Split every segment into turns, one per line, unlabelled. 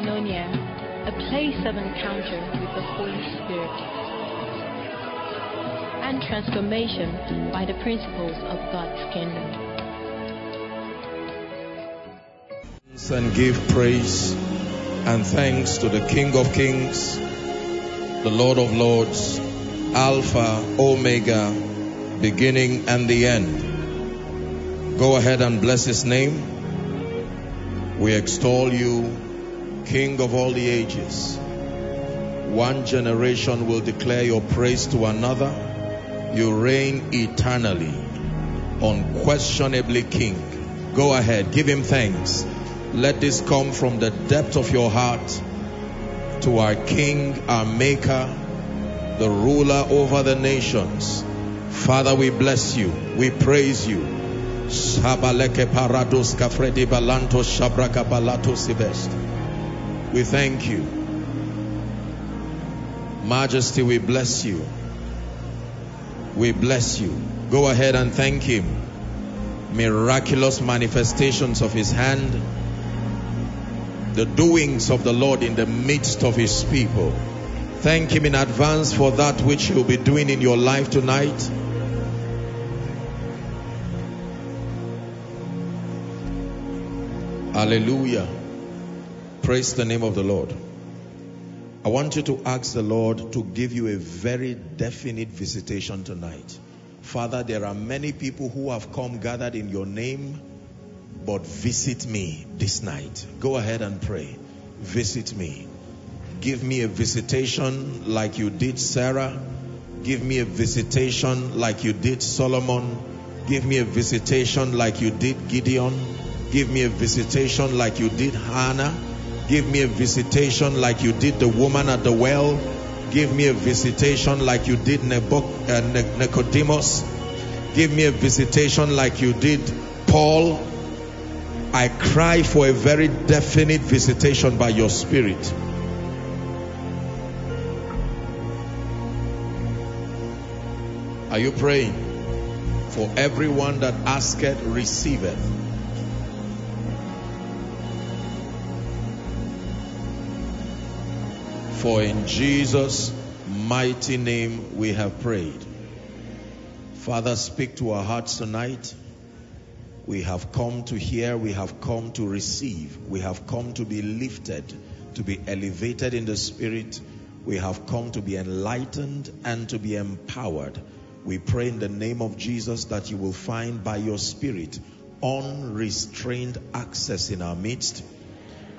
Koinonia, a place of encounter with the Holy Spirit and transformation by the principles of God's kingdom.
And give praise and thanks to the King of Kings, the Lord of Lords, Alpha, Omega, beginning and the end. Go ahead and bless his name. We extol you, King of all the ages. One generation will declare your praise to another. You reign eternally, unquestionably King. Go ahead, give him thanks. Let this come from the depth of your heart to our King, our Maker, the ruler over the nations. Father, we bless you. We praise you. Shabaleke parados kafredi balanto shabraka balato sibest. We thank you. Majesty, we bless you. We bless you. Go ahead and thank him. Miraculous manifestations of his hand. The doings of the Lord in the midst of his people. Thank him in advance for that which he'll be doing in your life tonight. Hallelujah. Praise the name of the Lord. I want you to ask the Lord to give you a very definite visitation tonight. Father, there are many people who have come gathered in your name, but visit me this night. Go ahead and pray. Visit me. Give me a visitation like you did Sarah. Give me a visitation like you did Solomon. Give me a visitation like you did Gideon. Give me a visitation like you did Hannah. Give me a visitation like you did the woman at the well. Give me a visitation like you did uh, Nicodemus. Give me a visitation like you did Paul. I cry for a very definite visitation by your spirit. Are you praying? For everyone that asketh, receiveth. For in Jesus' mighty name we have prayed. Father, speak to our hearts tonight. We have come to hear, we have come to receive, we have come to be lifted, to be elevated in the spirit. We have come to be enlightened and to be empowered. We pray in the name of Jesus that you will find by your spirit unrestrained access in our midst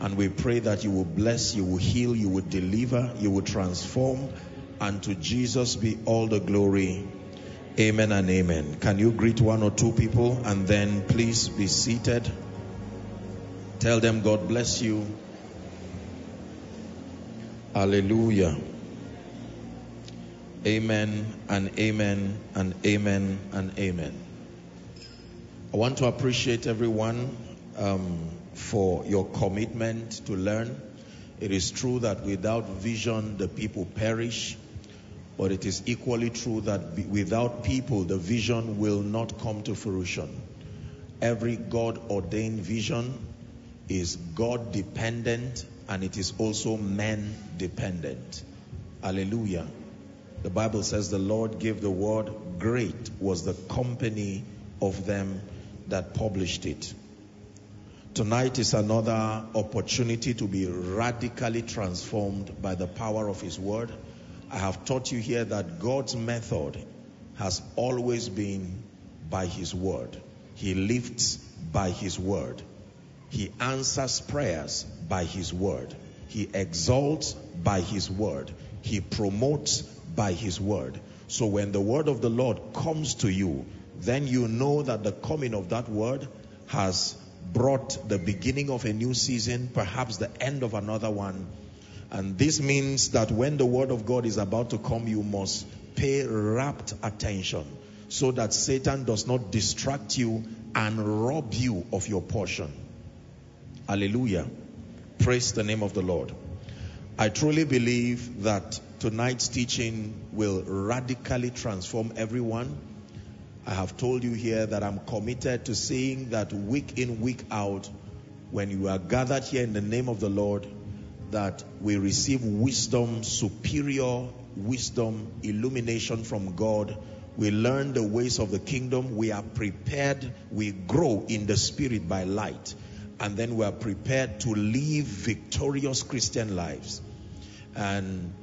and we pray that you will bless, you will heal, you will deliver, you will transform. And to Jesus be all the glory. Amen and amen. Can you greet one or two people and then please be seated? Tell them God bless you. Hallelujah. Amen and amen and amen and amen. I want to appreciate everyone. Um, for your commitment to learn. It is true that without vision, the people perish. But it is equally true that without people, the vision will not come to fruition. Every God ordained vision is God dependent and it is also man dependent. Hallelujah. The Bible says the Lord gave the word, great was the company of them that published it. Tonight is another opportunity to be radically transformed by the power of His Word. I have taught you here that God's method has always been by His Word. He lifts by His Word. He answers prayers by His Word. He exalts by His Word. He promotes by His Word. So when the Word of the Lord comes to you, then you know that the coming of that Word has brought the beginning of a new season, perhaps the end of another one. And this means that when the word of God is about to come, you must pay rapt attention so that Satan does not distract you and rob you of your portion. Hallelujah. Praise the name of the Lord. I truly believe that tonight's teaching will radically transform everyone I have told you here that I'm committed to seeing that week in, week out, when you are gathered here in the name of the Lord, that we receive wisdom, superior wisdom, illumination from God. We learn the ways of the kingdom. We are prepared. We grow in the spirit by light. And then we are prepared to live victorious Christian lives. And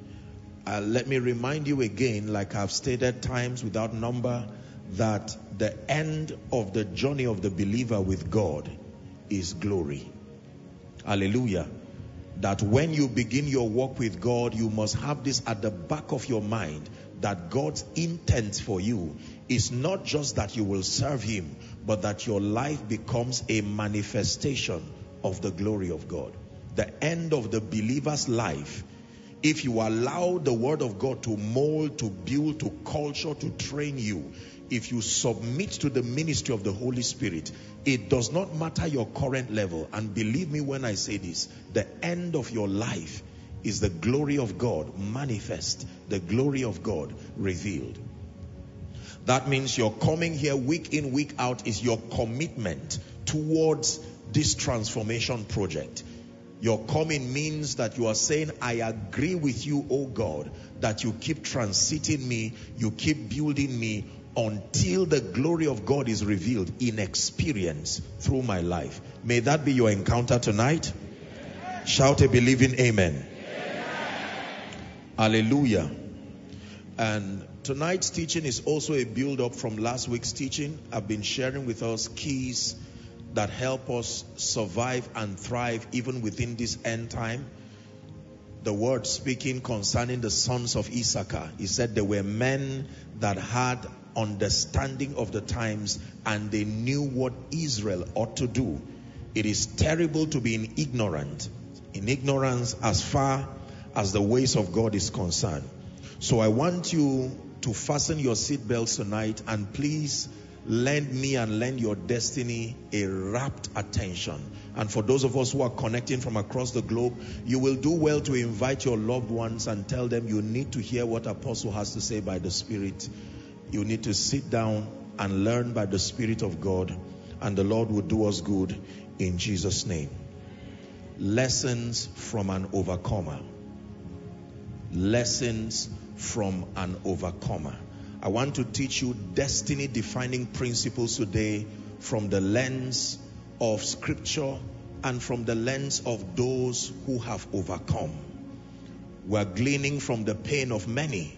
uh, let me remind you again, like I've stated times without number, that the end of the journey of the believer with God is glory. Hallelujah. That when you begin your walk with God, you must have this at the back of your mind that God's intent for you is not just that you will serve Him, but that your life becomes a manifestation of the glory of God. The end of the believer's life if you allow the word of God to mold, to build, to culture, to train you, if you submit to the ministry of the Holy Spirit, it does not matter your current level. And believe me when I say this, the end of your life is the glory of God manifest, the glory of God revealed. That means your coming here week in, week out is your commitment towards this transformation project. Your coming means that you are saying, I agree with you, O God, that you keep transiting me, you keep building me until the glory of God is revealed in experience through my life. May that be your encounter tonight. Shout a believing amen. Hallelujah. And tonight's teaching is also a build up from last week's teaching. I've been sharing with us keys that help us survive and thrive even within this end time. The word speaking concerning the sons of Issachar, he said there were men that had understanding of the times and they knew what Israel ought to do. It is terrible to be in ignorant, in ignorance as far as the ways of God is concerned. So I want you to fasten your seatbelts tonight and please lend me and lend your destiny a rapt attention. And for those of us who are connecting from across the globe, you will do well to invite your loved ones and tell them you need to hear what Apostle has to say by the Spirit. You need to sit down and learn by the Spirit of God, and the Lord will do us good in Jesus' name. Lessons from an overcomer. Lessons from an overcomer. I want to teach you destiny defining principles today from the lens of scripture and from the lens of those who have overcome. We're gleaning from the pain of many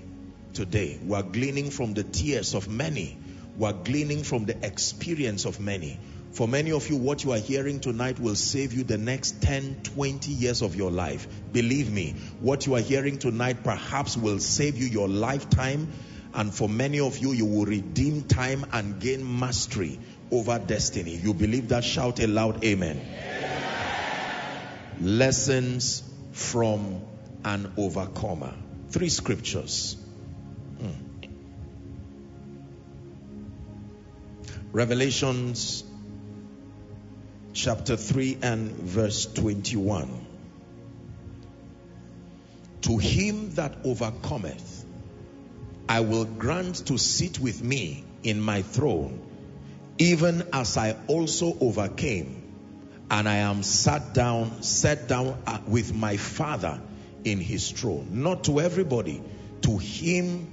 today. We're gleaning from the tears of many. We're gleaning from the experience of many. For many of you, what you are hearing tonight will save you the next 10, 20 years of your life. Believe me, what you are hearing tonight perhaps will save you your lifetime and for many of you, you will redeem time and gain mastery over destiny. You believe that? Shout a loud amen. Lessons from an overcomer. Three scriptures. Revelations chapter 3 and verse 21. To him that overcometh, I will grant to sit with me in my throne, even as I also overcame, and I am sat down, set down uh, with my Father in his throne. Not to everybody, to him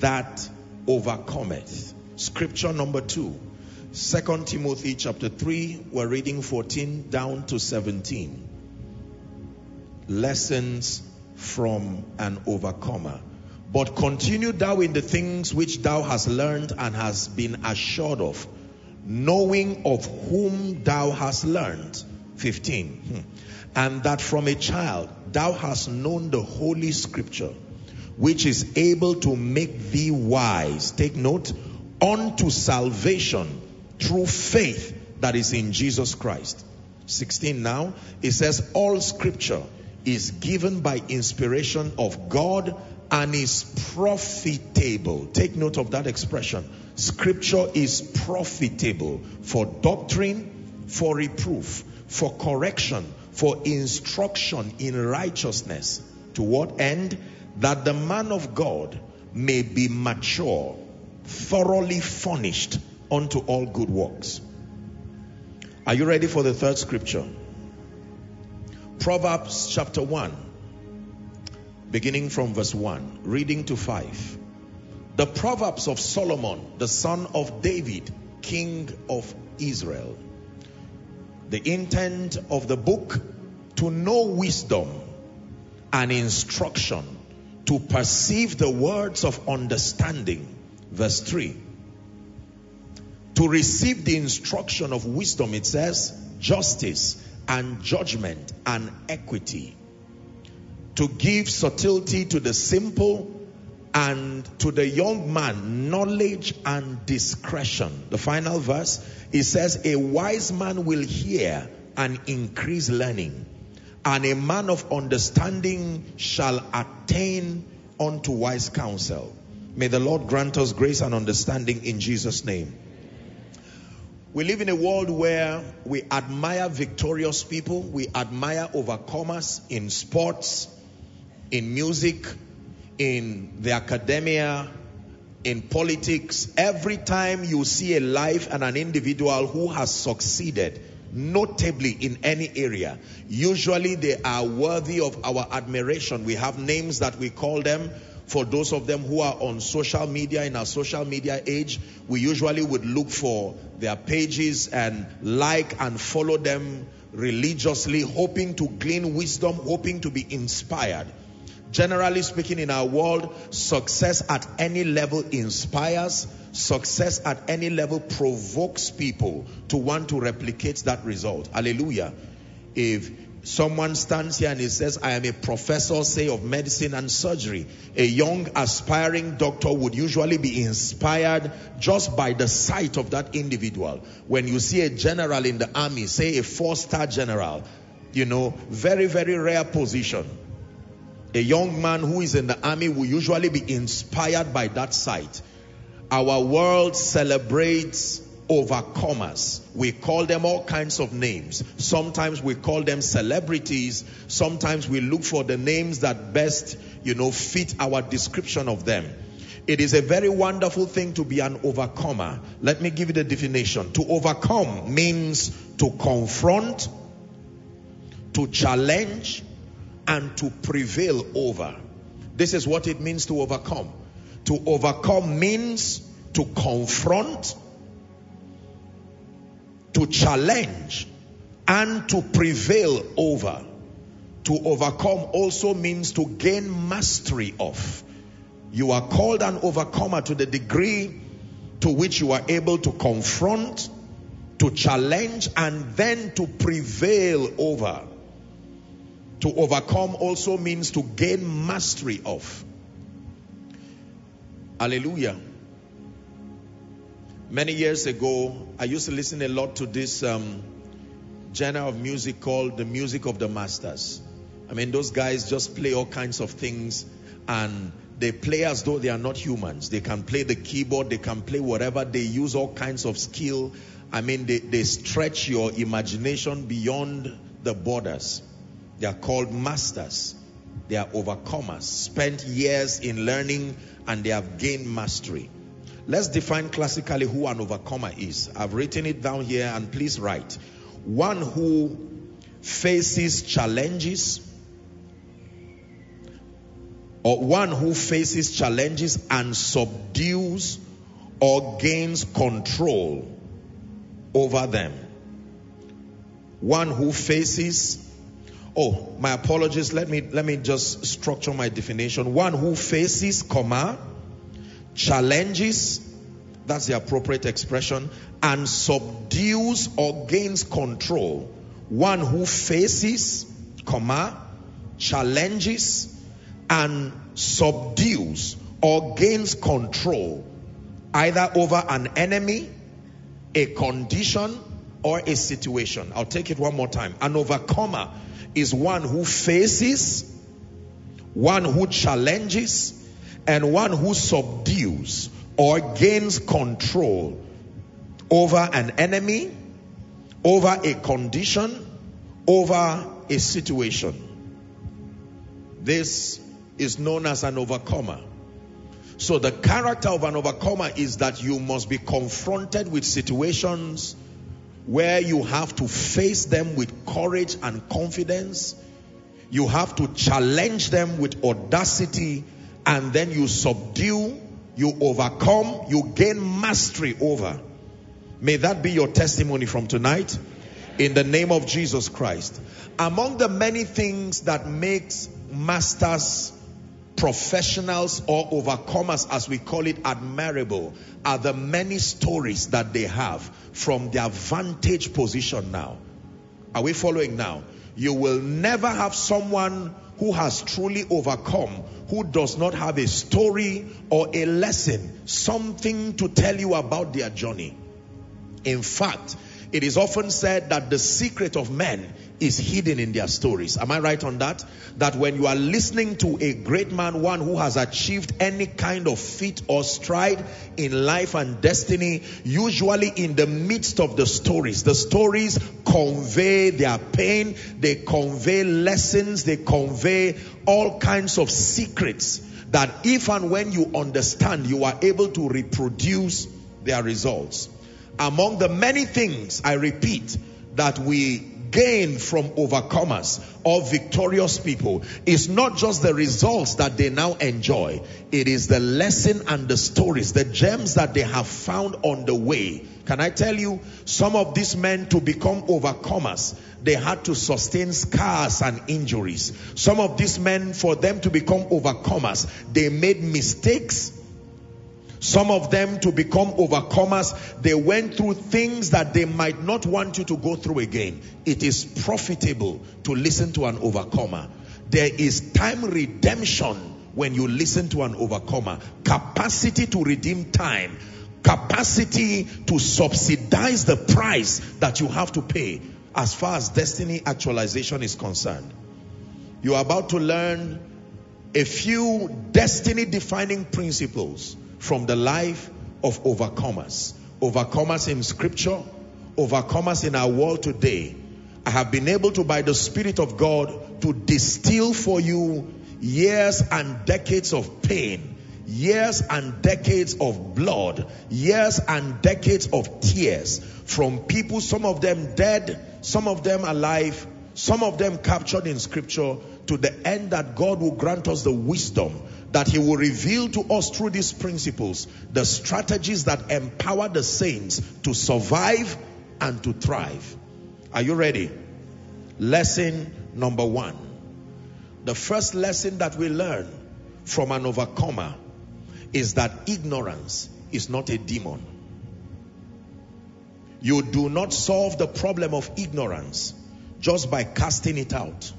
that overcometh. Scripture number two. Second Timothy chapter 3, we're reading 14 down to 17. Lessons from an overcomer. But continue thou in the things which thou hast learned and hast been assured of, knowing of whom thou hast learned. 15. Hmm. And that from a child thou hast known the holy scripture, which is able to make thee wise. Take note, unto salvation through faith that is in Jesus Christ. 16 now, it says, All scripture is given by inspiration of God and is profitable. Take note of that expression. Scripture is profitable for doctrine, for reproof, for correction, for instruction in righteousness. To what end? That the man of God may be mature, thoroughly furnished unto all good works. Are you ready for the third scripture? Proverbs chapter 1, beginning from verse 1, reading to 5. The Proverbs of Solomon, the son of David, king of Israel. The intent of the book to know wisdom and instruction, to perceive the words of understanding. Verse 3. To receive the instruction of wisdom, it says, justice and judgment and equity. To give subtlety to the simple and to the young man knowledge and discretion. The final verse, it says, a wise man will hear and increase learning and a man of understanding shall attain unto wise counsel. May the Lord grant us grace and understanding in Jesus' name. We live in a world where we admire victorious people, we admire overcomers in sports, in music, in the academia, in politics. Every time you see a life and an individual who has succeeded, notably in any area, usually they are worthy of our admiration. We have names that we call them. For those of them who are on social media, in our social media age, we usually would look for their pages and like and follow them religiously, hoping to glean wisdom, hoping to be inspired. Generally speaking, in our world, success at any level inspires, success at any level provokes people to want to replicate that result. Hallelujah. If someone stands here and he says, I am a professor, say, of medicine and surgery, a young aspiring doctor would usually be inspired just by the sight of that individual. When you see a general in the army, say a four-star general, you know, very, very rare position. A young man who is in the army will usually be inspired by that sight. Our world celebrates overcomers. We call them all kinds of names. Sometimes we call them celebrities. Sometimes we look for the names that best, you know, fit our description of them. It is a very wonderful thing to be an overcomer. Let me give you the definition. To overcome means to confront, to challenge, and to prevail over. This is what it means to overcome. To overcome means to confront, to challenge, and to prevail over. To overcome also means to gain mastery of. You are called an overcomer to the degree to which you are able to confront, to challenge, and then to prevail over. To overcome also means to gain mastery of. Hallelujah. Many years ago, I used to listen a lot to this um, genre of music called the music of the masters. I mean, those guys just play all kinds of things and they play as though they are not humans. They can play the keyboard, they can play whatever, they use all kinds of skill. I mean, they, they stretch your imagination beyond the borders. They are called masters. They are overcomers, spent years in learning and they have gained mastery. Let's define classically who an overcomer is. I've written it down here and please write. One who faces challenges or one who faces challenges and subdues or gains control over them. One who faces Oh, my apologies. Let me let me just structure my definition. One who faces, comma, challenges, that's the appropriate expression, and subdues or gains control. One who faces, comma, challenges, and subdues or gains control either over an enemy, a condition, or a situation. I'll take it one more time. An overcomer is one who faces, one who challenges, and one who subdues or gains control over an enemy, over a condition, over a situation. This is known as an overcomer. So the character of an overcomer is that you must be confronted with situations where you have to face them with courage and confidence. You have to challenge them with audacity and then you subdue, you overcome, you gain mastery over. May that be your testimony from tonight in the name of Jesus Christ. Among the many things that makes masters professionals or overcomers as we call it admirable are the many stories that they have from their vantage position now. Are we following now? You will never have someone who has truly overcome who does not have a story or a lesson, something to tell you about their journey. In fact, it is often said that the secret of men is hidden in their stories. Am I right on that? That when you are listening to a great man, one who has achieved any kind of feat or stride in life and destiny, usually in the midst of the stories, the stories convey their pain, they convey lessons, they convey all kinds of secrets that if and when you understand, you are able to reproduce their results. Among the many things, I repeat, that we gain from overcomers or victorious people is not just the results that they now enjoy. It is the lesson and the stories, the gems that they have found on the way. Can I tell you, some of these men to become overcomers, they had to sustain scars and injuries. Some of these men, for them to become overcomers, they made mistakes some of them to become overcomers, they went through things that they might not want you to go through again. It is profitable to listen to an overcomer. There is time redemption when you listen to an overcomer. Capacity to redeem time. Capacity to subsidize the price that you have to pay as far as destiny actualization is concerned. You are about to learn a few destiny defining principles from the life of overcomers. Overcomers in scripture, overcomers in our world today. I have been able to, by the Spirit of God, to distill for you years and decades of pain, years and decades of blood, years and decades of tears from people, some of them dead, some of them alive, some of them captured in scripture to the end that God will grant us the wisdom that he will reveal to us through these principles the strategies that empower the saints to survive and to thrive. Are you ready? Lesson number one. The first lesson that we learn from an overcomer is that ignorance is not a demon. You do not solve the problem of ignorance just by casting it out.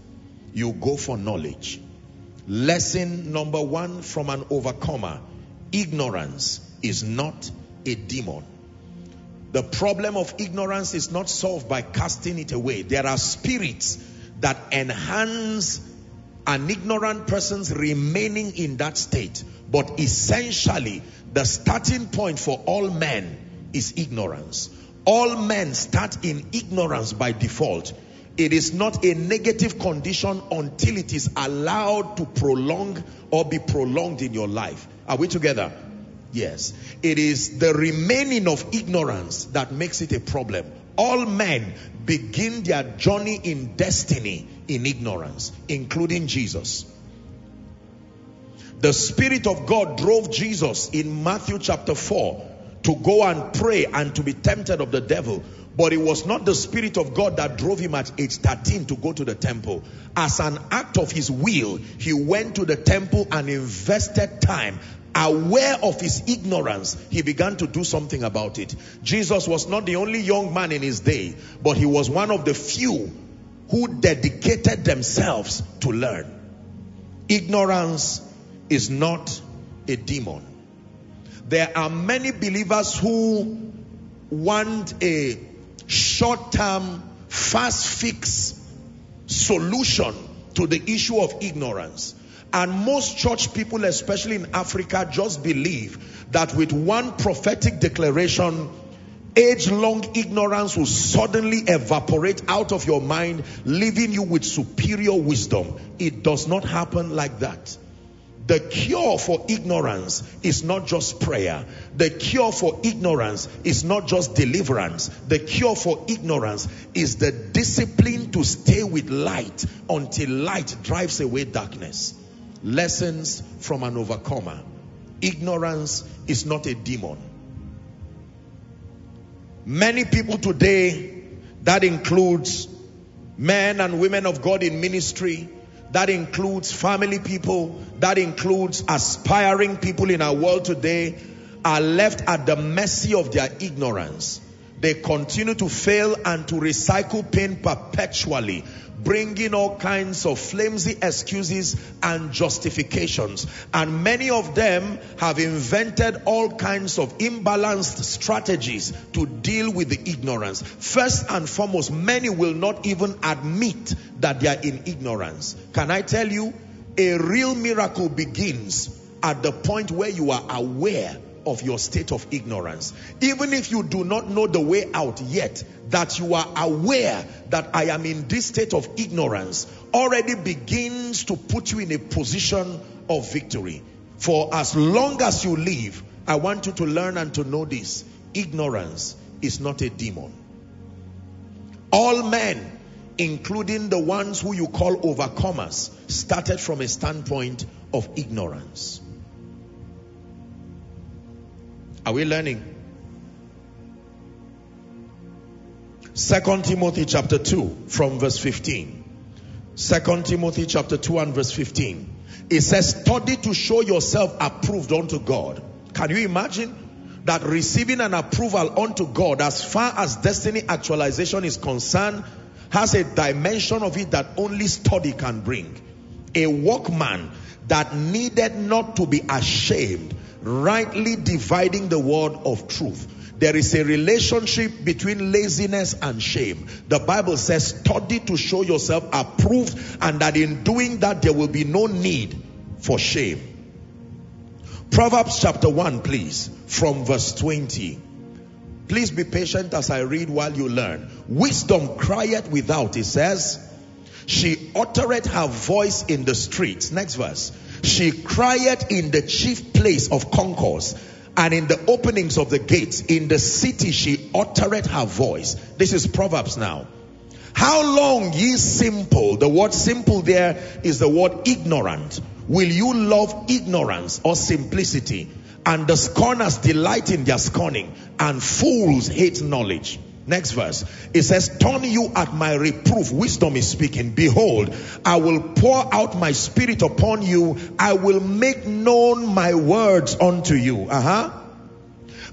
You go for knowledge. Lesson number one from an overcomer. Ignorance is not a demon. The problem of ignorance is not solved by casting it away. There are spirits that enhance an ignorant person's remaining in that state. But essentially, the starting point for all men is ignorance. All men start in ignorance by default it is not a negative condition until it is allowed to prolong or be prolonged in your life. Are we together? Yes. It is the remaining of ignorance that makes it a problem. All men begin their journey in destiny in ignorance, including Jesus. The Spirit of God drove Jesus in Matthew chapter 4 to go and pray and to be tempted of the devil. But it was not the Spirit of God that drove him at age 13 to go to the temple. As an act of his will, he went to the temple and invested time. Aware of his ignorance, he began to do something about it. Jesus was not the only young man in his day, but he was one of the few who dedicated themselves to learn. Ignorance is not a demon. There are many believers who want a short-term, fast-fix solution to the issue of ignorance. And most church people, especially in Africa, just believe that with one prophetic declaration, age-long ignorance will suddenly evaporate out of your mind, leaving you with superior wisdom. It does not happen like that. The cure for ignorance is not just prayer. The cure for ignorance is not just deliverance. The cure for ignorance is the discipline to stay with light until light drives away darkness. Lessons from an overcomer. Ignorance is not a demon. Many people today, that includes men and women of God in ministry, that includes family people, that includes aspiring people in our world today, are left at the mercy of their ignorance. They continue to fail and to recycle pain perpetually bringing all kinds of flimsy excuses and justifications. And many of them have invented all kinds of imbalanced strategies to deal with the ignorance. First and foremost, many will not even admit that they are in ignorance. Can I tell you, a real miracle begins at the point where you are aware of your state of ignorance. Even if you do not know the way out yet, that you are aware that I am in this state of ignorance already begins to put you in a position of victory. For as long as you live, I want you to learn and to know this. Ignorance is not a demon. All men, including the ones who you call overcomers, started from a standpoint of ignorance. Are we learning? Second Timothy chapter 2 from verse 15. Second Timothy chapter 2 and verse 15. It says, study to show yourself approved unto God. Can you imagine that receiving an approval unto God as far as destiny actualization is concerned has a dimension of it that only study can bring. A workman that needed not to be ashamed rightly dividing the word of truth. There is a relationship between laziness and shame. The Bible says, study to show yourself approved, and that in doing that, there will be no need for shame. Proverbs chapter 1, please, from verse 20. Please be patient as I read while you learn. Wisdom crieth without, it says, she uttereth her voice in the streets. Next verse. She cried in the chief place of concourse and in the openings of the gates. In the city she uttered her voice. This is Proverbs now. How long ye simple, the word simple there is the word ignorant. Will you love ignorance or simplicity? And the scorners delight in their scorning and fools hate knowledge. Next verse. It says, turn you at my reproof. Wisdom is speaking. Behold, I will pour out my spirit upon you. I will make known my words unto you. Uh-huh.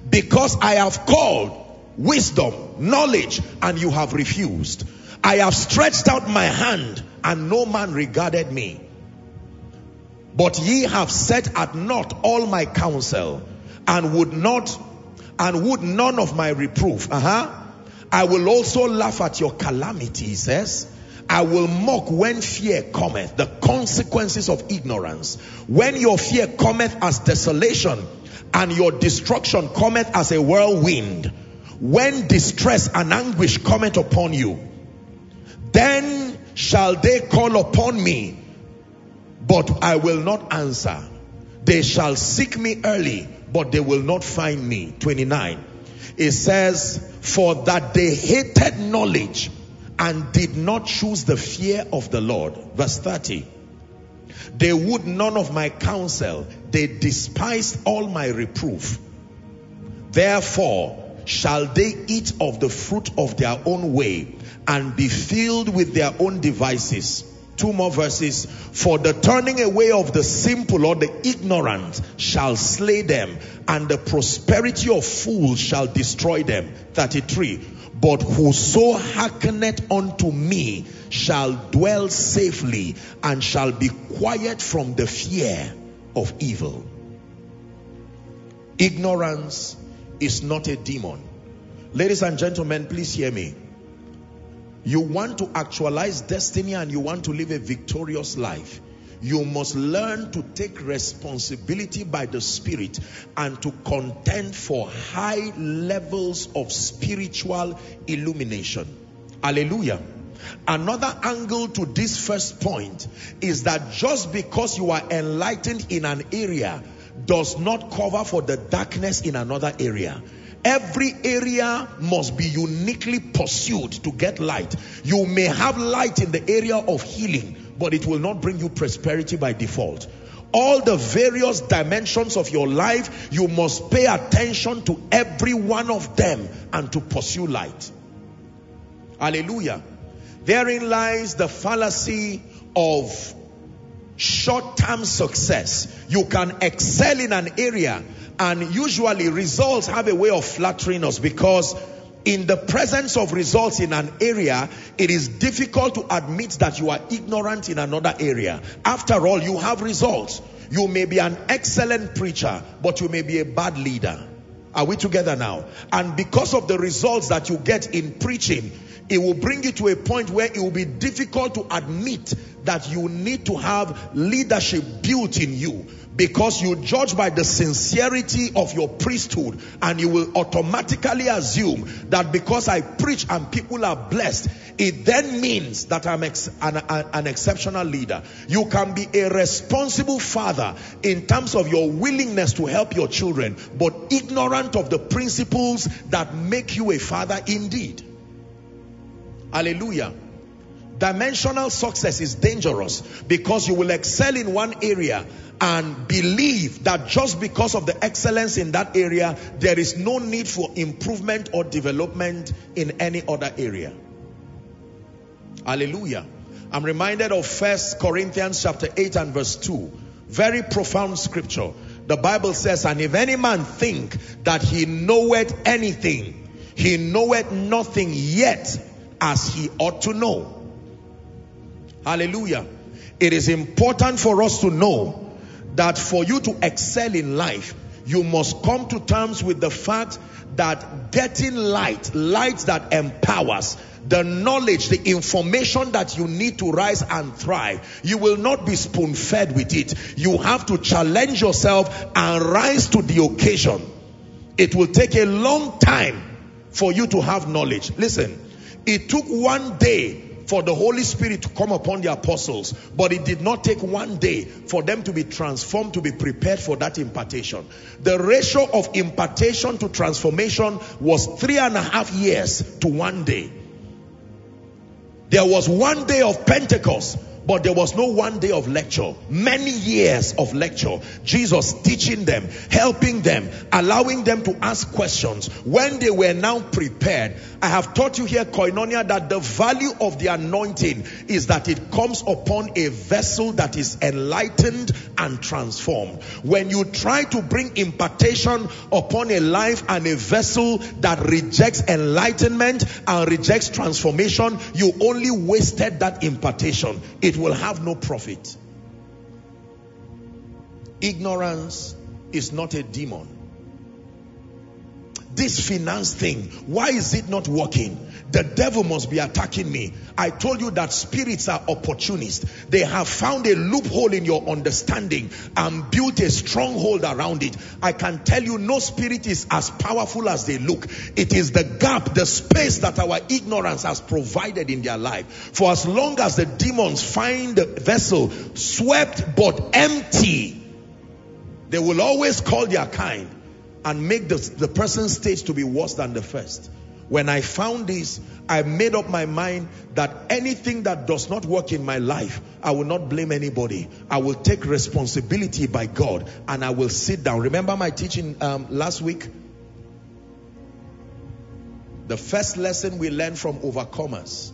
Because I have called wisdom, knowledge, and you have refused. I have stretched out my hand and no man regarded me. But ye have set at naught all my counsel and would not and would none of my reproof. Uh-huh. I will also laugh at your calamity, he says. I will mock when fear cometh, the consequences of ignorance. When your fear cometh as desolation and your destruction cometh as a whirlwind, when distress and anguish cometh upon you, then shall they call upon me, but I will not answer. They shall seek me early, but they will not find me. 29 it says, For that they hated knowledge and did not choose the fear of the Lord. Verse 30. They would none of my counsel, they despised all my reproof. Therefore shall they eat of the fruit of their own way and be filled with their own devices. Two more verses. For the turning away of the simple or the ignorant shall slay them, and the prosperity of fools shall destroy them. 33. But whoso hearkeneth unto me shall dwell safely and shall be quiet from the fear of evil. Ignorance is not a demon. Ladies and gentlemen, please hear me. You want to actualize destiny and you want to live a victorious life. You must learn to take responsibility by the Spirit and to contend for high levels of spiritual illumination. Hallelujah. Another angle to this first point is that just because you are enlightened in an area does not cover for the darkness in another area. Every area must be uniquely pursued to get light. You may have light in the area of healing, but it will not bring you prosperity by default. All the various dimensions of your life, you must pay attention to every one of them and to pursue light. Hallelujah. Therein lies the fallacy of short-term success. You can excel in an area and usually results have a way of flattering us because in the presence of results in an area, it is difficult to admit that you are ignorant in another area. After all, you have results. You may be an excellent preacher, but you may be a bad leader. Are we together now? And because of the results that you get in preaching, it will bring you to a point where it will be difficult to admit that you need to have leadership built in you because you judge by the sincerity of your priesthood and you will automatically assume that because I preach and people are blessed, it then means that I'm ex an, an exceptional leader. You can be a responsible father in terms of your willingness to help your children, but ignorant of the principles that make you a father indeed. Hallelujah. Dimensional success is dangerous because you will excel in one area and believe that just because of the excellence in that area, there is no need for improvement or development in any other area. Hallelujah. I'm reminded of First Corinthians chapter 8 and verse 2. Very profound scripture. The Bible says, and if any man think that he knoweth anything, he knoweth nothing yet as he ought to know. Hallelujah. It is important for us to know that for you to excel in life, you must come to terms with the fact that getting light, light that empowers, the knowledge, the information that you need to rise and thrive, you will not be spoon fed with it. You have to challenge yourself and rise to the occasion. It will take a long time for you to have knowledge. Listen, it took one day for the Holy Spirit to come upon the apostles, but it did not take one day for them to be transformed, to be prepared for that impartation. The ratio of impartation to transformation was three and a half years to one day. There was one day of Pentecost but there was no one day of lecture. Many years of lecture. Jesus teaching them, helping them, allowing them to ask questions. When they were now prepared, I have taught you here, Koinonia, that the value of the anointing is that it comes upon a vessel that is enlightened and transformed. When you try to bring impartation upon a life and a vessel that rejects enlightenment and rejects transformation, you only wasted that impartation. It it will have no profit. Ignorance is not a demon. This finance thing, why is it not working? The devil must be attacking me. I told you that spirits are opportunists. They have found a loophole in your understanding and built a stronghold around it. I can tell you no spirit is as powerful as they look. It is the gap, the space that our ignorance has provided in their life. For as long as the demons find the vessel swept but empty, they will always call their kind and make the, the person's state to be worse than the first. When I found this, I made up my mind that anything that does not work in my life, I will not blame anybody. I will take responsibility by God and I will sit down. Remember my teaching um, last week? The first lesson we learned from overcomers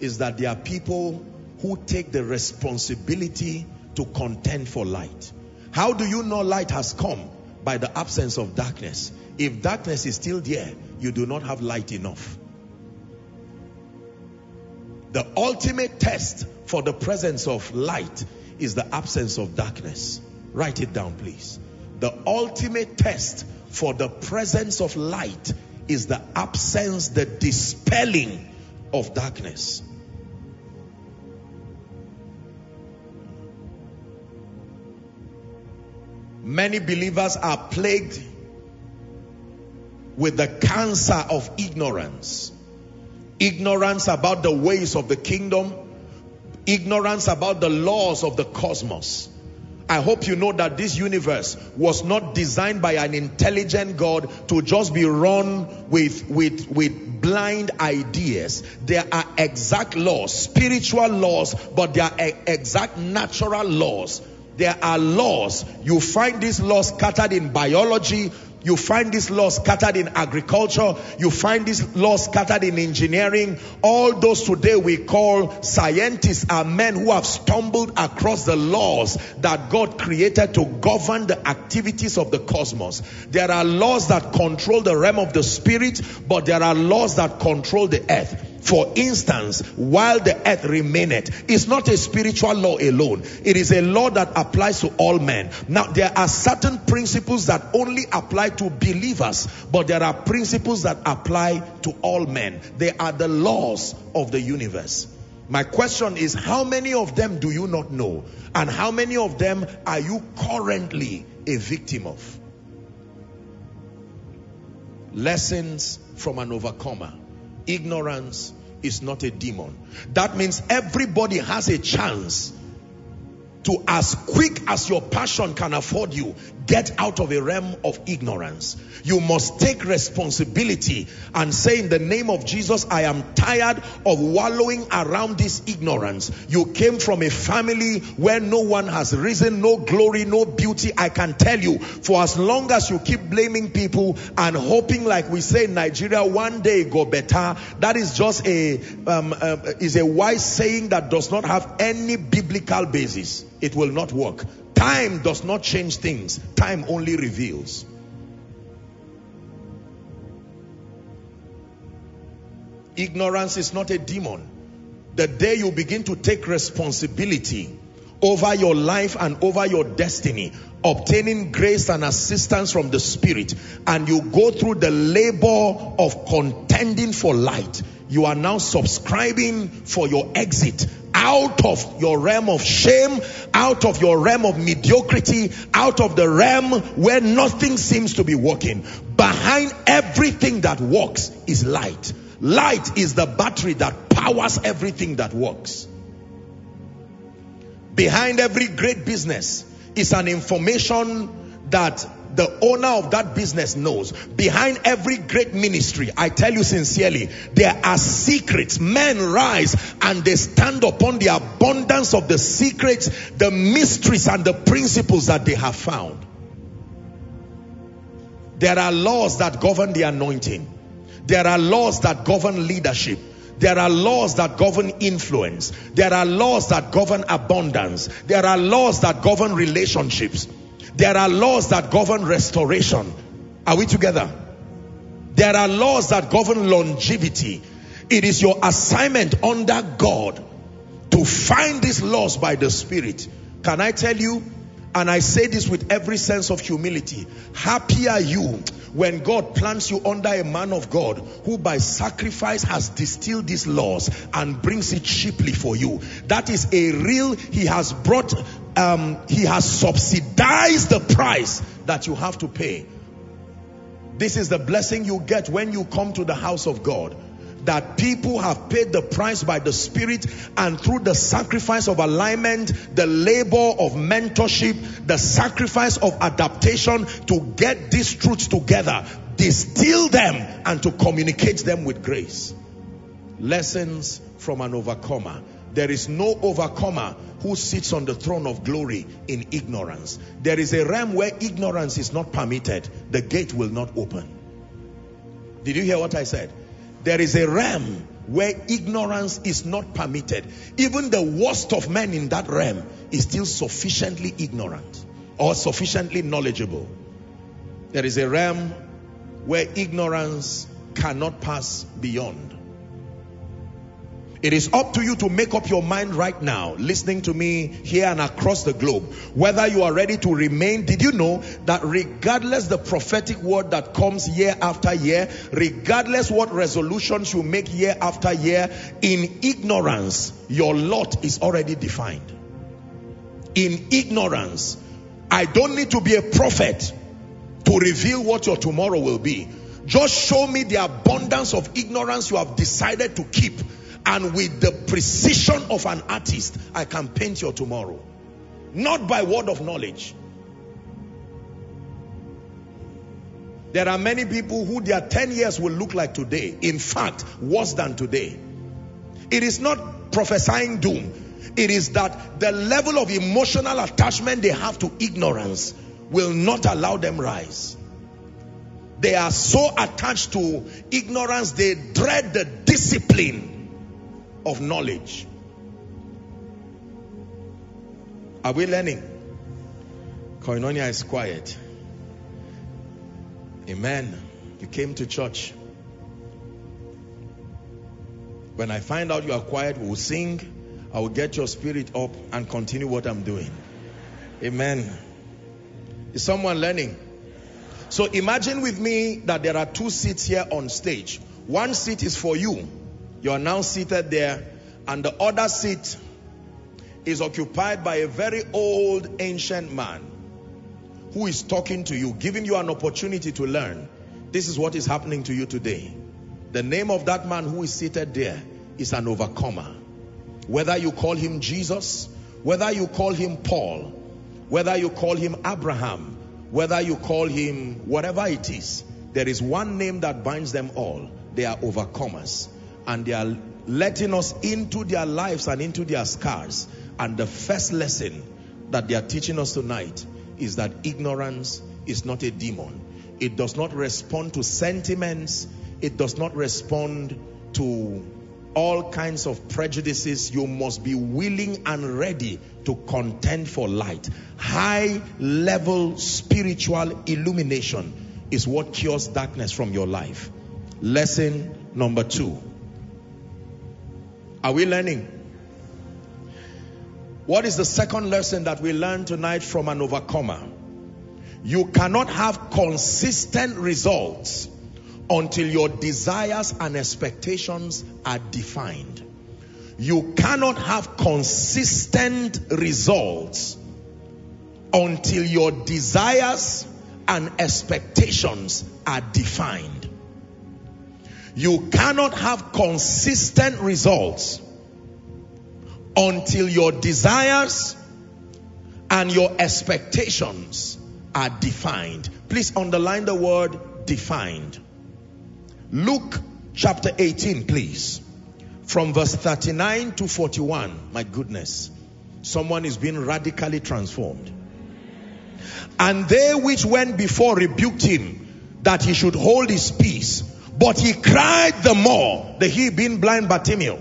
is that there are people who take the responsibility to contend for light. How do you know light has come? By the absence of darkness. If darkness is still there, you do not have light enough. The ultimate test for the presence of light is the absence of darkness. Write it down, please. The ultimate test for the presence of light is the absence, the dispelling of darkness. Many believers are plagued with the cancer of ignorance. ignorance about the ways of the kingdom, ignorance about the laws of the cosmos. I hope you know that this universe was not designed by an intelligent God to just be run with, with, with blind ideas. There are exact laws, spiritual laws, but there are exact natural laws. There are laws. You find these laws scattered in biology, you find these laws scattered in agriculture. You find these laws scattered in engineering. All those today we call scientists are men who have stumbled across the laws that God created to govern the activities of the cosmos. There are laws that control the realm of the spirit, but there are laws that control the earth. For instance, while the earth remaineth, it's not a spiritual law alone. It is a law that applies to all men. Now, there are certain principles that only apply to believers, but there are principles that apply to all men. They are the laws of the universe. My question is, how many of them do you not know? And how many of them are you currently a victim of? Lessons from an overcomer. Ignorance is not a demon. That means everybody has a chance to as quick as your passion can afford you get out of a realm of ignorance. You must take responsibility and say in the name of Jesus I am tired of wallowing around this ignorance. You came from a family where no one has risen no glory no beauty I can tell you. For as long as you keep blaming people and hoping like we say in Nigeria one day go better. That is just a um, uh, is a wise saying that does not have any biblical basis. It will not work. Time does not change things. Time only reveals. Ignorance is not a demon. The day you begin to take responsibility over your life and over your destiny, obtaining grace and assistance from the Spirit, and you go through the labor of contending for light, you are now subscribing for your exit out of your realm of shame, out of your realm of mediocrity, out of the realm where nothing seems to be working. Behind everything that works is light. Light is the battery that powers everything that works. Behind every great business is an information that the owner of that business knows. Behind every great ministry, I tell you sincerely, there are secrets. Men rise and they stand upon the abundance of the secrets, the mysteries and the principles that they have found. There are laws that govern the anointing. There are laws that govern leadership. There are laws that govern influence. There are laws that govern abundance. There are laws that govern relationships. There are laws that govern restoration. Are we together? There are laws that govern longevity. It is your assignment under God to find these laws by the Spirit. Can I tell you? And I say this with every sense of humility. Happy are you when God plants you under a man of God who by sacrifice has distilled these laws and brings it cheaply for you. That is a real, he has brought, um, he has subsidized the price that you have to pay. This is the blessing you get when you come to the house of God that people have paid the price by the Spirit and through the sacrifice of alignment, the labor of mentorship, the sacrifice of adaptation to get these truths together, distill them and to communicate them with grace. Lessons from an overcomer. There is no overcomer who sits on the throne of glory in ignorance. There is a realm where ignorance is not permitted. The gate will not open. Did you hear what I said? There is a realm where ignorance is not permitted. Even the worst of men in that realm is still sufficiently ignorant or sufficiently knowledgeable. There is a realm where ignorance cannot pass beyond. It is up to you to make up your mind right now, listening to me here and across the globe, whether you are ready to remain. Did you know that regardless the prophetic word that comes year after year, regardless what resolutions you make year after year, in ignorance, your lot is already defined. In ignorance, I don't need to be a prophet to reveal what your tomorrow will be. Just show me the abundance of ignorance you have decided to keep. And with the precision of an artist, I can paint your tomorrow. Not by word of knowledge. There are many people who their 10 years will look like today. In fact, worse than today. It is not prophesying doom. It is that the level of emotional attachment they have to ignorance will not allow them rise. They are so attached to ignorance, they dread the discipline of knowledge. Are we learning? Koinonia is quiet. Amen. You came to church. When I find out you are quiet, we'll sing. I will get your spirit up and continue what I'm doing. Amen. Is someone learning? So imagine with me that there are two seats here on stage. One seat is for you. You are now seated there. And the other seat is occupied by a very old ancient man who is talking to you, giving you an opportunity to learn. This is what is happening to you today. The name of that man who is seated there is an overcomer. Whether you call him Jesus, whether you call him Paul, whether you call him Abraham, whether you call him whatever it is, there is one name that binds them all. They are overcomers. And they are letting us into their lives and into their scars. And the first lesson that they are teaching us tonight is that ignorance is not a demon. It does not respond to sentiments. It does not respond to all kinds of prejudices. You must be willing and ready to contend for light. High level spiritual illumination is what cures darkness from your life. Lesson number two. Are we learning? What is the second lesson that we learn tonight from an overcomer? You cannot have consistent results until your desires and expectations are defined. You cannot have consistent results until your desires and expectations are defined. You cannot have consistent results until your desires and your expectations are defined. Please underline the word defined. Luke chapter 18, please. From verse 39 to 41. My goodness. Someone is being radically transformed. And they which went before rebuked him that he should hold his peace. But he cried the more, the he being blind Bartimaeus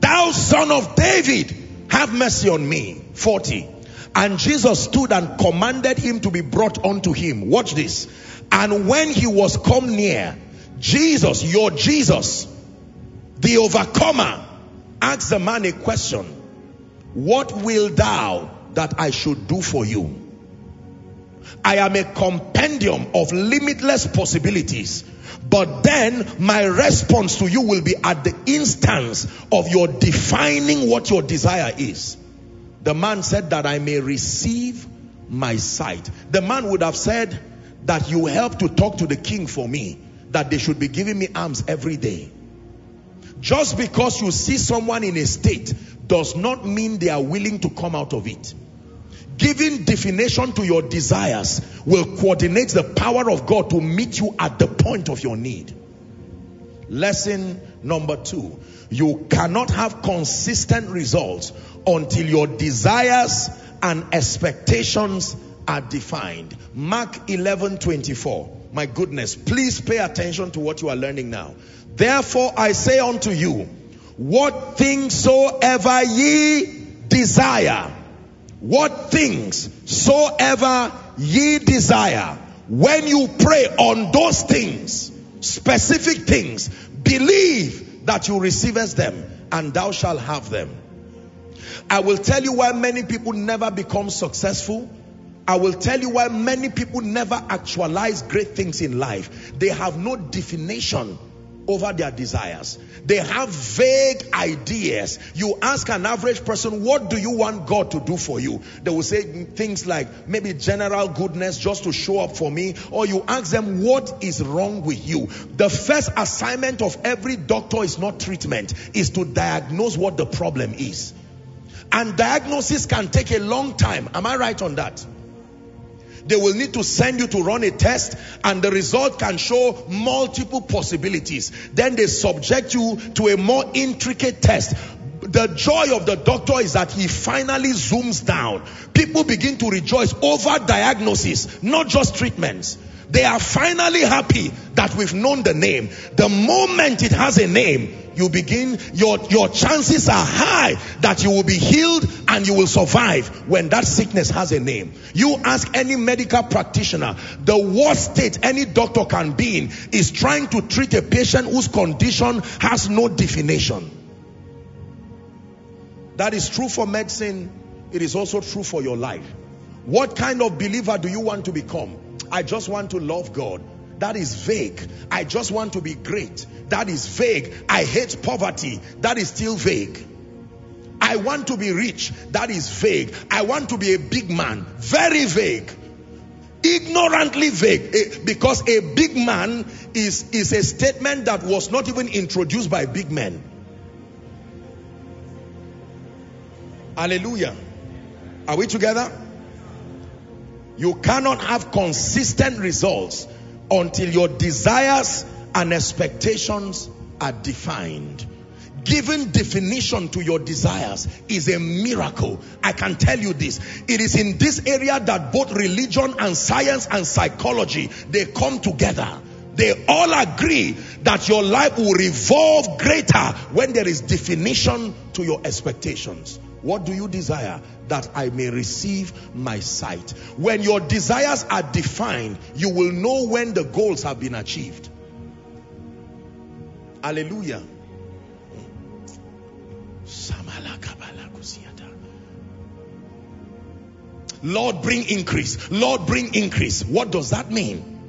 Thou son of David, have mercy on me. 40. And Jesus stood and commanded him to be brought unto him. Watch this. And when he was come near, Jesus, your Jesus, the overcomer, asked the man a question. What will thou that I should do for you? I am a compendium of limitless possibilities. But then my response to you will be at the instance of your defining what your desire is. The man said that I may receive my sight. The man would have said that you help to talk to the king for me, that they should be giving me alms every day. Just because you see someone in a state does not mean they are willing to come out of it. Giving definition to your desires will coordinate the power of God to meet you at the point of your need. Lesson number two. You cannot have consistent results until your desires and expectations are defined. Mark 11 24. My goodness, please pay attention to what you are learning now. Therefore, I say unto you, what things soever ye desire what things soever ye desire, when you pray on those things, specific things, believe that you receivest them and thou shalt have them. I will tell you why many people never become successful. I will tell you why many people never actualize great things in life. They have no definition over their desires. They have vague ideas. You ask an average person, what do you want God to do for you? They will say things like maybe general goodness just to show up for me. Or you ask them, what is wrong with you? The first assignment of every doctor is not treatment, is to diagnose what the problem is. And diagnosis can take a long time. Am I right on that? They will need to send you to run a test and the result can show multiple possibilities. Then they subject you to a more intricate test. The joy of the doctor is that he finally zooms down. People begin to rejoice over diagnosis, not just treatments. They are finally happy that we've known the name. The moment it has a name, you begin, your, your chances are high that you will be healed and you will survive when that sickness has a name. You ask any medical practitioner, the worst state any doctor can be in is trying to treat a patient whose condition has no definition. That is true for medicine. It is also true for your life. What kind of believer do you want to become? I just want to love God. That is vague. I just want to be great. That is vague. I hate poverty. That is still vague. I want to be rich. That is vague. I want to be a big man. Very vague. Ignorantly vague. Eh, because a big man is, is a statement that was not even introduced by big men. Hallelujah. Are we together? You cannot have consistent results until your desires and expectations are defined. Giving definition to your desires is a miracle. I can tell you this. It is in this area that both religion and science and psychology, they come together. They all agree that your life will revolve greater when there is definition to your expectations. What do you desire? That I may receive my sight. When your desires are defined, you will know when the goals have been achieved. Hallelujah. Lord, bring increase. Lord, bring increase. What does that mean?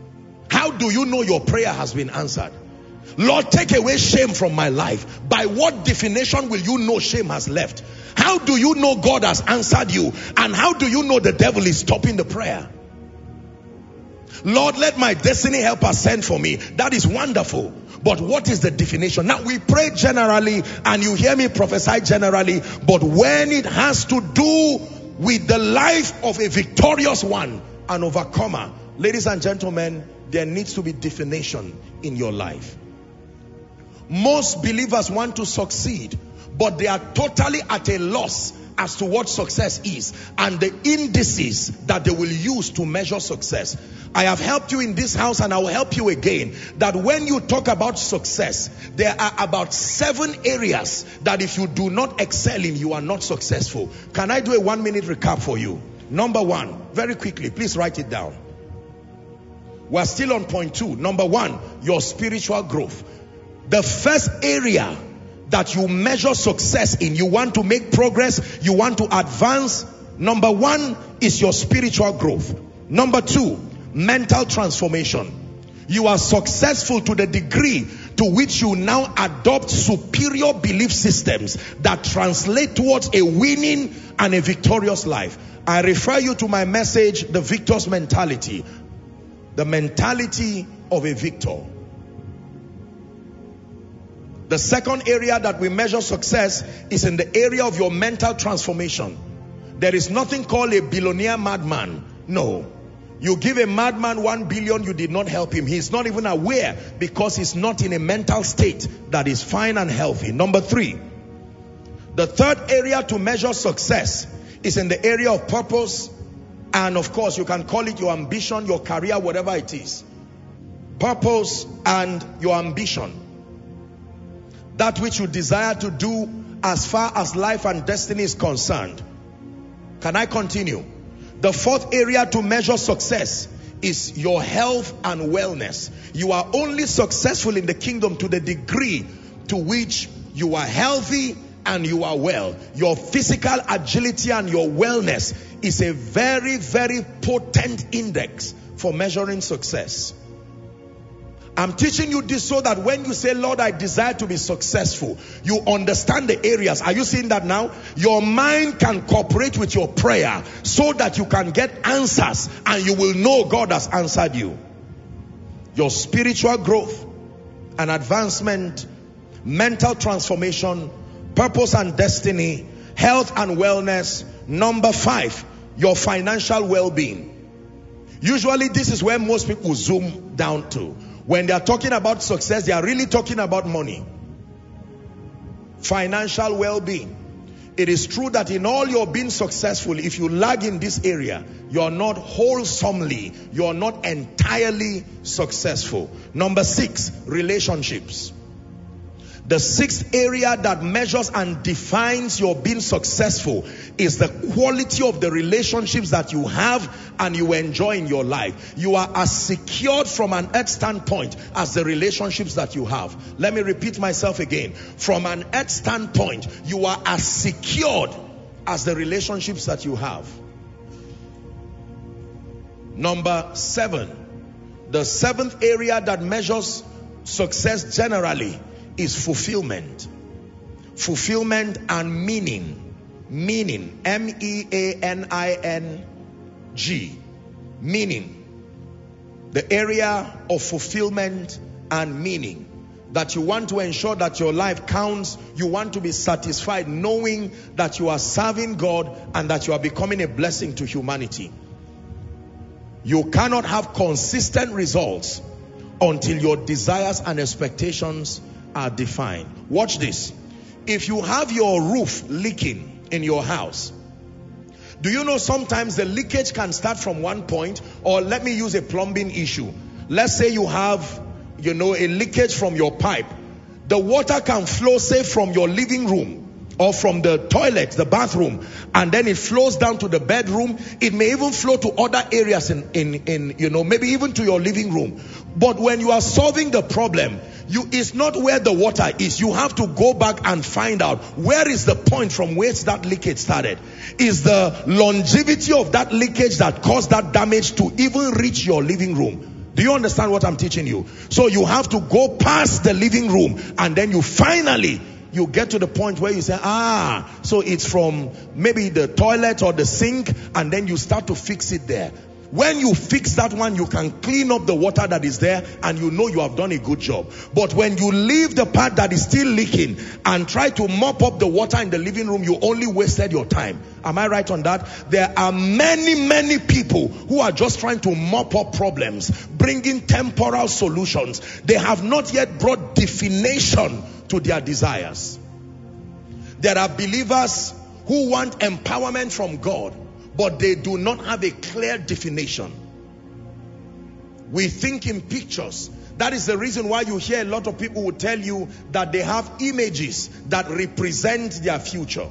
How do you know your prayer has been answered? Lord, take away shame from my life. By what definition will you know shame has left? How do you know God has answered you? And how do you know the devil is stopping the prayer? Lord, let my destiny helper send for me. That is wonderful. But what is the definition? Now we pray generally and you hear me prophesy generally. But when it has to do with the life of a victorious one, an overcomer, ladies and gentlemen, there needs to be definition in your life. Most believers want to succeed, but they are totally at a loss as to what success is and the indices that they will use to measure success. I have helped you in this house and I will help you again that when you talk about success, there are about seven areas that if you do not excel in, you are not successful. Can I do a one minute recap for you? Number one, very quickly, please write it down. We're still on point two. Number one, your spiritual growth. The first area that you measure success in, you want to make progress, you want to advance. Number one is your spiritual growth. Number two, mental transformation. You are successful to the degree to which you now adopt superior belief systems that translate towards a winning and a victorious life. I refer you to my message, the victor's mentality. The mentality of a victor. The second area that we measure success is in the area of your mental transformation. There is nothing called a billionaire madman. No. You give a madman one billion, you did not help him. He's not even aware because he's not in a mental state that is fine and healthy. Number three, the third area to measure success is in the area of purpose. And of course, you can call it your ambition, your career, whatever it is. Purpose and your ambition. That which you desire to do as far as life and destiny is concerned. Can I continue? The fourth area to measure success is your health and wellness. You are only successful in the kingdom to the degree to which you are healthy and you are well. Your physical agility and your wellness is a very, very potent index for measuring success. I'm teaching you this so that when you say, Lord, I desire to be successful, you understand the areas. Are you seeing that now? Your mind can cooperate with your prayer so that you can get answers and you will know God has answered you. Your spiritual growth and advancement, mental transformation, purpose and destiny, health and wellness. Number five, your financial well-being. Usually this is where most people zoom down to. When they are talking about success, they are really talking about money. Financial well-being. It is true that in all your being successful, if you lag in this area, you're not wholesomely, you're not entirely successful. Number six, relationships. The sixth area that measures and defines your being successful is the quality of the relationships that you have and you enjoy in your life. You are as secured from an earth standpoint as the relationships that you have. Let me repeat myself again. From an earth standpoint, you are as secured as the relationships that you have. Number seven, the seventh area that measures success generally is fulfillment. Fulfillment and meaning. Meaning. M-E-A-N-I-N-G. Meaning. The area of fulfillment and meaning. That you want to ensure that your life counts. You want to be satisfied knowing that you are serving God and that you are becoming a blessing to humanity. You cannot have consistent results until your desires and expectations are defined. Watch this. If you have your roof leaking in your house, do you know sometimes the leakage can start from one point or let me use a plumbing issue. Let's say you have, you know, a leakage from your pipe. The water can flow say from your living room or from the toilet, the bathroom, and then it flows down to the bedroom. It may even flow to other areas in, in, in, you know, maybe even to your living room. But when you are solving the problem, you it's not where the water is. You have to go back and find out where is the point from which that leakage started. Is the longevity of that leakage that caused that damage to even reach your living room? Do you understand what I'm teaching you? So you have to go past the living room and then you finally you get to the point where you say, ah, so it's from maybe the toilet or the sink and then you start to fix it there. When you fix that one, you can clean up the water that is there and you know you have done a good job. But when you leave the part that is still leaking and try to mop up the water in the living room, you only wasted your time. Am I right on that? There are many, many people who are just trying to mop up problems, bringing temporal solutions. They have not yet brought definition to their desires. There are believers who want empowerment from God but they do not have a clear definition. We think in pictures. That is the reason why you hear a lot of people will tell you that they have images that represent their future.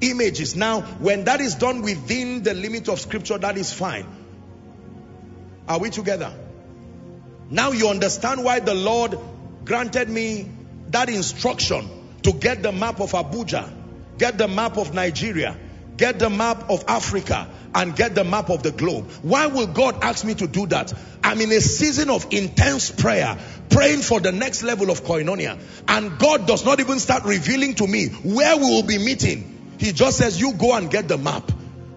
Images. Now, when that is done within the limit of scripture, that is fine. Are we together? Now you understand why the Lord granted me that instruction to get the map of Abuja, get the map of Nigeria, get the map of Africa and get the map of the globe. Why will God ask me to do that? I'm in a season of intense prayer, praying for the next level of koinonia. And God does not even start revealing to me where we will be meeting. He just says, you go and get the map.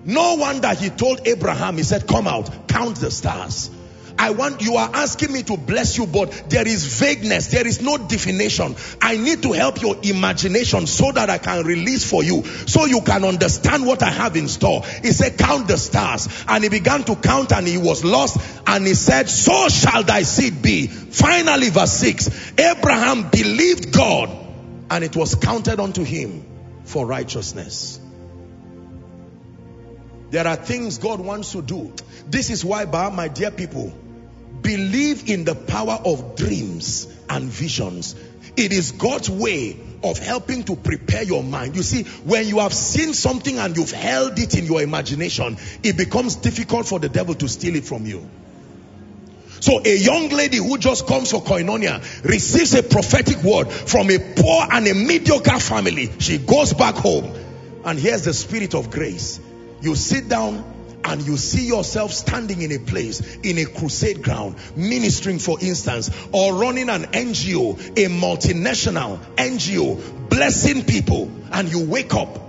No wonder he told Abraham, he said, come out, count the stars. I want, you are asking me to bless you, but there is vagueness. There is no definition. I need to help your imagination so that I can release for you, so you can understand what I have in store. He said, count the stars. And he began to count and he was lost. And he said, so shall thy seed be. Finally, verse 6, Abraham believed God and it was counted unto him for righteousness. There are things God wants to do. This is why, my dear people, Believe in the power of dreams and visions. It is God's way of helping to prepare your mind. You see, when you have seen something and you've held it in your imagination, it becomes difficult for the devil to steal it from you. So a young lady who just comes for koinonia receives a prophetic word from a poor and a mediocre family. She goes back home and here's the spirit of grace. You sit down and you see yourself standing in a place, in a crusade ground, ministering for instance, or running an NGO, a multinational NGO, blessing people, and you wake up,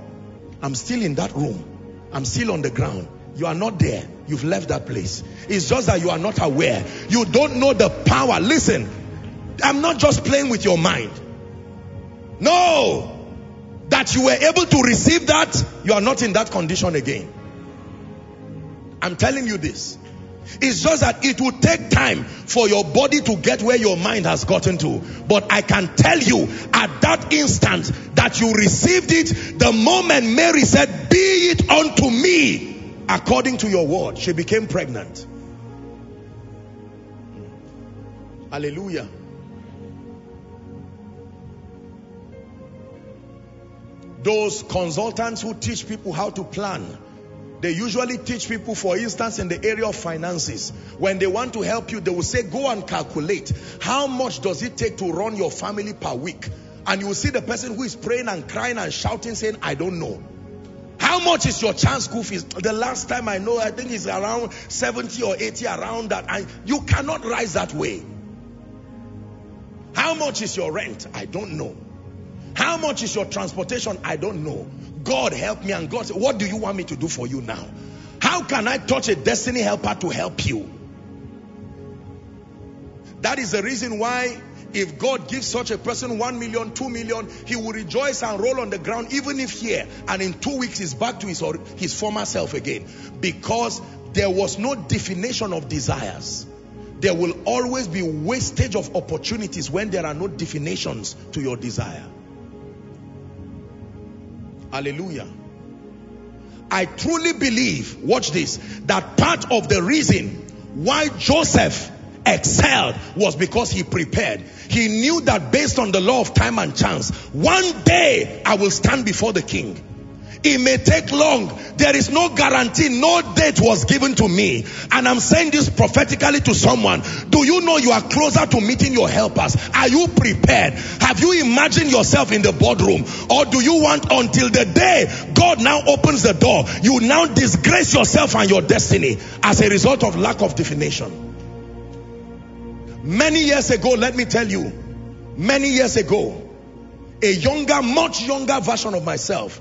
I'm still in that room. I'm still on the ground. You are not there. You've left that place. It's just that you are not aware. You don't know the power. Listen, I'm not just playing with your mind. No. That you were able to receive that, you are not in that condition again. I'm telling you this. It's just that it will take time for your body to get where your mind has gotten to. But I can tell you at that instant that you received it, the moment Mary said, Be it unto me according to your word, she became pregnant. Hallelujah. Those consultants who teach people how to plan, they usually teach people, for instance, in the area of finances. When they want to help you, they will say, go and calculate. How much does it take to run your family per week? And you will see the person who is praying and crying and shouting, saying, I don't know. How much is your chance school fees? The last time I know, I think it's around 70 or 80 around that. And you cannot rise that way. How much is your rent? I don't know. How much is your transportation? I don't know. God help me. And God said, what do you want me to do for you now? How can I touch a destiny helper to help you? That is the reason why if God gives such a person one million, two million, he will rejoice and roll on the ground even if here and in two weeks he's back to his, or his former self again. Because there was no definition of desires. There will always be wastage of opportunities when there are no definitions to your desire. Hallelujah. I truly believe, watch this, that part of the reason why Joseph excelled was because he prepared. He knew that based on the law of time and chance, one day I will stand before the king. It may take long. There is no guarantee. No date was given to me. And I'm saying this prophetically to someone. Do you know you are closer to meeting your helpers? Are you prepared? Have you imagined yourself in the boardroom? Or do you want until the day God now opens the door, you now disgrace yourself and your destiny as a result of lack of definition? Many years ago, let me tell you, many years ago, a younger, much younger version of myself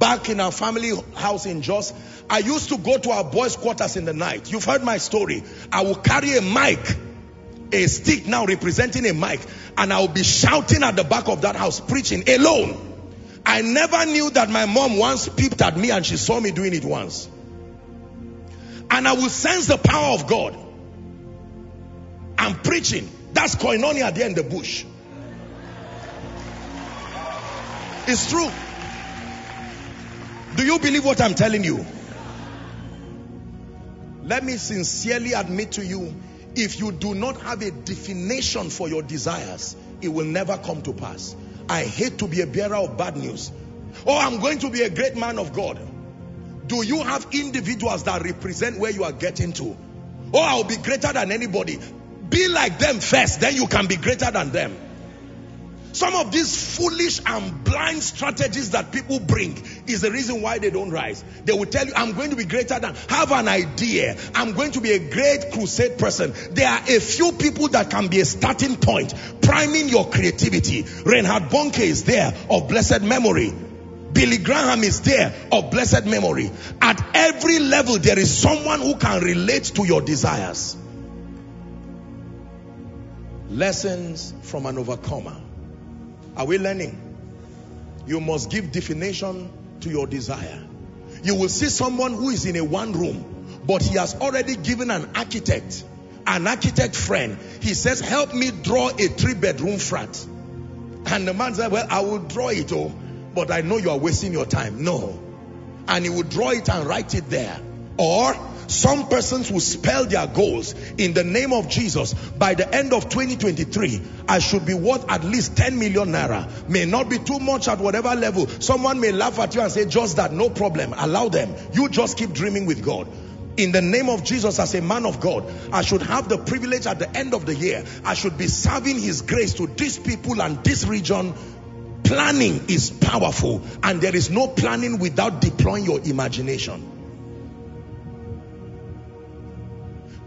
back in our family house in Jos, I used to go to our boys' quarters in the night. You've heard my story. I will carry a mic, a stick now representing a mic, and I will be shouting at the back of that house, preaching alone. I never knew that my mom once peeped at me and she saw me doing it once. And I will sense the power of God. I'm preaching. That's koinonia there in the bush. It's true. Do you believe what I'm telling you? Let me sincerely admit to you, if you do not have a definition for your desires, it will never come to pass. I hate to be a bearer of bad news. Oh, I'm going to be a great man of God. Do you have individuals that represent where you are getting to? Oh, I'll be greater than anybody. Be like them first, then you can be greater than them. Some of these foolish and blind strategies that people bring is the reason why they don't rise. They will tell you, I'm going to be greater than, have an idea. I'm going to be a great crusade person. There are a few people that can be a starting point, priming your creativity. Reinhard Bonnke is there of blessed memory. Billy Graham is there of blessed memory. At every level, there is someone who can relate to your desires. Lessons from an overcomer. Are we learning? You must give definition to your desire. You will see someone who is in a one room, but he has already given an architect, an architect friend. He says, help me draw a three bedroom flat. And the man said, well, I will draw it, oh, but I know you are wasting your time. No. And he will draw it and write it there. Or some persons will spell their goals in the name of Jesus. By the end of 2023, I should be worth at least 10 million naira. May not be too much at whatever level. Someone may laugh at you and say, just that, no problem. Allow them. You just keep dreaming with God in the name of Jesus as a man of God, I should have the privilege at the end of the year. I should be serving his grace to these people and this region. Planning is powerful and there is no planning without deploying your imagination.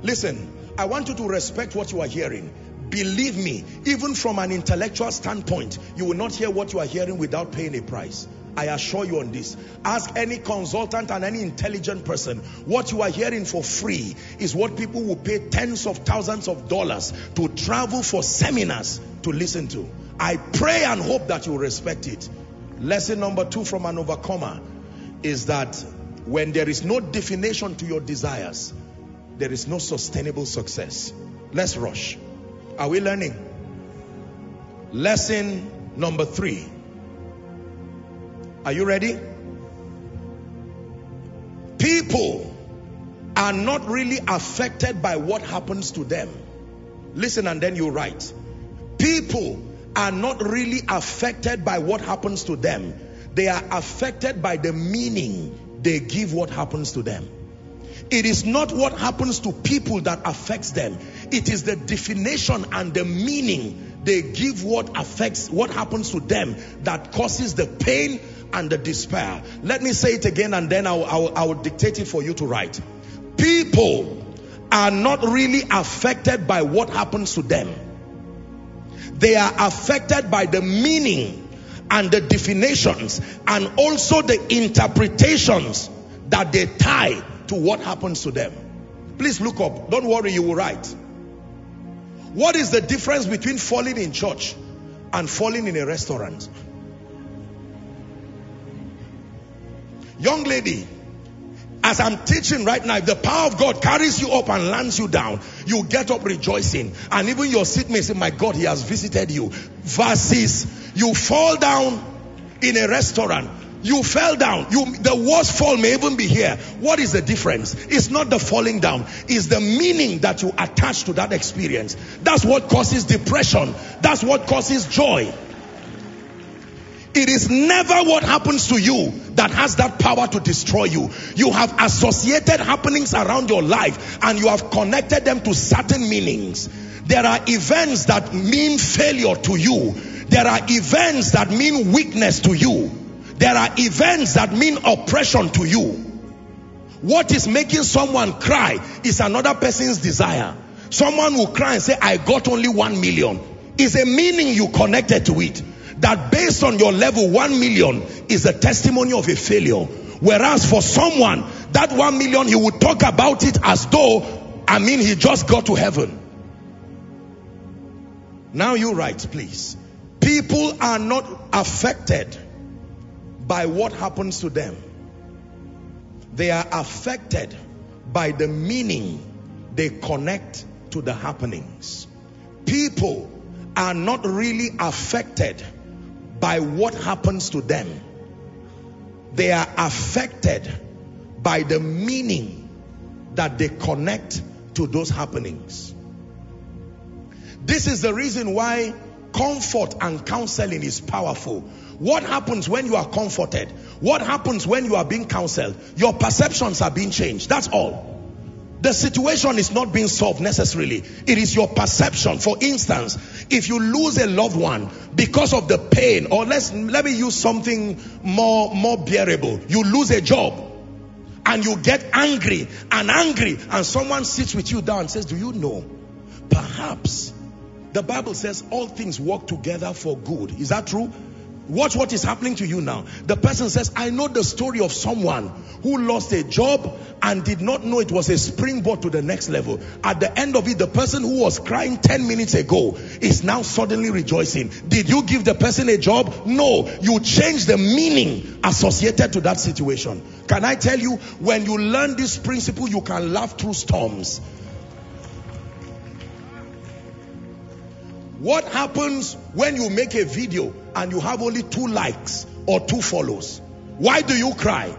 Listen, I want you to respect what you are hearing. Believe me, even from an intellectual standpoint, you will not hear what you are hearing without paying a price. I assure you on this. Ask any consultant and any intelligent person. What you are hearing for free is what people will pay tens of thousands of dollars to travel for seminars to listen to. I pray and hope that you respect it. Lesson number two from an overcomer is that when there is no definition to your desires, there is no sustainable success. Let's rush. Are we learning? Lesson number three. Are you ready? People are not really affected by what happens to them. Listen and then you write. People are not really affected by what happens to them. They are affected by the meaning they give what happens to them. It is not what happens to people that affects them. It is the definition and the meaning they give what affects, what happens to them that causes the pain and the despair. Let me say it again and then I'll, I'll, I'll dictate it for you to write. People are not really affected by what happens to them. They are affected by the meaning and the definitions and also the interpretations that they tie to what happens to them. Please look up. Don't worry, you will write. What is the difference between falling in church and falling in a restaurant? Young lady, as I'm teaching right now, if the power of God carries you up and lands you down, you get up rejoicing. And even your seatmate say, my God, he has visited you. Versus you fall down in a restaurant. You fell down. You, the worst fall may even be here. What is the difference? It's not the falling down. It's the meaning that you attach to that experience. That's what causes depression. That's what causes joy. It is never what happens to you that has that power to destroy you. You have associated happenings around your life and you have connected them to certain meanings. There are events that mean failure to you. There are events that mean weakness to you. There are events that mean oppression to you. What is making someone cry is another person's desire. Someone will cry and say, I got only one million. Is a meaning you connected to it that based on your level, one million is a testimony of a failure. Whereas for someone, that one million, he would talk about it as though, I mean, he just got to heaven. Now you write, please. People are not affected by what happens to them. They are affected by the meaning they connect to the happenings. People are not really affected by what happens to them. They are affected by the meaning that they connect to those happenings. This is the reason why comfort and counseling is powerful. What happens when you are comforted? What happens when you are being counseled? Your perceptions are being changed. That's all. The situation is not being solved necessarily. It is your perception. For instance, if you lose a loved one because of the pain, or let's let me use something more more bearable. You lose a job and you get angry and angry, and someone sits with you down and says, Do you know? Perhaps the Bible says all things work together for good. Is that true? Watch what is happening to you now. The person says, I know the story of someone who lost a job and did not know it was a springboard to the next level. At the end of it, the person who was crying 10 minutes ago is now suddenly rejoicing. Did you give the person a job? No. You changed the meaning associated to that situation. Can I tell you, when you learn this principle, you can laugh through storms. What happens when you make a video and you have only two likes or two follows? Why do you cry?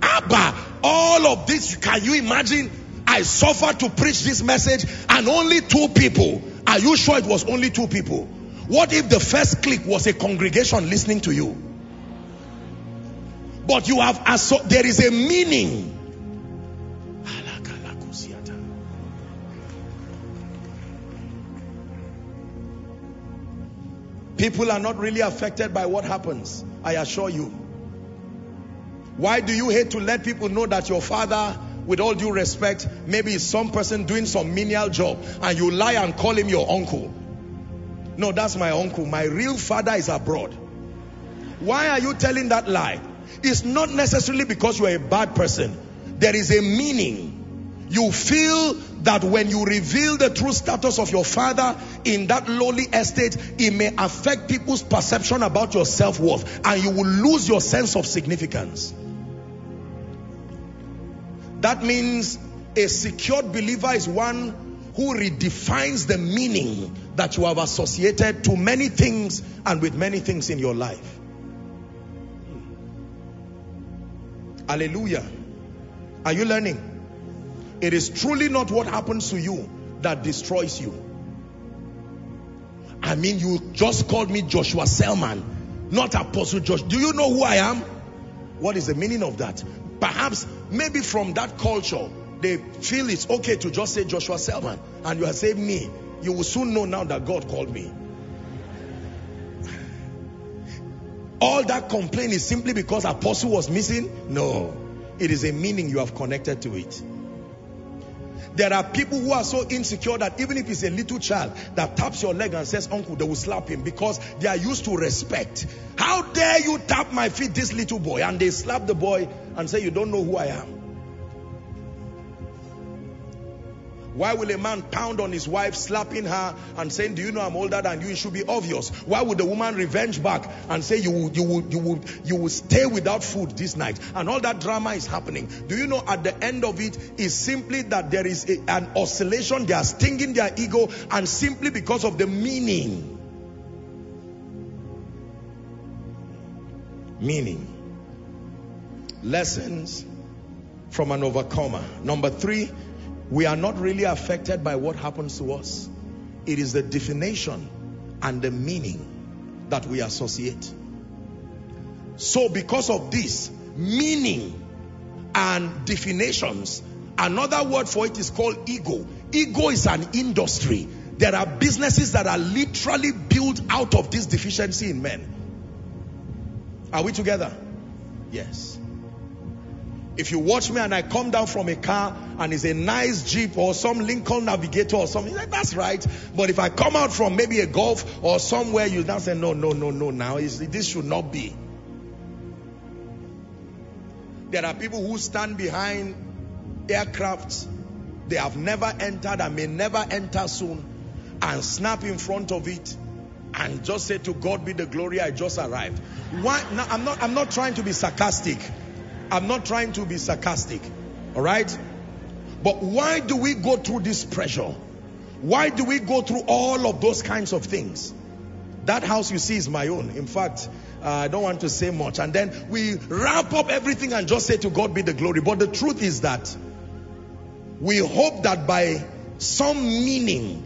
Abba, all of this, can you imagine? I suffered to preach this message and only two people. Are you sure it was only two people? What if the first click was a congregation listening to you? But you have, there is a meaning People are not really affected by what happens. I assure you. Why do you hate to let people know that your father with all due respect, maybe is some person doing some menial job and you lie and call him your uncle. No, that's my uncle. My real father is abroad. Why are you telling that lie? It's not necessarily because you're a bad person. There is a meaning. You feel that when you reveal the true status of your father in that lowly estate, it may affect people's perception about your self-worth and you will lose your sense of significance. That means a secured believer is one who redefines the meaning that you have associated to many things and with many things in your life. Hallelujah. Are you learning? It is truly not what happens to you that destroys you. I mean, you just called me Joshua Selman, not Apostle Josh. Do you know who I am? What is the meaning of that? Perhaps, maybe from that culture, they feel it's okay to just say Joshua Selman and you are saying me. You will soon know now that God called me. All that complaint is simply because apostle was missing? No. It is a meaning you have connected to it. There are people who are so insecure that even if it's a little child that taps your leg and says, uncle, they will slap him because they are used to respect. How dare you tap my feet, this little boy? And they slap the boy and say, you don't know who I am. Why will a man pound on his wife, slapping her and saying, do you know I'm older than you? It should be obvious. Why would the woman revenge back and say, you will, you will, you will, you will stay without food this night? And all that drama is happening. Do you know at the end of it is simply that there is a, an oscillation. They are stinging their ego and simply because of the meaning. Meaning. Lessons from an overcomer. Number three, we are not really affected by what happens to us. It is the definition and the meaning that we associate. So because of this, meaning and definitions, another word for it is called ego. Ego is an industry. There are businesses that are literally built out of this deficiency in men. Are we together? Yes. If you watch me and I come down from a car and it's a nice Jeep or some Lincoln Navigator or something, like, that's right. But if I come out from maybe a Golf or somewhere, you now say, no, no, no, no, now this should not be. There are people who stand behind aircrafts they have never entered and may never enter soon and snap in front of it and just say to God be the glory I just arrived. Why? Now, I'm not I'm not trying to be sarcastic. I'm not trying to be sarcastic. All right? But why do we go through this pressure? Why do we go through all of those kinds of things? That house you see is my own. In fact, uh, I don't want to say much. And then we wrap up everything and just say to God be the glory. But the truth is that we hope that by some meaning,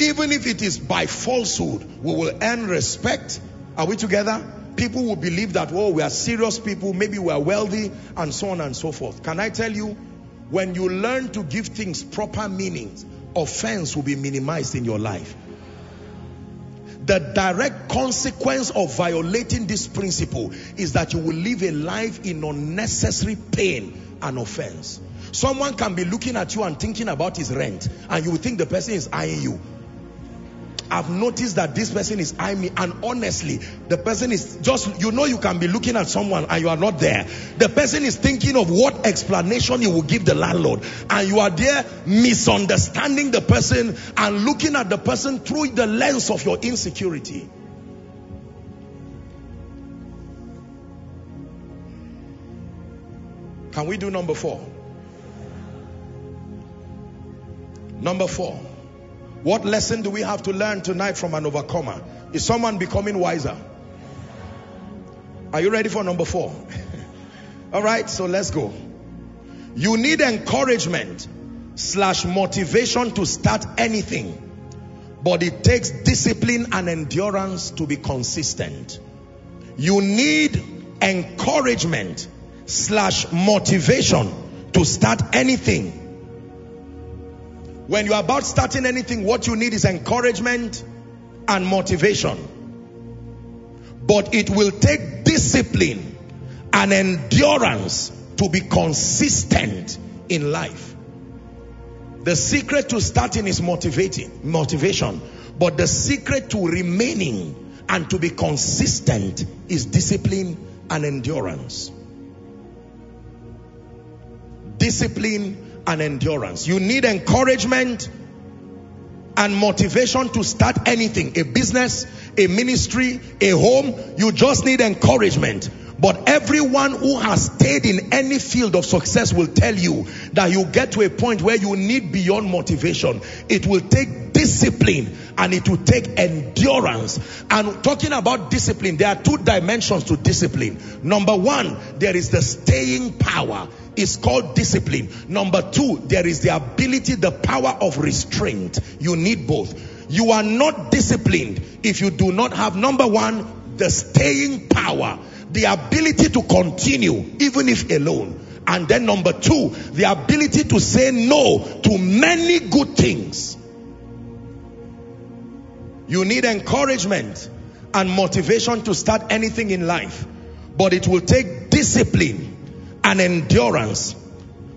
even if it is by falsehood, we will earn respect. Are we together? People will believe that, oh, we are serious people, maybe we are wealthy, and so on and so forth. Can I tell you, when you learn to give things proper meanings, offense will be minimized in your life. The direct consequence of violating this principle is that you will live a life in unnecessary pain and offense. Someone can be looking at you and thinking about his rent, and you will think the person is eyeing you. I've noticed that this person is eyeing me and honestly the person is just you know you can be looking at someone and you are not there. The person is thinking of what explanation you will give the landlord and you are there misunderstanding the person and looking at the person through the lens of your insecurity. Can we do number four? Number four what lesson do we have to learn tonight from an overcomer? Is someone becoming wiser? Are you ready for number four? All right, so let's go. You need encouragement slash motivation to start anything. But it takes discipline and endurance to be consistent. You need encouragement slash motivation to start anything when you're about starting anything, what you need is encouragement and motivation. But it will take discipline and endurance to be consistent in life. The secret to starting is motivating, motivation. But the secret to remaining and to be consistent is discipline and endurance. Discipline and endurance. You need encouragement and motivation to start anything a business, a ministry, a home. You just need encouragement. But everyone who has stayed in any field of success will tell you that you get to a point where you need beyond motivation. It will take discipline and it will take endurance. And talking about discipline, there are two dimensions to discipline. Number one, there is the staying power. It's called discipline. Number two, there is the ability, the power of restraint. You need both. You are not disciplined if you do not have, number one, the staying power the ability to continue even if alone. And then number two, the ability to say no to many good things. You need encouragement and motivation to start anything in life. But it will take discipline and endurance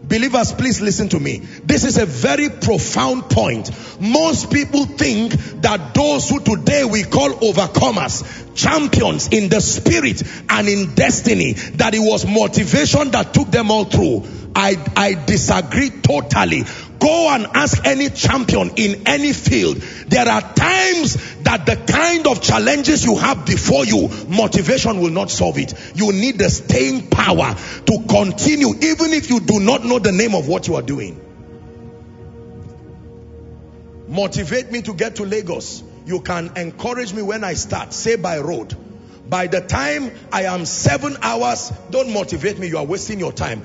Believers, please listen to me. This is a very profound point. Most people think that those who today we call overcomers, champions in the spirit and in destiny, that it was motivation that took them all through. I, I disagree totally. Go and ask any champion in any field. There are times that the kind of challenges you have before you, motivation will not solve it. You need the staying power to continue even if you do not know the name of what you are doing. Motivate me to get to Lagos. You can encourage me when I start, say by road. By the time I am seven hours, don't motivate me. You are wasting your time.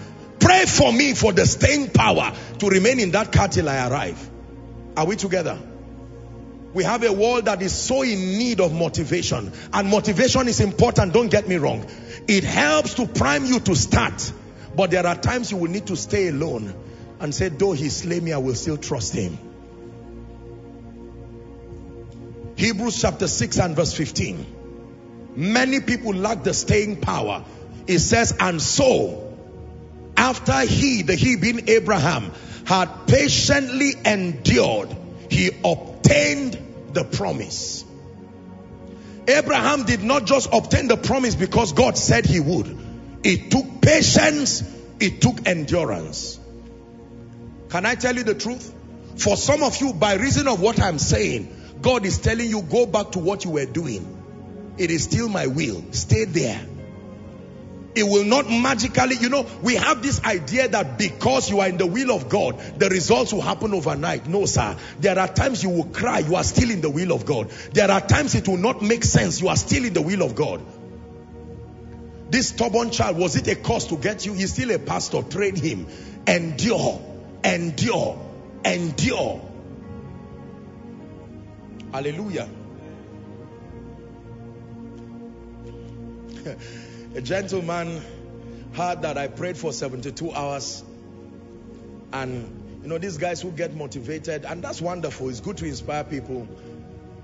Pray for me for the staying power to remain in that car till I arrive. Are we together? We have a world that is so in need of motivation. And motivation is important, don't get me wrong. It helps to prime you to start. But there are times you will need to stay alone and say, though he slay me, I will still trust him. Hebrews chapter 6 and verse 15. Many people lack the staying power. It says, and so after he, the he being Abraham, had patiently endured, he obtained the promise. Abraham did not just obtain the promise because God said he would. It took patience, it took endurance. Can I tell you the truth? For some of you, by reason of what I'm saying, God is telling you, go back to what you were doing. It is still my will. Stay there. It will not magically, you know, we have this idea that because you are in the will of God, the results will happen overnight. No, sir. There are times you will cry, you are still in the will of God. There are times it will not make sense, you are still in the will of God. This stubborn child, was it a cost to get you? He's still a pastor. Train him. Endure, endure, endure. Hallelujah. A gentleman heard that I prayed for 72 hours. And, you know, these guys who get motivated, and that's wonderful. It's good to inspire people.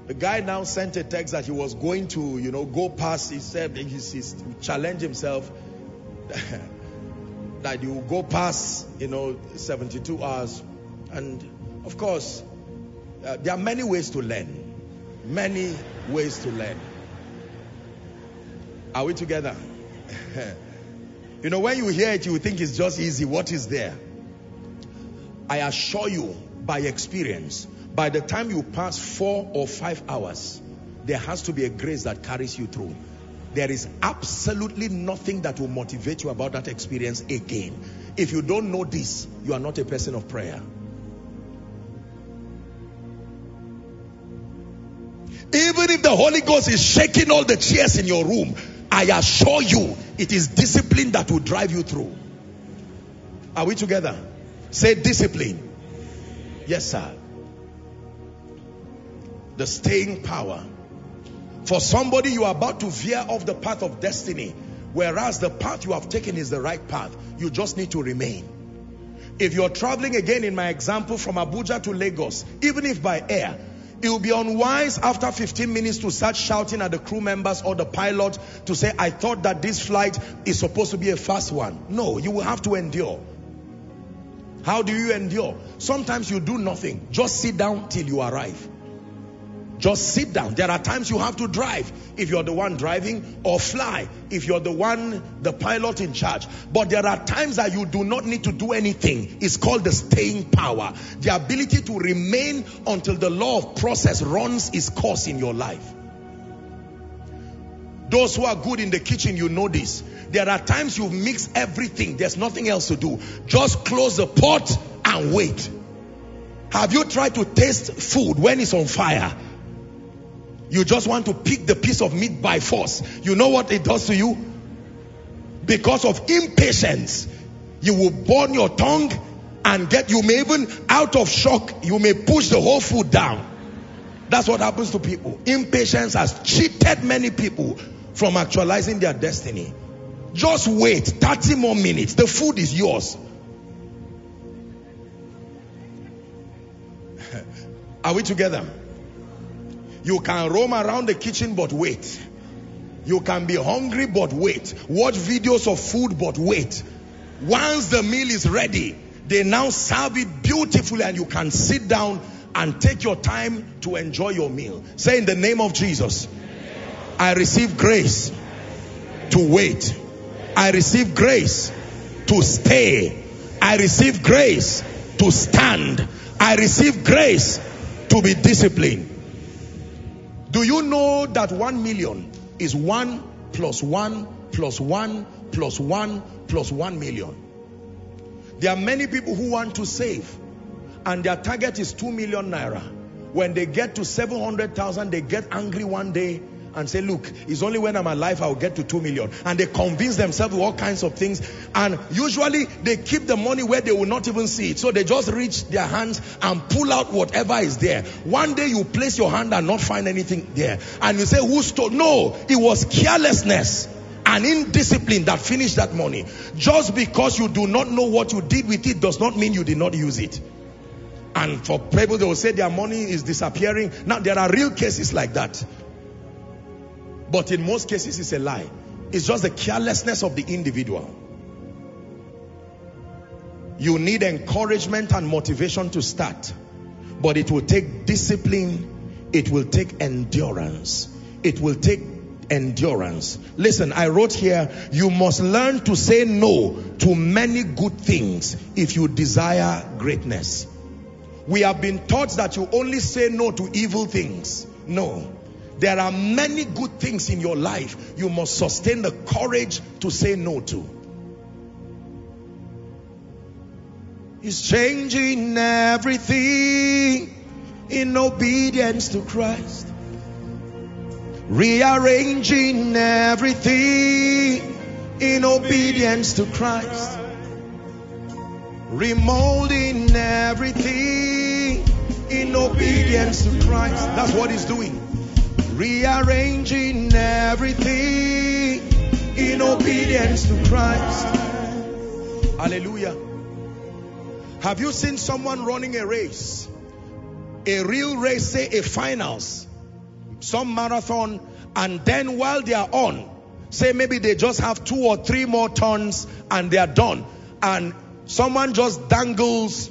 The guy now sent a text that he was going to, you know, go past. He said he, he challenged himself that will go past, you know, 72 hours. And of course, uh, there are many ways to learn. Many ways to learn. Are we together? you know, when you hear it, you think it's just easy. What is there? I assure you, by experience, by the time you pass four or five hours, there has to be a grace that carries you through. There is absolutely nothing that will motivate you about that experience again. If you don't know this, you are not a person of prayer. Even if the Holy Ghost is shaking all the chairs in your room, I assure you, it is discipline that will drive you through. Are we together? Say discipline. Yes, sir. The staying power. For somebody, you are about to veer off the path of destiny, whereas the path you have taken is the right path. You just need to remain. If you're traveling again, in my example, from Abuja to Lagos, even if by air, it will be unwise after 15 minutes to start shouting at the crew members or the pilot to say, I thought that this flight is supposed to be a fast one. No, you will have to endure. How do you endure? Sometimes you do nothing. Just sit down till you arrive. Just sit down. There are times you have to drive if you're the one driving or fly if you're the one, the pilot in charge. But there are times that you do not need to do anything. It's called the staying power. The ability to remain until the law of process runs its course in your life. Those who are good in the kitchen, you know this. There are times you mix everything. There's nothing else to do. Just close the pot and wait. Have you tried to taste food when it's on fire? You just want to pick the piece of meat by force. You know what it does to you? Because of impatience, you will burn your tongue and get, you may even out of shock, you may push the whole food down. That's what happens to people. Impatience has cheated many people from actualizing their destiny. Just wait 30 more minutes. The food is yours. Are we together? You can roam around the kitchen but wait. You can be hungry but wait. Watch videos of food but wait. Once the meal is ready, they now serve it beautifully and you can sit down and take your time to enjoy your meal. Say in the name of Jesus, I receive grace to wait. I receive grace to stay. I receive grace to stand. I receive grace to be disciplined. Do you know that one million is one plus one plus one plus one plus one million? There are many people who want to save and their target is two million naira. When they get to 700,000, they get angry one day and say, look, it's only when I'm alive I'll get to 2 million. And they convince themselves with all kinds of things. And usually they keep the money where they will not even see it. So they just reach their hands and pull out whatever is there. One day you place your hand and not find anything there. And you say, who stole? No, it was carelessness and indiscipline that finished that money. Just because you do not know what you did with it does not mean you did not use it. And for people, they will say their money is disappearing. Now, there are real cases like that. But in most cases, it's a lie. It's just the carelessness of the individual. You need encouragement and motivation to start. But it will take discipline. It will take endurance. It will take endurance. Listen, I wrote here, you must learn to say no to many good things if you desire greatness. We have been taught that you only say no to evil things. No. There are many good things in your life you must sustain the courage to say no to. He's changing everything in obedience to Christ. Rearranging everything in obedience to Christ. Remolding everything in obedience to Christ. That's what he's doing rearranging everything in obedience to Christ. Hallelujah. Have you seen someone running a race? A real race, say a finals, some marathon, and then while they are on, say maybe they just have two or three more turns and they are done. And someone just dangles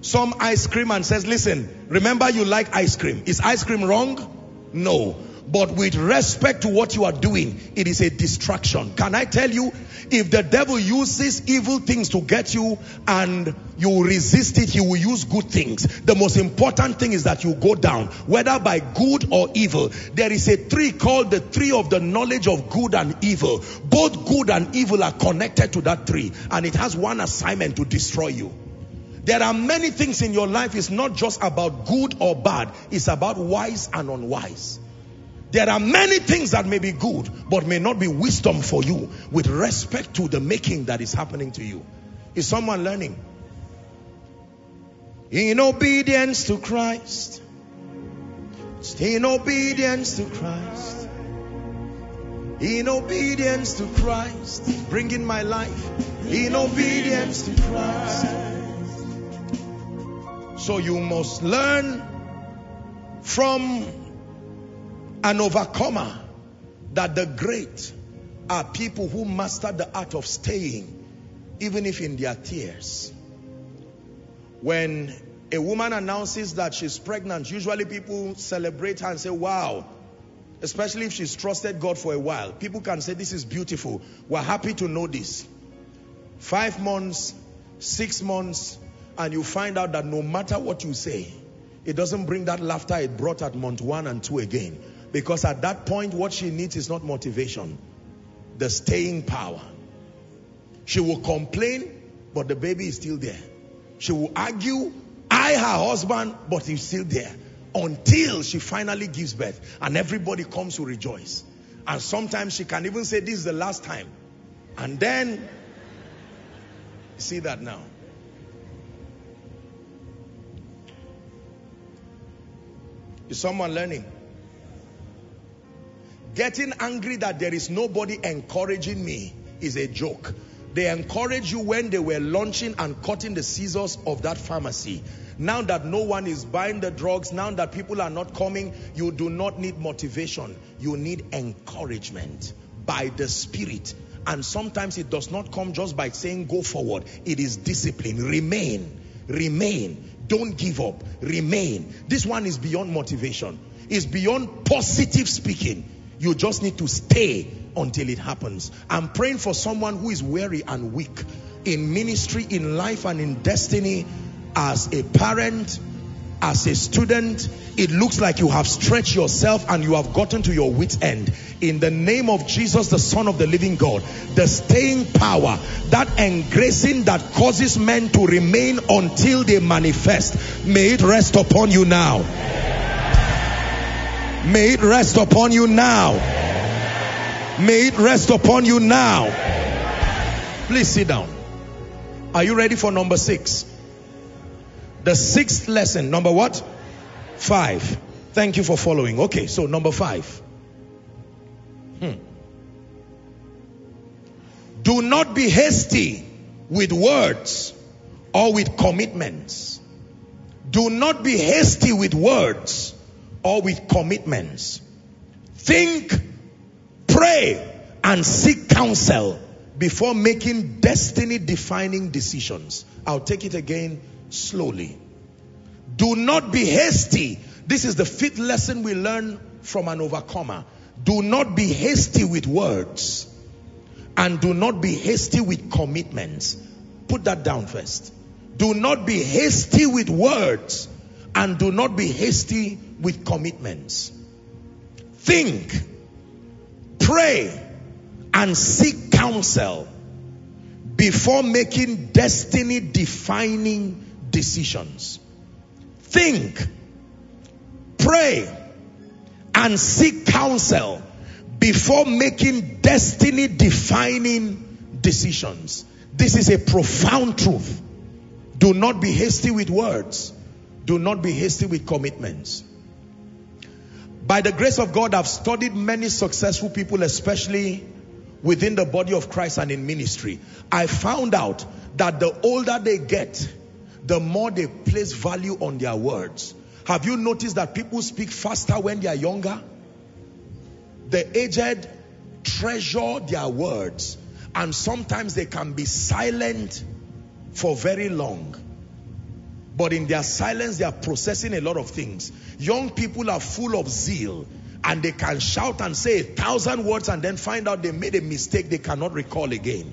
some ice cream and says, listen, remember you like ice cream. Is ice cream wrong? No. But with respect to what you are doing, it is a distraction. Can I tell you, if the devil uses evil things to get you and you resist it, he will use good things. The most important thing is that you go down, whether by good or evil. There is a tree called the tree of the knowledge of good and evil. Both good and evil are connected to that tree and it has one assignment to destroy you. There are many things in your life. It's not just about good or bad. It's about wise and unwise. There are many things that may be good, but may not be wisdom for you with respect to the making that is happening to you. Is someone learning? In obedience to Christ. In obedience to Christ. In obedience to Christ. Bringing my life. In obedience to Christ. So you must learn from an overcomer that the great are people who master the art of staying even if in their tears. When a woman announces that she's pregnant, usually people celebrate her and say, wow, especially if she's trusted God for a while. People can say, this is beautiful. We're happy to know this. Five months, six months, and you find out that no matter what you say, it doesn't bring that laughter it brought at month one and two again. Because at that point, what she needs is not motivation, the staying power. She will complain, but the baby is still there. She will argue, I, her husband, but he's still there. Until she finally gives birth. And everybody comes to rejoice. And sometimes she can even say, this is the last time. And then, see that now. Is someone learning? Getting angry that there is nobody encouraging me is a joke. They encouraged you when they were launching and cutting the scissors of that pharmacy. Now that no one is buying the drugs, now that people are not coming, you do not need motivation. You need encouragement by the Spirit. And sometimes it does not come just by saying go forward. It is discipline. Remain. Remain. Don't give up. Remain. This one is beyond motivation. It's beyond positive speaking. You just need to stay until it happens. I'm praying for someone who is weary and weak in ministry, in life, and in destiny as a parent, as a student. It looks like you have stretched yourself and you have gotten to your wit's end. In the name of Jesus, the Son of the living God, the staying power, that engracing that causes men to remain until they manifest, may it rest upon you now. May it rest upon you now. May it rest upon you now. Please sit down. Are you ready for number six? The sixth lesson. Number what? Five. Thank you for following. Okay, so number five. Hmm. Do not be hasty with words or with commitments. Do not be hasty with words or with commitments. Think, pray, and seek counsel before making destiny defining decisions. I'll take it again slowly. Do not be hasty. This is the fifth lesson we learn from an overcomer. Do not be hasty with words and do not be hasty with commitments. Put that down first. Do not be hasty with words and do not be hasty with commitments. Think, pray, and seek counsel before making destiny defining decisions. Think, pray, and seek counsel before making destiny defining decisions. This is a profound truth. Do not be hasty with words. Do not be hasty with commitments. By the grace of God, I've studied many successful people, especially within the body of Christ and in ministry. I found out that the older they get, the more they place value on their words. Have you noticed that people speak faster when they are younger? The aged treasure their words and sometimes they can be silent for very long. But in their silence, they are processing a lot of things. Young people are full of zeal and they can shout and say a thousand words and then find out they made a mistake they cannot recall again.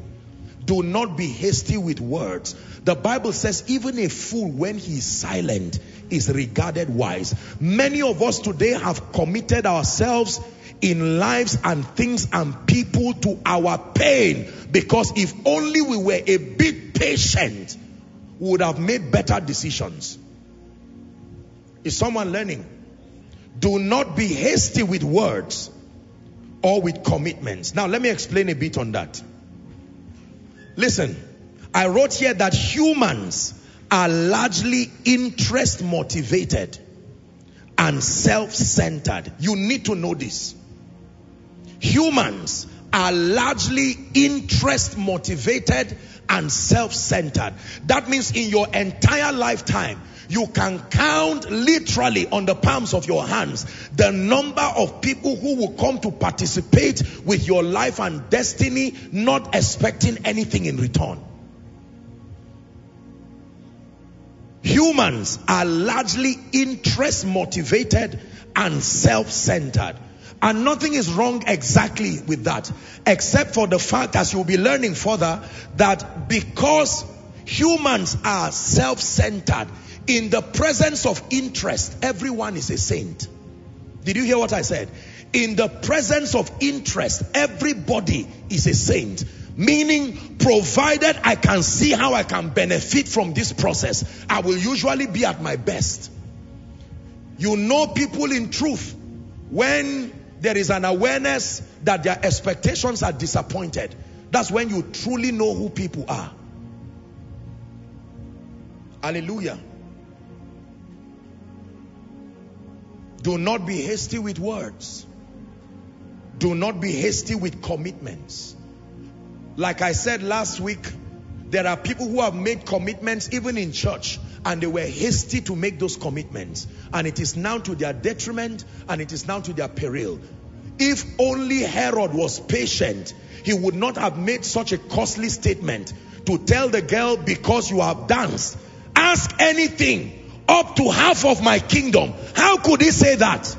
Do not be hasty with words. The Bible says even a fool when he is silent is regarded wise. Many of us today have committed ourselves in lives and things and people to our pain because if only we were a bit patient we would have made better decisions. Is someone learning? Do not be hasty with words or with commitments. Now, let me explain a bit on that. Listen, I wrote here that humans are largely interest motivated and self-centered. You need to know this. Humans are largely interest motivated and self-centered. That means in your entire lifetime, you can count literally on the palms of your hands the number of people who will come to participate with your life and destiny, not expecting anything in return. Humans are largely interest motivated and self-centered. And nothing is wrong exactly with that, except for the fact, as you'll be learning further, that because humans are self-centered, in the presence of interest, everyone is a saint. Did you hear what I said? In the presence of interest, everybody is a saint. Meaning, provided I can see how I can benefit from this process, I will usually be at my best. You know people in truth when there is an awareness that their expectations are disappointed. That's when you truly know who people are. Hallelujah. Do not be hasty with words. Do not be hasty with commitments. Like I said last week, there are people who have made commitments even in church and they were hasty to make those commitments. And it is now to their detriment and it is now to their peril. If only Herod was patient, he would not have made such a costly statement to tell the girl, because you have danced, ask anything up to half of my kingdom. How could he say that?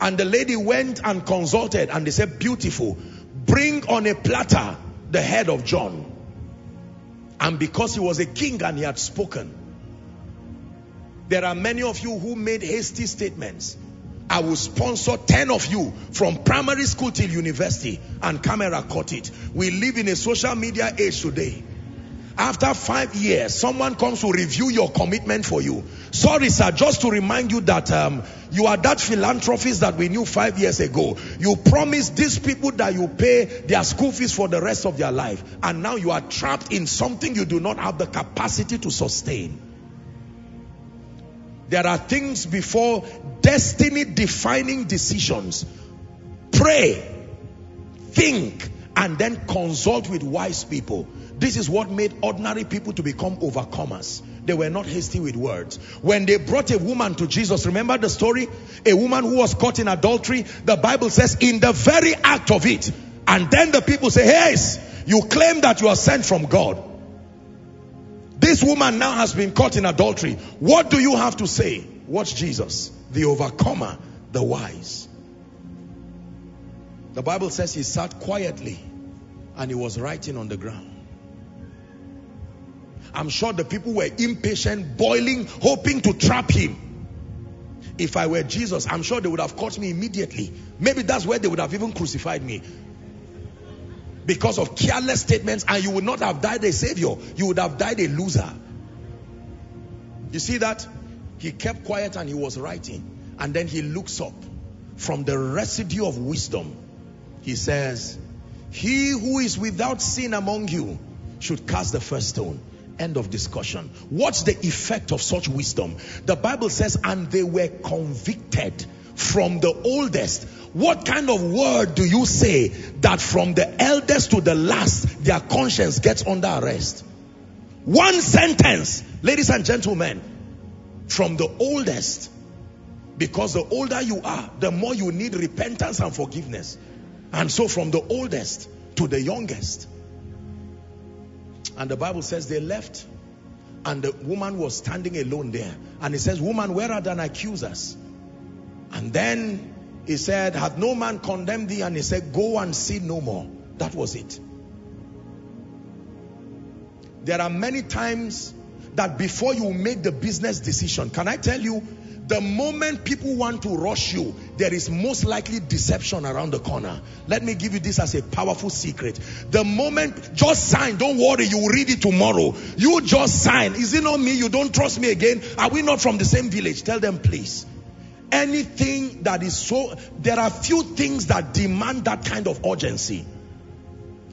And the lady went and consulted and they said, beautiful, bring on a platter the head of John. And because he was a king and he had spoken, there are many of you who made hasty statements. I will sponsor 10 of you from primary school till university and camera caught it. We live in a social media age today. After five years, someone comes to review your commitment for you. Sorry, sir, just to remind you that um, you are that philanthropist that we knew five years ago. You promised these people that you pay their school fees for the rest of their life. And now you are trapped in something you do not have the capacity to sustain. There are things before destiny defining decisions. Pray, think, and then consult with wise people. This is what made ordinary people to become overcomers. They were not hasty with words. When they brought a woman to Jesus, remember the story? A woman who was caught in adultery. The Bible says in the very act of it. And then the people say, hey, you claim that you are sent from God. This woman now has been caught in adultery. What do you have to say? Watch Jesus, the overcomer, the wise. The Bible says he sat quietly and he was writing on the ground. I'm sure the people were impatient, boiling, hoping to trap him. If I were Jesus, I'm sure they would have caught me immediately. Maybe that's where they would have even crucified me. Because of careless statements, and you would not have died a savior, you would have died a loser. You see that? He kept quiet and he was writing. And then he looks up from the residue of wisdom. He says, He who is without sin among you should cast the first stone. End of discussion. What's the effect of such wisdom? The Bible says, and they were convicted from the oldest. What kind of word do you say that from the eldest to the last, their conscience gets under arrest? One sentence, ladies and gentlemen, from the oldest. Because the older you are, the more you need repentance and forgiveness. And so from the oldest to the youngest. And the Bible says they left and the woman was standing alone there. And he says, woman, where are thine accusers? And then he said, had no man condemned thee? And he said, go and sin no more. That was it. There are many times that before you make the business decision, can I tell you, the moment people want to rush you, there is most likely deception around the corner. Let me give you this as a powerful secret. The moment, just sign, don't worry, you will read it tomorrow. You just sign. Is it not me? You don't trust me again? Are we not from the same village? Tell them, please. Anything that is so, there are few things that demand that kind of urgency.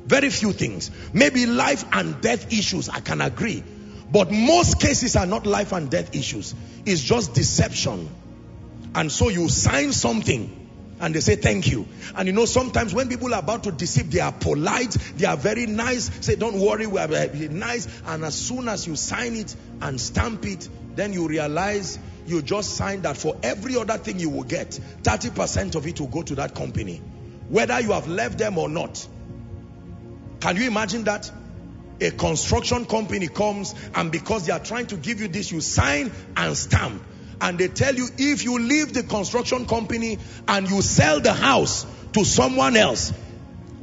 Very few things. Maybe life and death issues, I can agree. But most cases are not life and death issues. It's just deception. And so you sign something and they say thank you. And you know, sometimes when people are about to deceive, they are polite, they are very nice, say don't worry, we are nice. And as soon as you sign it and stamp it, then you realize you just signed that for every other thing you will get, 30% of it will go to that company. Whether you have left them or not. Can you imagine that? A construction company comes and because they are trying to give you this, you sign and stamp. And they tell you if you leave the construction company and you sell the house to someone else,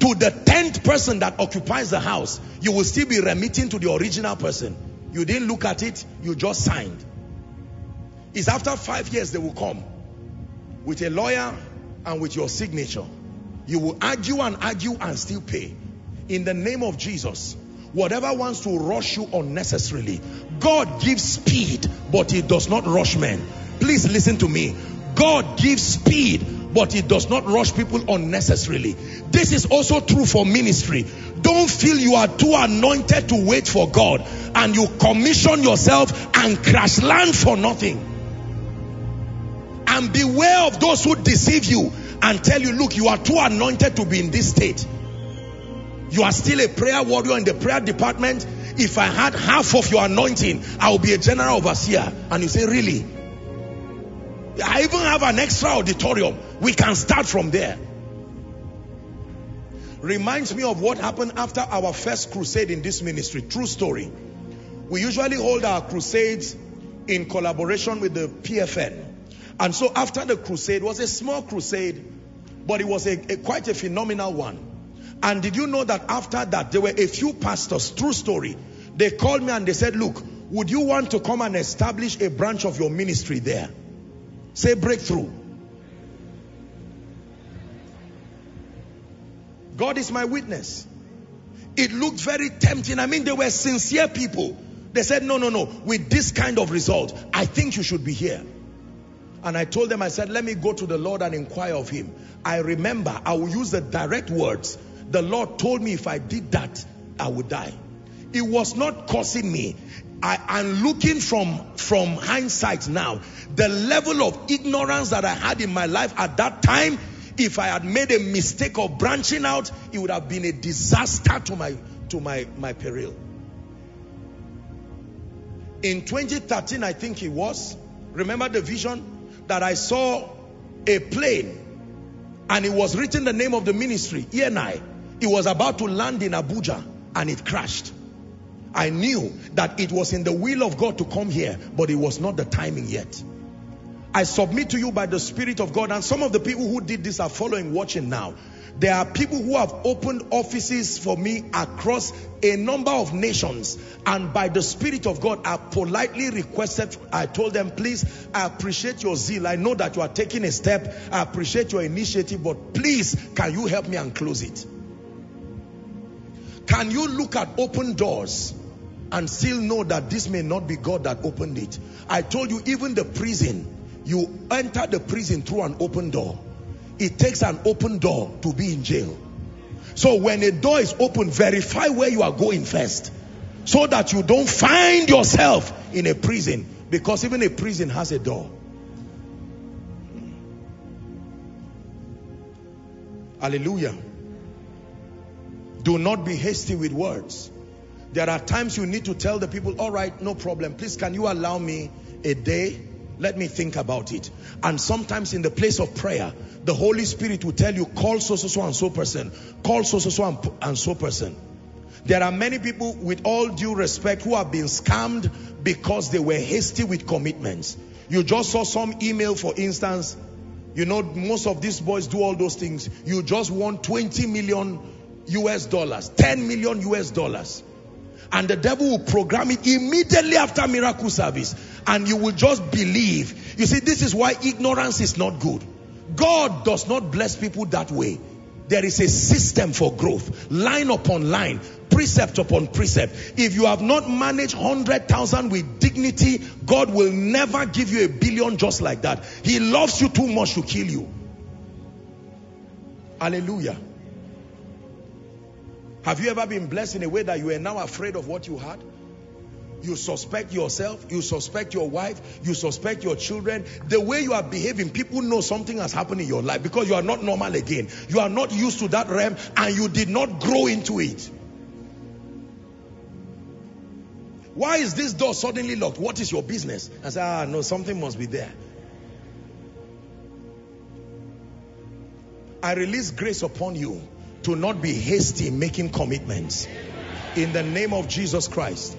to the 10th person that occupies the house, you will still be remitting to the original person. You didn't look at it, you just signed. It's after five years they will come with a lawyer and with your signature. You will argue and argue and still pay. In the name of Jesus, whatever wants to rush you unnecessarily, God gives speed, but he does not rush men. Please listen to me. God gives speed, but he does not rush people unnecessarily. This is also true for ministry. Don't feel you are too anointed to wait for God and you commission yourself and crash land for nothing. And beware of those who deceive you and tell you, look, you are too anointed to be in this state. You are still a prayer warrior in the prayer department. If I had half of your anointing, I will be a general overseer. And you say, really? I even have an extra auditorium. We can start from there. Reminds me of what happened after our first crusade in this ministry. True story. We usually hold our crusades in collaboration with the PFN. And so after the crusade, was a small crusade, but it was a, a, quite a phenomenal one. And did you know that after that, there were a few pastors, true story. They called me and they said, look, would you want to come and establish a branch of your ministry there? Say breakthrough. God is my witness. It looked very tempting. I mean, they were sincere people. They said, no, no, no, with this kind of result, I think you should be here. And I told them, I said, let me go to the Lord and inquire of him. I remember, I will use the direct words. The Lord told me if I did that, I would die. It was not causing me. I am looking from, from hindsight now. The level of ignorance that I had in my life at that time, if I had made a mistake of branching out, it would have been a disaster to my, to my, my peril. In 2013, I think it was, remember the vision? that I saw a plane and it was written the name of the ministry, ENI. It was about to land in Abuja and it crashed. I knew that it was in the will of God to come here, but it was not the timing yet. I submit to you by the Spirit of God, and some of the people who did this are following, watching now. There are people who have opened offices for me across a number of nations. And by the Spirit of God, I politely requested, I told them, please, I appreciate your zeal. I know that you are taking a step. I appreciate your initiative, but please, can you help me and close it? Can you look at open doors and still know that this may not be God that opened it? I told you, even the prison, you enter the prison through an open door it takes an open door to be in jail. So when a door is open, verify where you are going first. So that you don't find yourself in a prison. Because even a prison has a door. Hallelujah. Do not be hasty with words. There are times you need to tell the people, all right, no problem. Please, can you allow me a day? Let me think about it. And sometimes in the place of prayer, the Holy Spirit will tell you, call so, so, so and so person. Call so, so, so and, so person. There are many people with all due respect who have been scammed because they were hasty with commitments. You just saw some email, for instance. You know, most of these boys do all those things. You just want 20 million US dollars, 10 million US dollars. And the devil will program it immediately after miracle service. And you will just believe. You see, this is why ignorance is not good. God does not bless people that way. There is a system for growth, line upon line, precept upon precept. If you have not managed 100,000 with dignity, God will never give you a billion just like that. He loves you too much to kill you. Hallelujah. Have you ever been blessed in a way that you are now afraid of what you had? You suspect yourself, you suspect your wife, you suspect your children. The way you are behaving, people know something has happened in your life because you are not normal again. You are not used to that realm and you did not grow into it. Why is this door suddenly locked? What is your business? I say, ah, no, something must be there. I release grace upon you to not be hasty making commitments. In the name of Jesus Christ.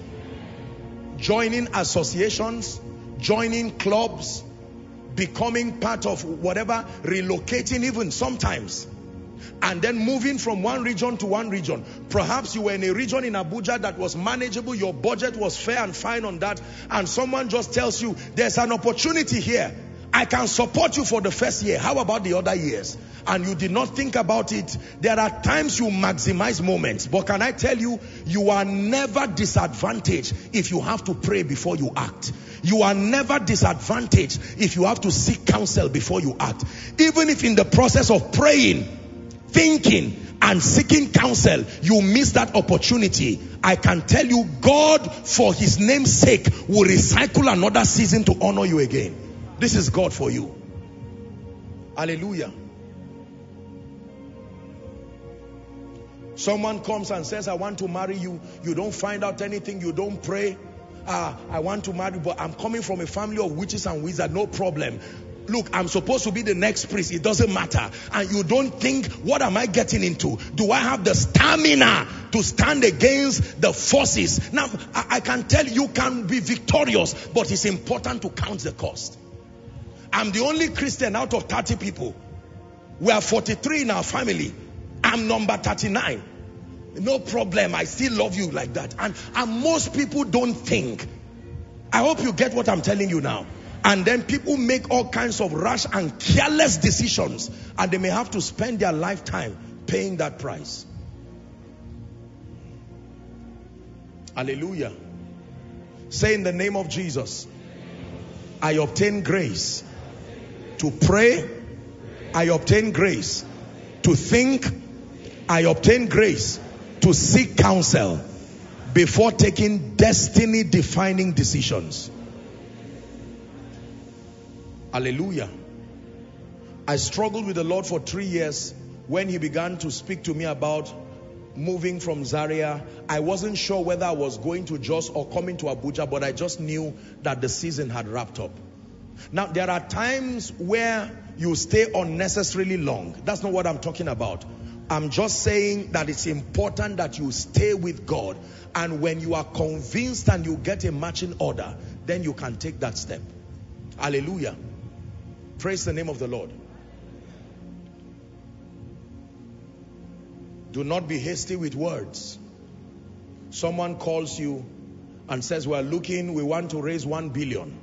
Joining associations, joining clubs, becoming part of whatever, relocating even sometimes and then moving from one region to one region. Perhaps you were in a region in Abuja that was manageable, your budget was fair and fine on that, and someone just tells you, there's an opportunity here. I can support you for the first year. How about the other years? And you did not think about it. There are times you maximize moments. But can I tell you, you are never disadvantaged if you have to pray before you act. You are never disadvantaged if you have to seek counsel before you act. Even if in the process of praying, thinking and seeking counsel, you miss that opportunity. I can tell you, God, for his name's sake, will recycle another season to honor you again. This is God for you. Hallelujah. Someone comes and says, I want to marry you. You don't find out anything. You don't pray. Uh, I want to marry, but I'm coming from a family of witches and wizards. No problem look, I'm supposed to be the next priest. It doesn't matter. And you don't think, what am I getting into? Do I have the stamina to stand against the forces? Now, I, I can tell you, you can be victorious, but it's important to count the cost. I'm the only Christian out of 30 people. We are 43 in our family. I'm number 39. No problem. I still love you like that. And, and most people don't think. I hope you get what I'm telling you now. And then people make all kinds of rash and careless decisions and they may have to spend their lifetime paying that price. Hallelujah. Say in the name of Jesus, I obtain grace to pray. I obtain grace to think. I obtain grace to seek counsel before taking destiny defining decisions. Hallelujah. I struggled with the Lord for three years when he began to speak to me about moving from Zaria. I wasn't sure whether I was going to Jos or coming to Abuja, but I just knew that the season had wrapped up. Now, there are times where you stay unnecessarily long. That's not what I'm talking about. I'm just saying that it's important that you stay with God. And when you are convinced and you get a matching order, then you can take that step. Hallelujah. Praise the name of the Lord. Do not be hasty with words. Someone calls you and says, we're looking, we want to raise one billion.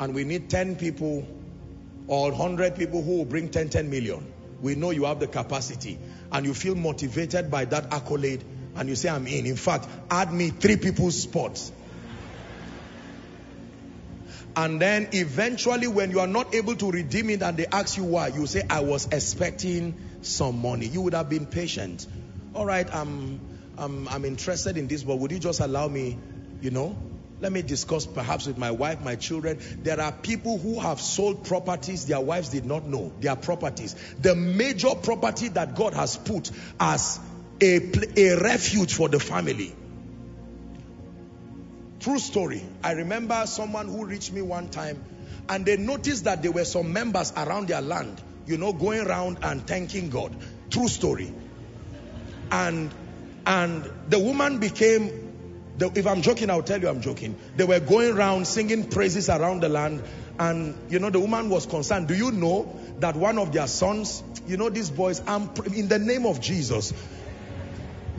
And we need 10 people or 100 people who will bring 10, 10 million. We know you have the capacity and you feel motivated by that accolade and you say, I'm in. In fact, add me three people's spots and then eventually when you are not able to redeem it and they ask you why, you say, I was expecting some money. You would have been patient. All right, I'm, I'm, I'm interested in this, but would you just allow me, you know, let me discuss perhaps with my wife, my children. There are people who have sold properties their wives did not know, their properties. The major property that God has put as a, a refuge for the family True story. I remember someone who reached me one time and they noticed that there were some members around their land, you know, going around and thanking God. True story. And and the woman became if I'm joking, I'll tell you I'm joking. They were going around singing praises around the land. And, you know, the woman was concerned. Do you know that one of their sons, you know, these boys, I'm, in the name of Jesus,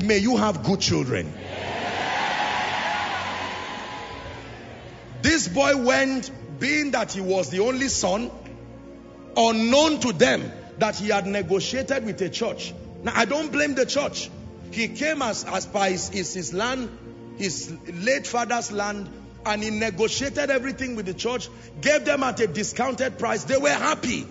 may you have good children. This boy went, being that he was the only son, unknown to them that he had negotiated with a church. Now, I don't blame the church. He came as, as by his, his land, his late father's land, and he negotiated everything with the church, gave them at a discounted price. They were happy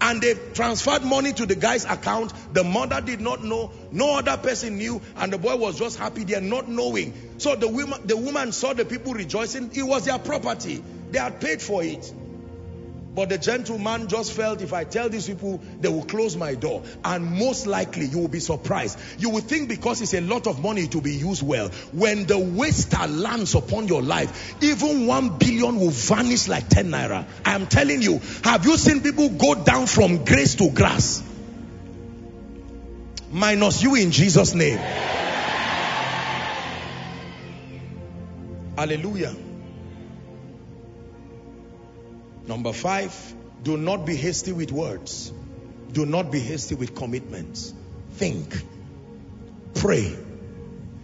and they transferred money to the guy's account. The mother did not know. No other person knew. And the boy was just happy there, not knowing. So the woman, the woman saw the people rejoicing. It was their property. They had paid for it. But the gentleman just felt if I tell these people, they will close my door. And most likely you will be surprised. You will think because it's a lot of money to be used well. When the waster lands upon your life, even one billion will vanish like 10 naira. I am telling you, have you seen people go down from grace to grass? Minus you in Jesus' name. Hallelujah. Number five, do not be hasty with words. Do not be hasty with commitments. Think. Pray.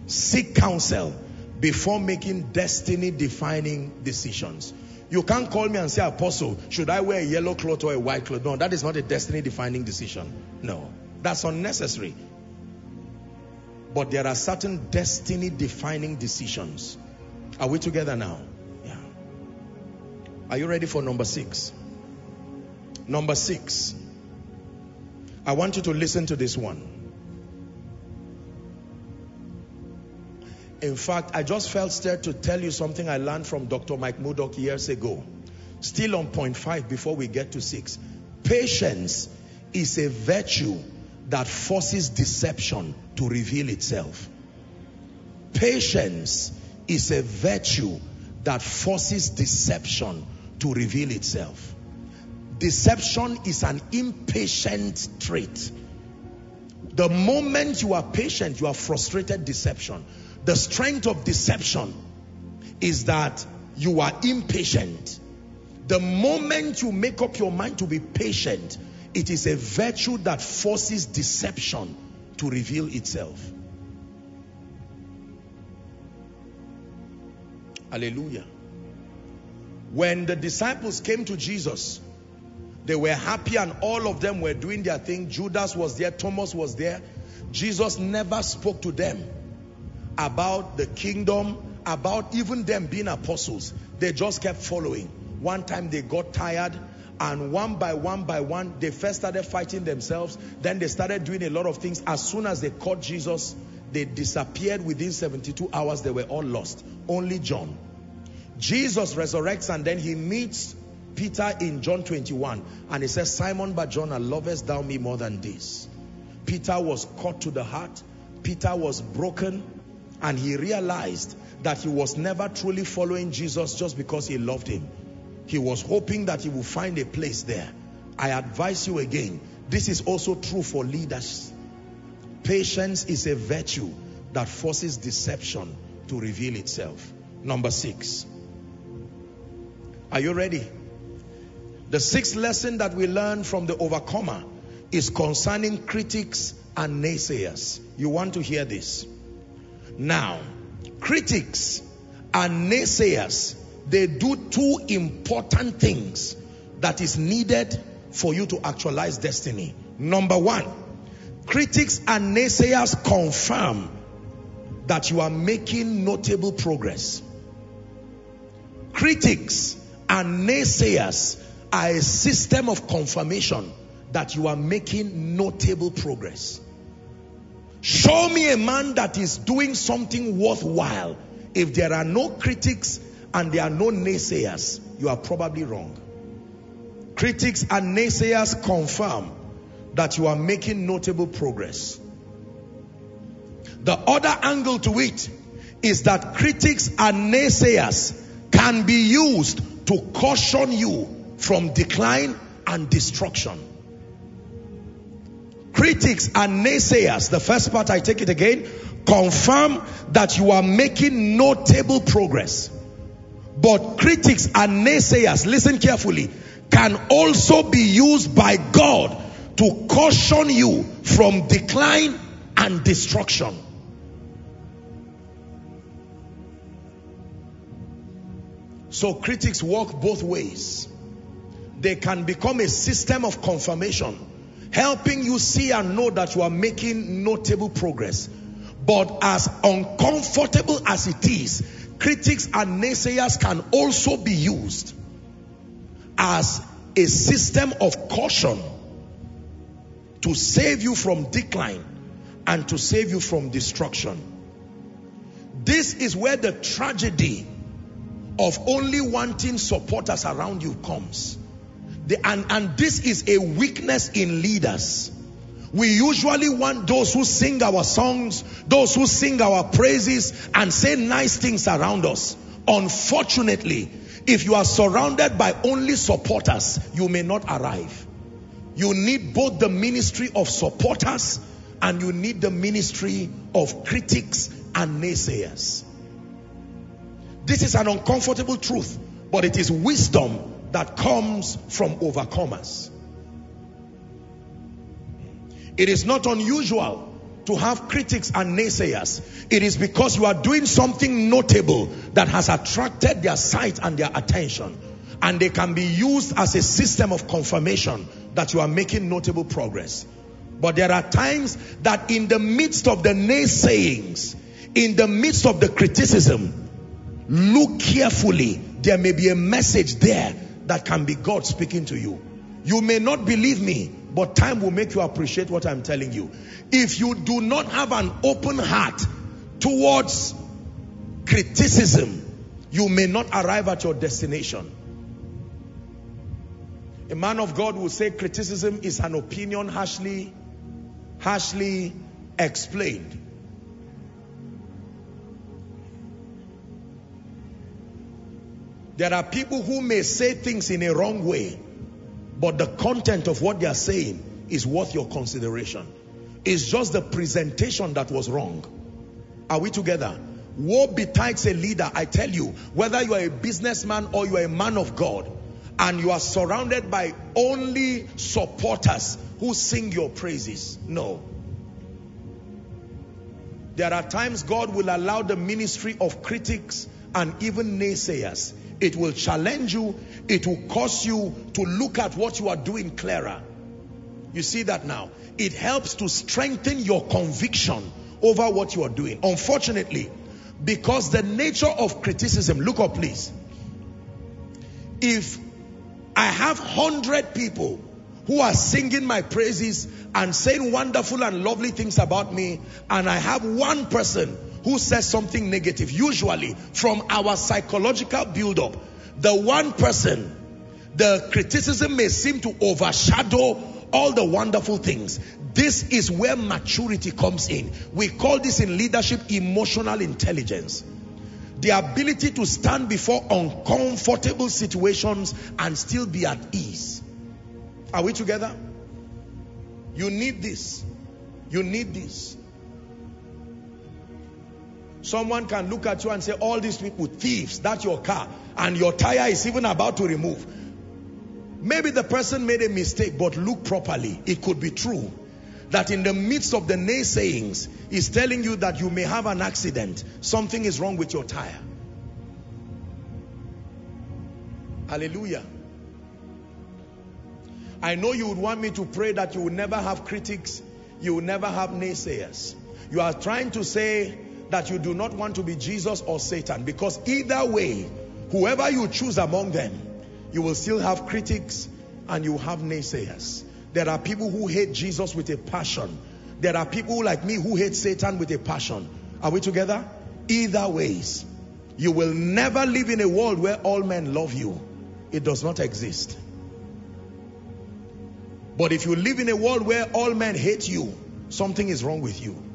Seek counsel before making destiny defining decisions. You can't call me and say, Apostle, should I wear a yellow cloth or a white cloth? No, that is not a destiny defining decision. No, that's unnecessary. But there are certain destiny defining decisions. Are we together now? Are you ready for number six? Number six. I want you to listen to this one. In fact, I just felt stirred to tell you something I learned from Dr. Mike Murdock years ago. Still on point five before we get to six. Patience is a virtue that forces deception to reveal itself. Patience is a virtue that forces deception to reveal itself. Deception is an impatient trait. The moment you are patient, you are frustrated deception. The strength of deception is that you are impatient. The moment you make up your mind to be patient, it is a virtue that forces deception to reveal itself. Hallelujah. When the disciples came to Jesus, they were happy and all of them were doing their thing. Judas was there, Thomas was there. Jesus never spoke to them about the kingdom, about even them being apostles. They just kept following. One time they got tired and one by one by one, they first started fighting themselves. Then they started doing a lot of things. As soon as they caught Jesus, they disappeared within 72 hours. They were all lost. Only John. Jesus resurrects and then he meets Peter in John 21 and he says, Simon Barjona, lovest thou me more than this? Peter was caught to the heart. Peter was broken and he realized that he was never truly following Jesus just because he loved him. He was hoping that he would find a place there. I advise you again, this is also true for leaders. Patience is a virtue that forces deception to reveal itself. Number six. Are you ready? The sixth lesson that we learn from the overcomer is concerning critics and naysayers. You want to hear this? Now, critics and naysayers, they do two important things that is needed for you to actualize destiny. Number one, critics and naysayers confirm that you are making notable progress. Critics and naysayers are a system of confirmation that you are making notable progress. Show me a man that is doing something worthwhile. If there are no critics and there are no naysayers, you are probably wrong. Critics and naysayers confirm that you are making notable progress. The other angle to it is that critics and naysayers can be used to caution you from decline and destruction. Critics and naysayers, the first part I take it again, confirm that you are making notable progress. But critics and naysayers, listen carefully, can also be used by God to caution you from decline and destruction. So critics walk both ways. They can become a system of confirmation, helping you see and know that you are making notable progress. But as uncomfortable as it is, critics and naysayers can also be used as a system of caution to save you from decline and to save you from destruction. This is where the tragedy of only wanting supporters around you comes. The, and, and this is a weakness in leaders. We usually want those who sing our songs, those who sing our praises and say nice things around us. Unfortunately, if you are surrounded by only supporters, you may not arrive. You need both the ministry of supporters and you need the ministry of critics and naysayers. This is an uncomfortable truth, but it is wisdom that comes from overcomers. It is not unusual to have critics and naysayers. It is because you are doing something notable that has attracted their sight and their attention. And they can be used as a system of confirmation that you are making notable progress. But there are times that in the midst of the naysayings, in the midst of the criticism, look carefully. There may be a message there that can be God speaking to you. You may not believe me, but time will make you appreciate what I'm telling you. If you do not have an open heart towards criticism, you may not arrive at your destination. A man of God will say criticism is an opinion harshly, harshly explained. There are people who may say things in a wrong way, but the content of what they are saying is worth your consideration. It's just the presentation that was wrong. Are we together? Woe betides a leader, I tell you, whether you are a businessman or you are a man of God, and you are surrounded by only supporters who sing your praises. No. There are times God will allow the ministry of critics and even naysayers it will challenge you. It will cause you to look at what you are doing clearer. You see that now. It helps to strengthen your conviction over what you are doing. Unfortunately, because the nature of criticism, look up please. If I have hundred people who are singing my praises and saying wonderful and lovely things about me, and I have one person who says something negative, usually from our psychological build-up, the one person, the criticism may seem to overshadow all the wonderful things. This is where maturity comes in. We call this in leadership emotional intelligence. The ability to stand before uncomfortable situations and still be at ease. Are we together? You need this. You need this. Someone can look at you and say, all these people, thieves, that's your car. And your tire is even about to remove. Maybe the person made a mistake, but look properly. It could be true that in the midst of the naysayings, is telling you that you may have an accident. Something is wrong with your tire. Hallelujah. I know you would want me to pray that you will never have critics. You will never have naysayers. You are trying to say that you do not want to be Jesus or Satan because either way, whoever you choose among them, you will still have critics and you have naysayers. There are people who hate Jesus with a passion. There are people like me who hate Satan with a passion. Are we together? Either ways, you will never live in a world where all men love you. It does not exist. But if you live in a world where all men hate you, something is wrong with you.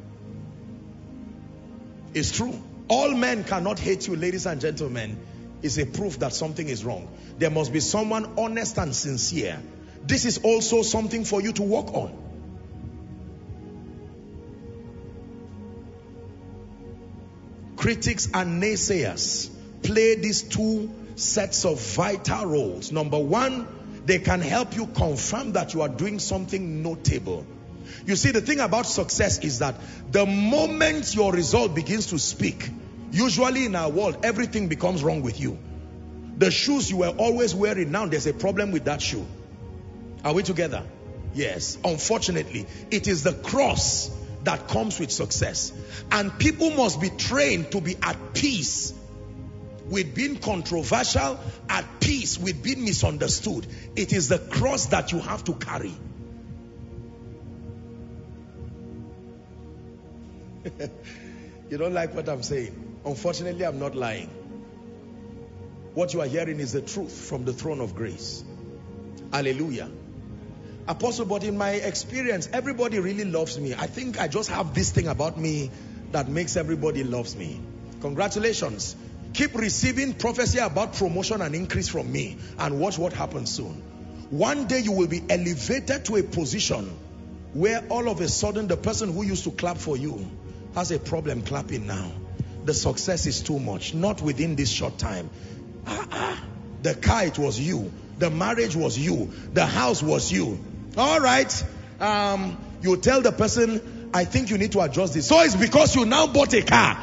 It's true. All men cannot hate you, ladies and gentlemen. Is a proof that something is wrong. There must be someone honest and sincere. This is also something for you to work on. Critics and naysayers play these two sets of vital roles. Number one, they can help you confirm that you are doing something notable. You see, the thing about success is that the moment your result begins to speak, usually in our world, everything becomes wrong with you. The shoes you were always wearing, now there's a problem with that shoe. Are we together? Yes. Unfortunately, it is the cross that comes with success. And people must be trained to be at peace with being controversial, at peace with being misunderstood. It is the cross that you have to carry. you don't like what I'm saying. Unfortunately, I'm not lying. What you are hearing is the truth from the throne of grace. Hallelujah. Apostle, but in my experience, everybody really loves me. I think I just have this thing about me that makes everybody loves me. Congratulations. Keep receiving prophecy about promotion and increase from me and watch what happens soon. One day you will be elevated to a position where all of a sudden the person who used to clap for you has a problem clapping now. the success is too much. Not within this short time. Ah, ah. The car, it was you. The marriage was you. The house was you. All right. Um, you tell the person, I think you need to adjust this. So it's because you now bought a car.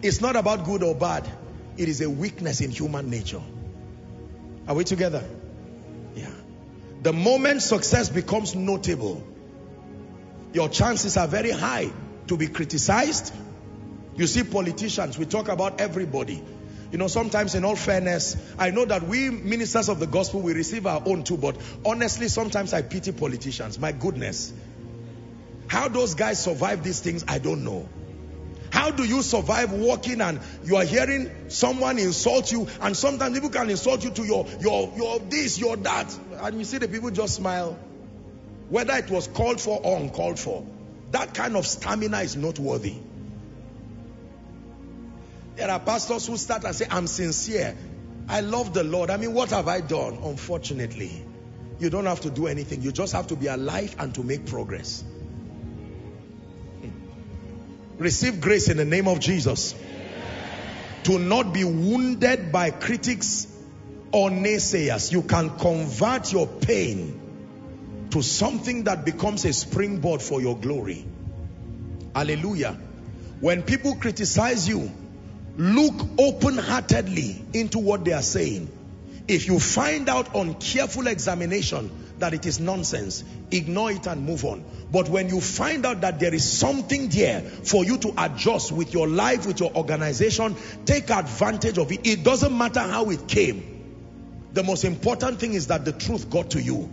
It's not about good or bad. It is a weakness in human nature. Are we together? Yeah. The moment success becomes notable, your chances are very high to be criticized. You see politicians, we talk about everybody. You know, sometimes in all fairness, I know that we ministers of the gospel, we receive our own too, but honestly, sometimes I pity politicians. My goodness. How those guys survive these things, I don't know. How do you survive walking and you are hearing someone insult you and sometimes people can insult you to your, your, your this, your that. And you see the people just smile. Whether it was called for or uncalled for. That kind of stamina is noteworthy. There are pastors who start and say, I'm sincere. I love the Lord. I mean, what have I done? Unfortunately, you don't have to do anything. You just have to be alive and to make progress. Receive grace in the name of Jesus. To not be wounded by critics or naysayers. You can convert your pain to something that becomes a springboard for your glory. Hallelujah. When people criticize you, Look open-heartedly into what they are saying. If you find out on careful examination that it is nonsense, ignore it and move on. But when you find out that there is something there for you to adjust with your life, with your organization, take advantage of it. It doesn't matter how it came. The most important thing is that the truth got to you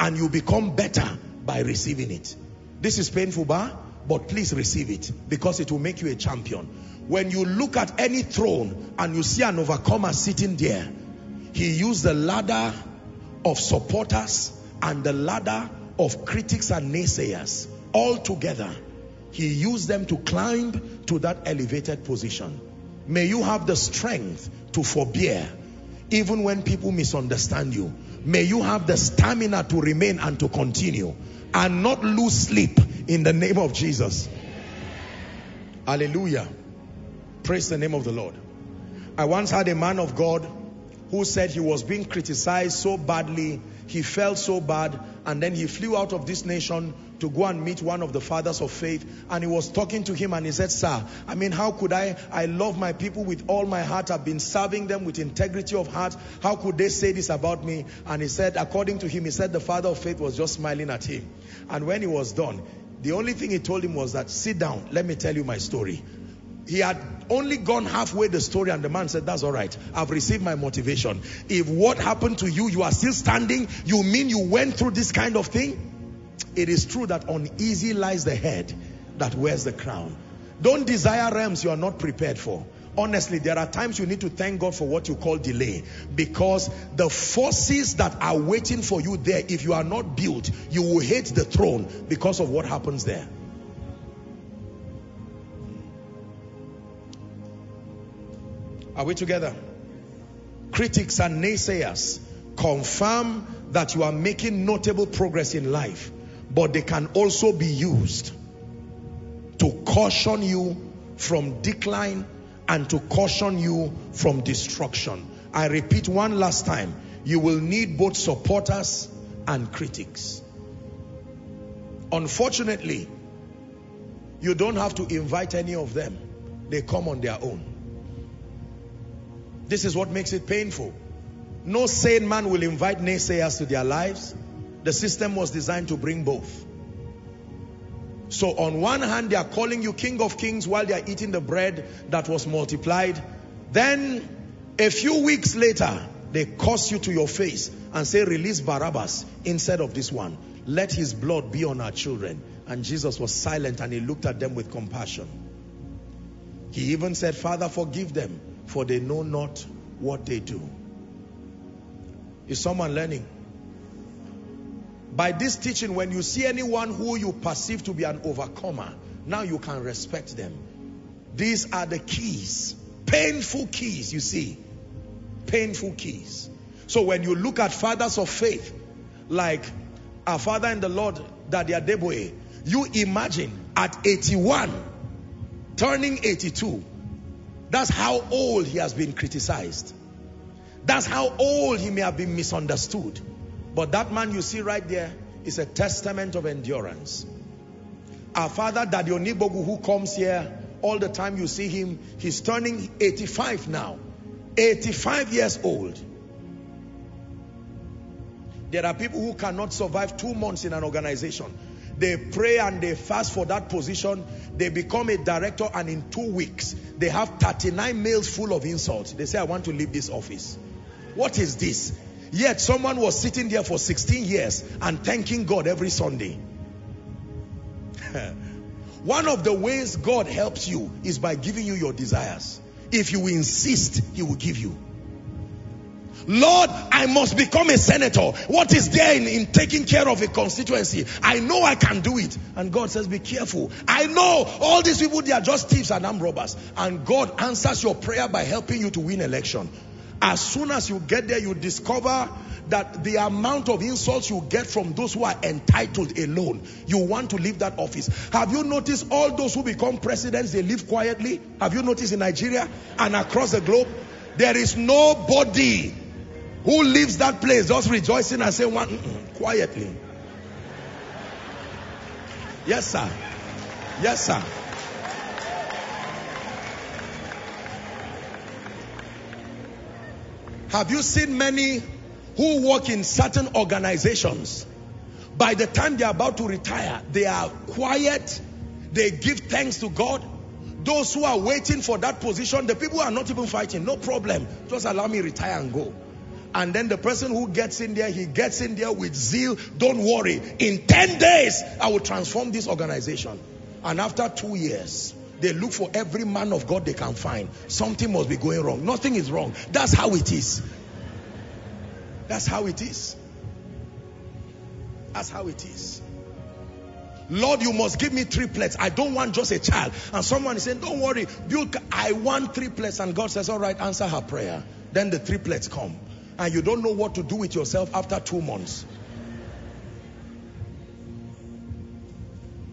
and you become better by receiving it. This is painful, but please receive it because it will make you a champion. When you look at any throne and you see an overcomer sitting there, he used the ladder of supporters and the ladder of critics and naysayers all together. He used them to climb to that elevated position. May you have the strength to forbear even when people misunderstand you. May you have the stamina to remain and to continue and not lose sleep in the name of Jesus. Hallelujah. Praise the name of the Lord. I once had a man of God who said he was being criticized so badly, he felt so bad, and then he flew out of this nation to go and meet one of the fathers of faith and he was talking to him and he said sir i mean how could i i love my people with all my heart i've been serving them with integrity of heart. How could they say this about me? And he said according to him he said the father of faith was just smiling at him. And when he was done the only thing he told him was that sit down let me tell you my story he had only gone halfway the story and the man said, that's all right. I've received my motivation. If what happened to you, you are still standing, you mean you went through this kind of thing? It is true that uneasy lies the head that wears the crown. Don't desire realms you are not prepared for. Honestly, there are times you need to thank God for what you call delay because the forces that are waiting for you there, if you are not built, you will hate the throne because of what happens there. Are we together? Critics and naysayers confirm that you are making notable progress in life, but they can also be used to caution you from decline and to caution you from destruction. I repeat one last time, you will need both supporters and critics. Unfortunately, you don't have to invite any of them. They come on their own. This is what makes it painful. No sane man will invite naysayers to their lives. The system was designed to bring both. So on one hand, they are calling you King of Kings while they are eating the bread that was multiplied. Then a few weeks later, they curse you to your face and say, release Barabbas instead of this one. Let his blood be on our children. And Jesus was silent and he looked at them with compassion. He even said, Father, forgive them for they know not what they do. Is someone learning? By this teaching, when you see anyone who you perceive to be an overcomer, now you can respect them. These are the keys. Painful keys, you see. Painful keys. So when you look at fathers of faith, like our father in the Lord, Daddy Adeboye, you imagine at 81, turning 82. That's how old he has been criticized. That's how old he may have been misunderstood. But that man you see right there is a testament of endurance. Our father Daddy Onibogu who comes here all the time you see him, he's turning 85 now. 85 years old. There are people who cannot survive two months in an organization. They pray and they fast for that position. They become a director and in two weeks, they have 39 mails full of insults. They say, I want to leave this office. What is this? Yet someone was sitting there for 16 years and thanking God every Sunday. One of the ways God helps you is by giving you your desires. If you insist, he will give you. Lord, I must become a senator. What is there in, in, taking care of a constituency? I know I can do it. And God says, be careful. I know all these people, they are just thieves and armed robbers. And God answers your prayer by helping you to win election. As soon as you get there, you discover that the amount of insults you get from those who are entitled alone, you want to leave that office. Have you noticed all those who become presidents, they live quietly? Have you noticed in Nigeria and across the globe? There is nobody who leaves that place just rejoicing and saying one mm, mm, quietly. Yes, sir. Yes, sir. Have you seen many who work in certain organizations? By the time they're about to retire, they are quiet. They give thanks to God. Those who are waiting for that position, the people are not even fighting. No problem. Just allow me retire and go. And then the person who gets in there, he gets in there with zeal. Don't worry. In 10 days, I will transform this organization. And after two years, they look for every man of God they can find. Something must be going wrong. Nothing is wrong. That's how it is. That's how it is. That's how it is. Lord, you must give me triplets. I don't want just a child. And someone is saying, don't worry, build, I want triplets. And God says, all right, answer her prayer. Then the triplets come. And you don't know what to do with yourself after two months.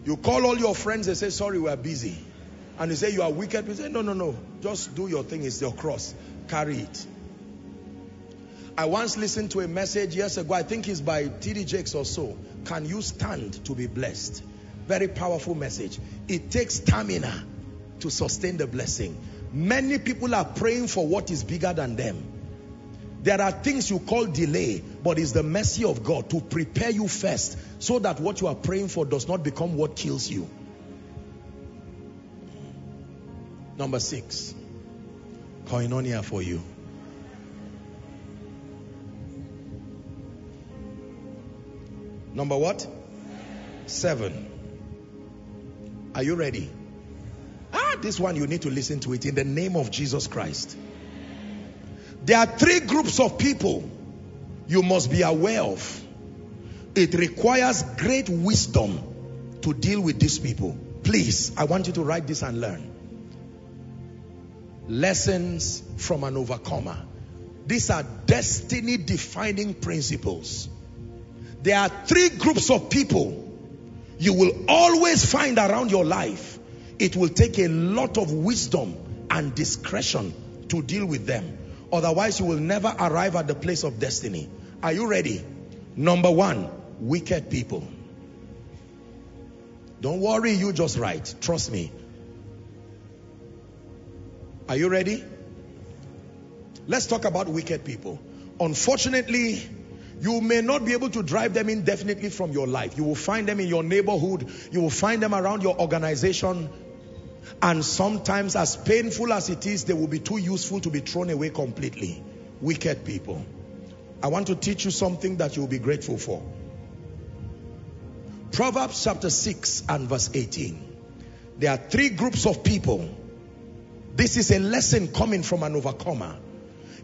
You call all your friends, they say, sorry, we are busy. And you say, you are wicked. You say, no, no, no. Just do your thing. It's your cross. Carry it. I once listened to a message years ago. I think it's by T.D. Jakes or so. Can you stand to be blessed? Very powerful message. It takes stamina to sustain the blessing. Many people are praying for what is bigger than them. There are things you call delay, but it's the mercy of God to prepare you first so that what you are praying for does not become what kills you. Number six, koinonia for you. Number what? Seven. Are you ready? Ah, this one you need to listen to it in the name of Jesus Christ. There are three groups of people you must be aware of. It requires great wisdom to deal with these people. Please, I want you to write this and learn. Lessons from an overcomer. These are destiny defining principles. There are three groups of people you will always find around your life. It will take a lot of wisdom and discretion to deal with them. Otherwise, you will never arrive at the place of destiny. Are you ready? Number one, wicked people. Don't worry, you just write. Trust me. Are you ready? Let's talk about wicked people. Unfortunately, you may not be able to drive them indefinitely from your life. You will find them in your neighborhood. You will find them around your organization. And sometimes, as painful as it is, they will be too useful to be thrown away completely. Wicked people. I want to teach you something that you will be grateful for. Proverbs chapter 6 and verse 18. There are three groups of people. This is a lesson coming from an overcomer.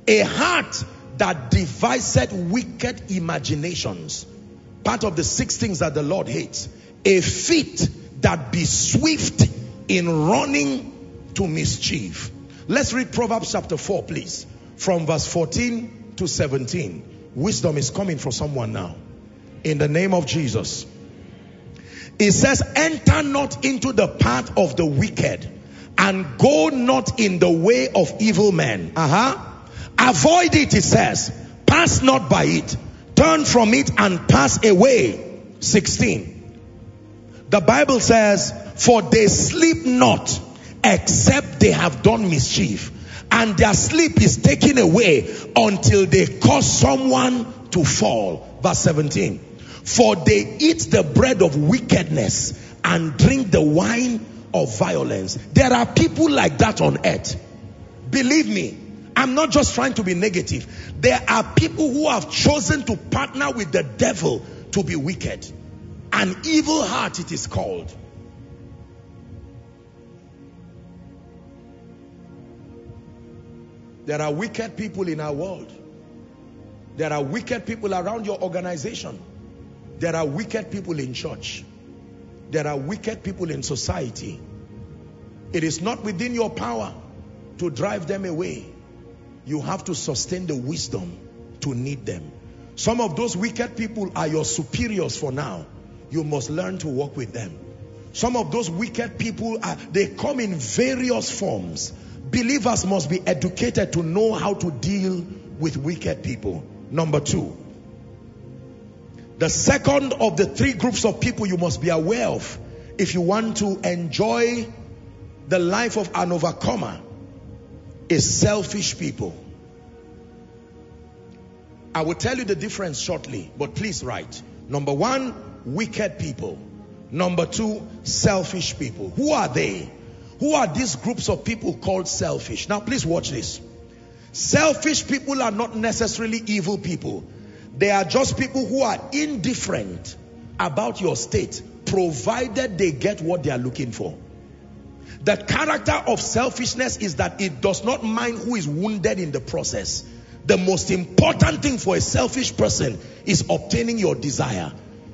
A heart that deviseth wicked imaginations. Part of the six things that the Lord hates. A feet that be swift in running to mischief. Let's read Proverbs chapter 4, please. From verse 14 to 17. Wisdom is coming for someone now. In the name of Jesus. It says, enter not into the path of the wicked and go not in the way of evil men. Uh-huh. Avoid it, it says. Pass not by it. Turn from it and pass away. 16. The Bible says, for they sleep not except they have done mischief and their sleep is taken away until they cause someone to fall. Verse 17. For they eat the bread of wickedness and drink the wine of violence. There are people like that on earth. Believe me, I'm not just trying to be negative. There are people who have chosen to partner with the devil to be wicked. An evil heart, it is called. There are wicked people in our world. There are wicked people around your organization. There are wicked people in church. There are wicked people in society. It is not within your power to drive them away. You have to sustain the wisdom to need them. Some of those wicked people are your superiors for now. You must learn to work with them. Some of those wicked people, are, they come in various forms. Believers must be educated to know how to deal with wicked people. Number two, the second of the three groups of people you must be aware of if you want to enjoy the life of an overcomer is selfish people. I will tell you the difference shortly, but please write. Number one, wicked people. Number two, selfish people. Who are they? Who are these groups of people called selfish? Now please watch this. Selfish people are not necessarily evil people. They are just people who are indifferent about your state, provided they get what they are looking for. The character of selfishness is that it does not mind who is wounded in the process. The most important thing for a selfish person is obtaining your desire.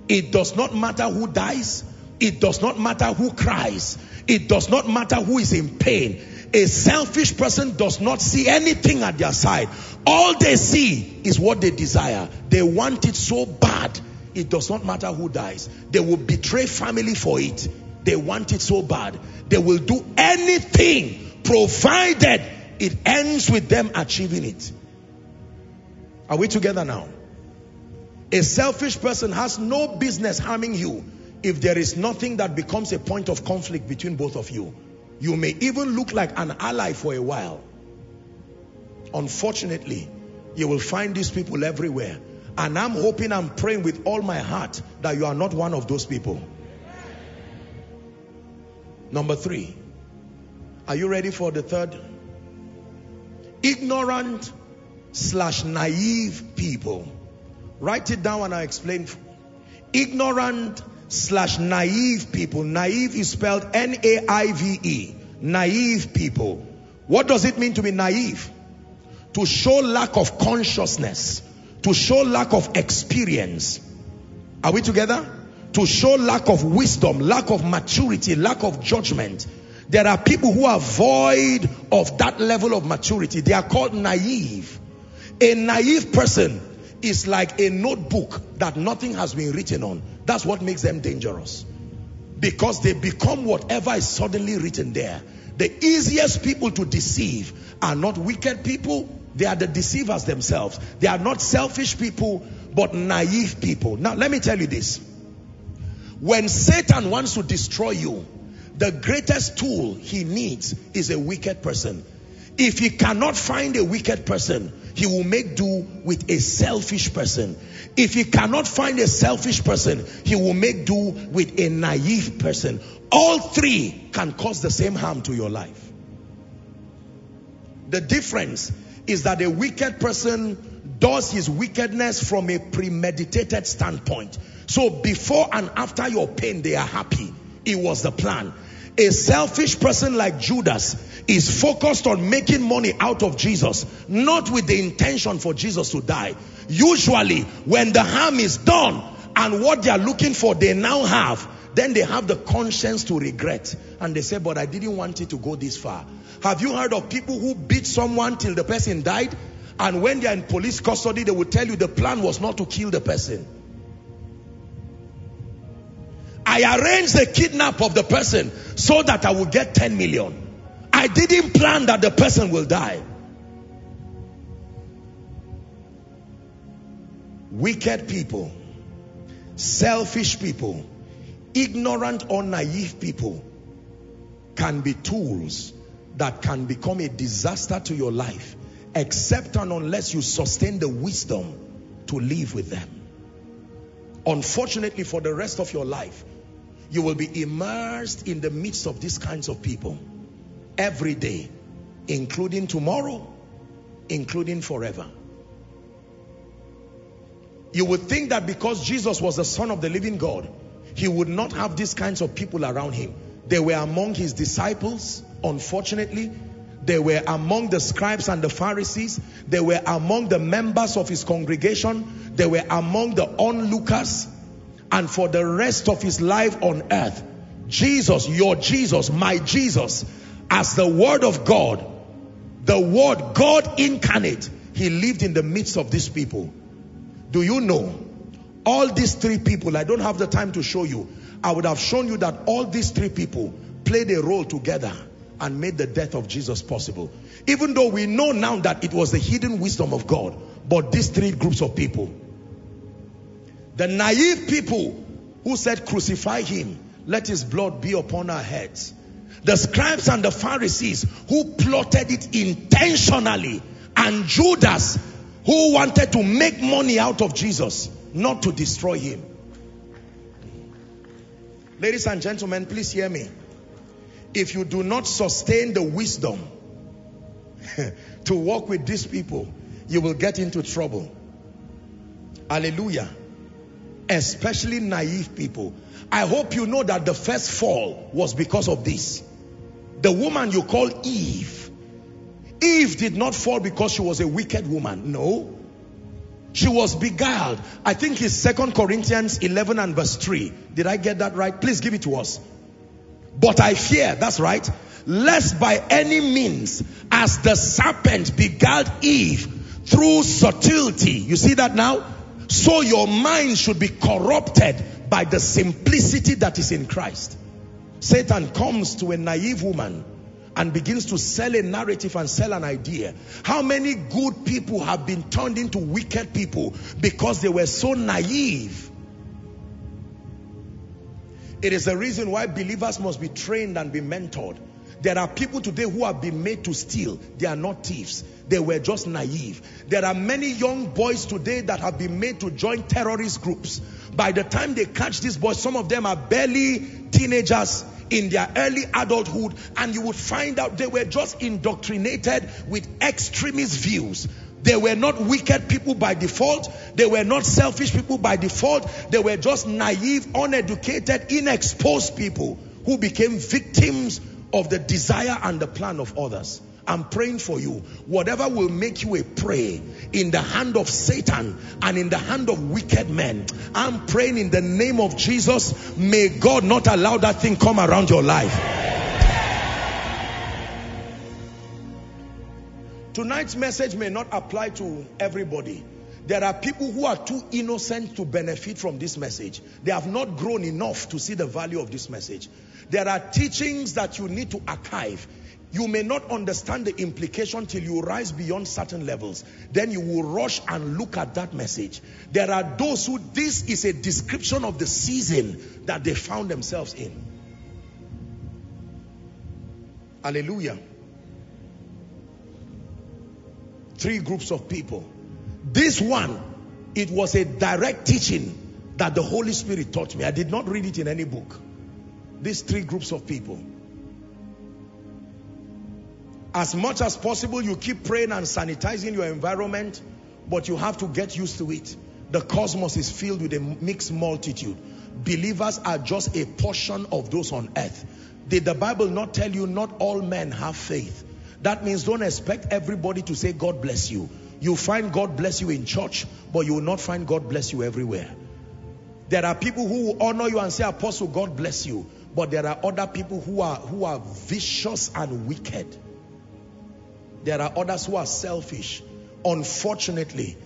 It does not matter who dies. It does not matter who cries. It does not matter who is in pain. A selfish person does not see anything at their side. All they see is what they desire. They want it so bad. It does not matter who dies. They will betray family for it. They want it so bad. They will do anything provided it ends with them achieving it. Are we together now? A selfish person has no business harming you if there is nothing that becomes a point of conflict between both of you. You may even look like an ally for a while. Unfortunately, you will find these people everywhere. And I'm hoping and praying with all my heart that you are not one of those people. Number three. Are you ready for the third? Ignorant slash naive people. Write it down and I'll explain. Ignorant slash naive people. Naive is spelled N-A-I-V-E. Naive people. What does it mean to be naive? To show lack of consciousness. To show lack of experience. Are we together? To show lack of wisdom, lack of maturity, lack of judgment. There are people who are void of that level of maturity. They are called naive. A naive person is like a notebook that nothing has been written on. That's what makes them dangerous. Because they become whatever is suddenly written there. The easiest people to deceive are not wicked people. They are the deceivers themselves. They are not selfish people, but naive people. Now, let me tell you this. When Satan wants to destroy you, the greatest tool he needs is a wicked person. If he cannot find a wicked person, he will make do with a selfish person. If he cannot find a selfish person, he will make do with a naive person. All three can cause the same harm to your life. The difference is that a wicked person does his wickedness from a premeditated standpoint. So before and after your pain, they are happy. It was the plan. A selfish person like Judas is focused on making money out of Jesus, not with the intention for Jesus to die. Usually, when the harm is done and what they are looking for, they now have, then they have the conscience to regret. And they say, but I didn't want it to go this far. Have you heard of people who beat someone till the person died? And when they are in police custody, they will tell you the plan was not to kill the person. I arranged the kidnap of the person so that I will get 10 million. I didn't plan that the person will die. Wicked people, selfish people, ignorant or naive people can be tools that can become a disaster to your life except and unless you sustain the wisdom to live with them. Unfortunately for the rest of your life, you will be immersed in the midst of these kinds of people every day, including tomorrow, including forever. You would think that because Jesus was the son of the living God, he would not have these kinds of people around him. They were among his disciples, unfortunately. They were among the scribes and the Pharisees. They were among the members of his congregation. They were among the onlookers. And for the rest of his life on earth, Jesus, your Jesus, my Jesus, as the word of God, the word God incarnate, he lived in the midst of these people. Do you know all these three people, I don't have the time to show you. I would have shown you that all these three people played a role together and made the death of Jesus possible. Even though we know now that it was the hidden wisdom of God, but these three groups of people, the naive people who said crucify him, let his blood be upon our heads. The scribes and the Pharisees who plotted it intentionally and Judas who wanted to make money out of Jesus, not to destroy him. Ladies and gentlemen, please hear me. If you do not sustain the wisdom to walk with these people, you will get into trouble. Hallelujah. Especially naive people. I hope you know that the first fall was because of this. The woman you call Eve. Eve did not fall because she was a wicked woman. No. She was beguiled. I think it's Second Corinthians 11 and verse 3. Did I get that right? Please give it to us. But I fear, that's right, lest by any means, as the serpent beguiled Eve through subtlety, you see that now? So your mind should be corrupted by the simplicity that is in Christ. Satan comes to a naive woman and begins to sell a narrative and sell an idea. How many good people have been turned into wicked people because they were so naive? It is the reason why believers must be trained and be mentored. There are people today who have been made to steal. They are not thieves. They were just naive. There are many young boys today that have been made to join terrorist groups. By the time they catch these boys, some of them are barely teenagers in their early adulthood and you would find out they were just indoctrinated with extremist views. They were not wicked people by default. They were not selfish people by default. They were just naive, uneducated, inexposed people who became victims of the desire and the plan of others. I'm praying for you. Whatever will make you a prey in the hand of Satan and in the hand of wicked men, I'm praying in the name of Jesus. May God not allow that thing come around your life. Tonight's message may not apply to everybody. There are people who are too innocent to benefit from this message. They have not grown enough to see the value of this message. There are teachings that you need to archive. You may not understand the implication till you rise beyond certain levels. Then you will rush and look at that message. There are those who, this is a description of the season that they found themselves in. Hallelujah. Three groups of people. This one, it was a direct teaching that the Holy Spirit taught me. I did not read it in any book. These three groups of people. As much as possible, you keep praying and sanitizing your environment, but you have to get used to it. The cosmos is filled with a mixed multitude. Believers are just a portion of those on earth. Did the Bible not tell you not all men have faith? That means don't expect everybody to say God bless you. You find God bless you in church, but you will not find God bless you everywhere. There are people who honor you and say, Apostle, God bless you. But there are other people who are, who are vicious and wicked. There are others who are selfish. Unfortunately,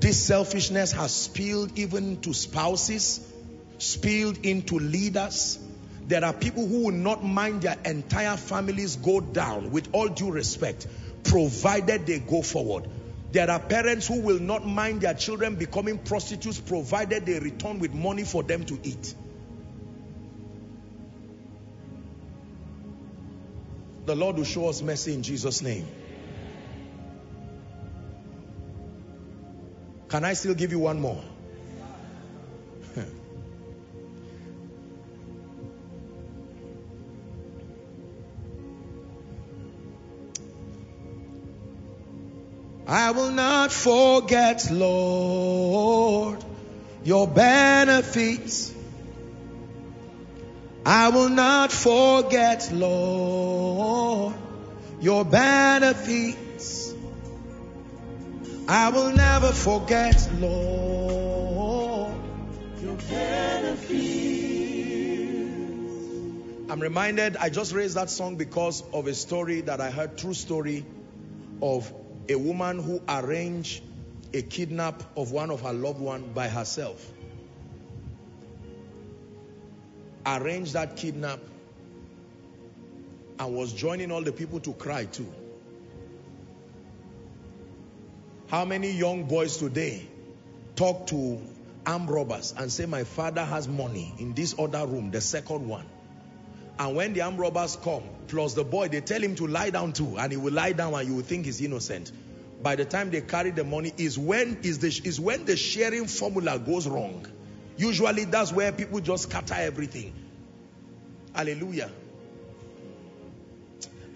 this selfishness has spilled even to spouses, spilled into leaders. There are people who will not mind their entire families go down with all due respect, provided they go forward. There are parents who will not mind their children becoming prostitutes provided they return with money for them to eat. The Lord will show us mercy in Jesus' name. Can I still give you one more? I will not forget, Lord, your benefits. I will not forget, Lord, your benefits. I will never forget, Lord, your benefits. I'm reminded, I just raised that song because of a story that I heard, true story of a woman who arranged a kidnap of one of her loved one by herself. Arranged that kidnap and was joining all the people to cry too. How many young boys today talk to armed robbers and say, my father has money in this other room, the second one. And when the armed robbers come, plus the boy, they tell him to lie down too, and he will lie down and you will think he's innocent. By the time they carry the money, is when is the is when the sharing formula goes wrong. Usually that's where people just scatter everything. Hallelujah.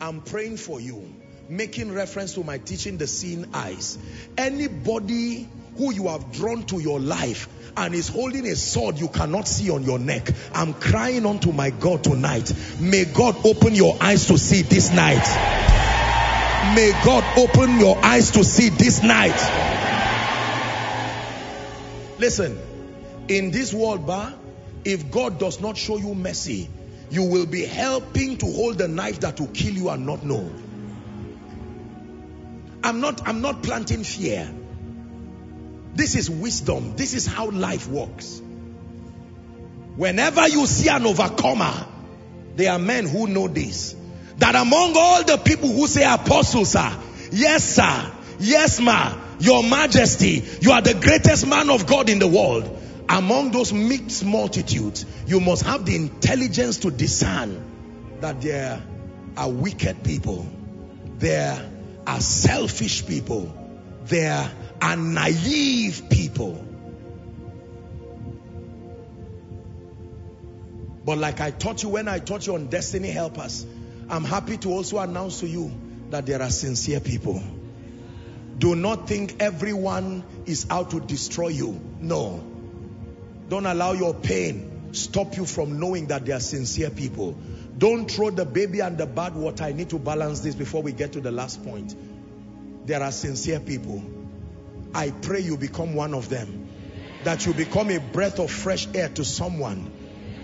I'm praying for you, making reference to my teaching, the seeing eyes. Anybody who you have drawn to your life and is holding a sword you cannot see on your neck. I'm crying unto my God tonight. May God open your eyes to see this night. May God open your eyes to see this night. Listen, in this world, bar, if God does not show you mercy, you will be helping to hold the knife that will kill you and not know. I'm not, I'm not planting fear. This is wisdom. This is how life works. Whenever you see an overcomer, there are men who know this. That among all the people who say apostles, sir, yes, sir, yes, ma, your majesty, you are the greatest man of God in the world. Among those mixed multitudes, you must have the intelligence to discern that there are wicked people. There are selfish people. There are naive people. But like I taught you when I taught you on destiny helpers, I'm happy to also announce to you that there are sincere people. Do not think everyone is out to destroy you. No. Don't allow your pain stop you from knowing that they are sincere people. Don't throw the baby and the bad water. I need to balance this before we get to the last point. There are sincere people. I pray you become one of them. That you become a breath of fresh air to someone.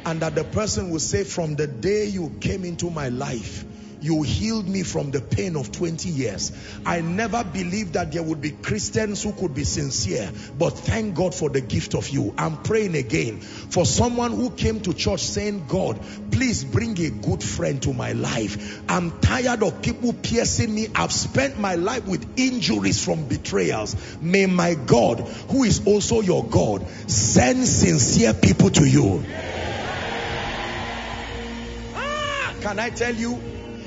And that the person will say, from the day you came into my life, you healed me from the pain of 20 years. I never believed that there would be Christians who could be sincere, but thank God for the gift of you. I'm praying again for someone who came to church saying, God, please bring a good friend to my life. I'm tired of people piercing me. I've spent my life with injuries from betrayals. May my God, who is also your God, send sincere people to you. Ah, can I tell you,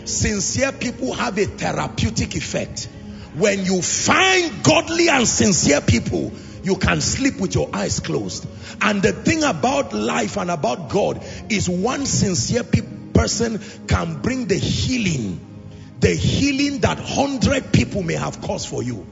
sincere people have a therapeutic effect. When you find godly and sincere people, you can sleep with your eyes closed. And the thing about life and about God is one sincere pe person can bring the healing, the healing that hundred people may have caused for you.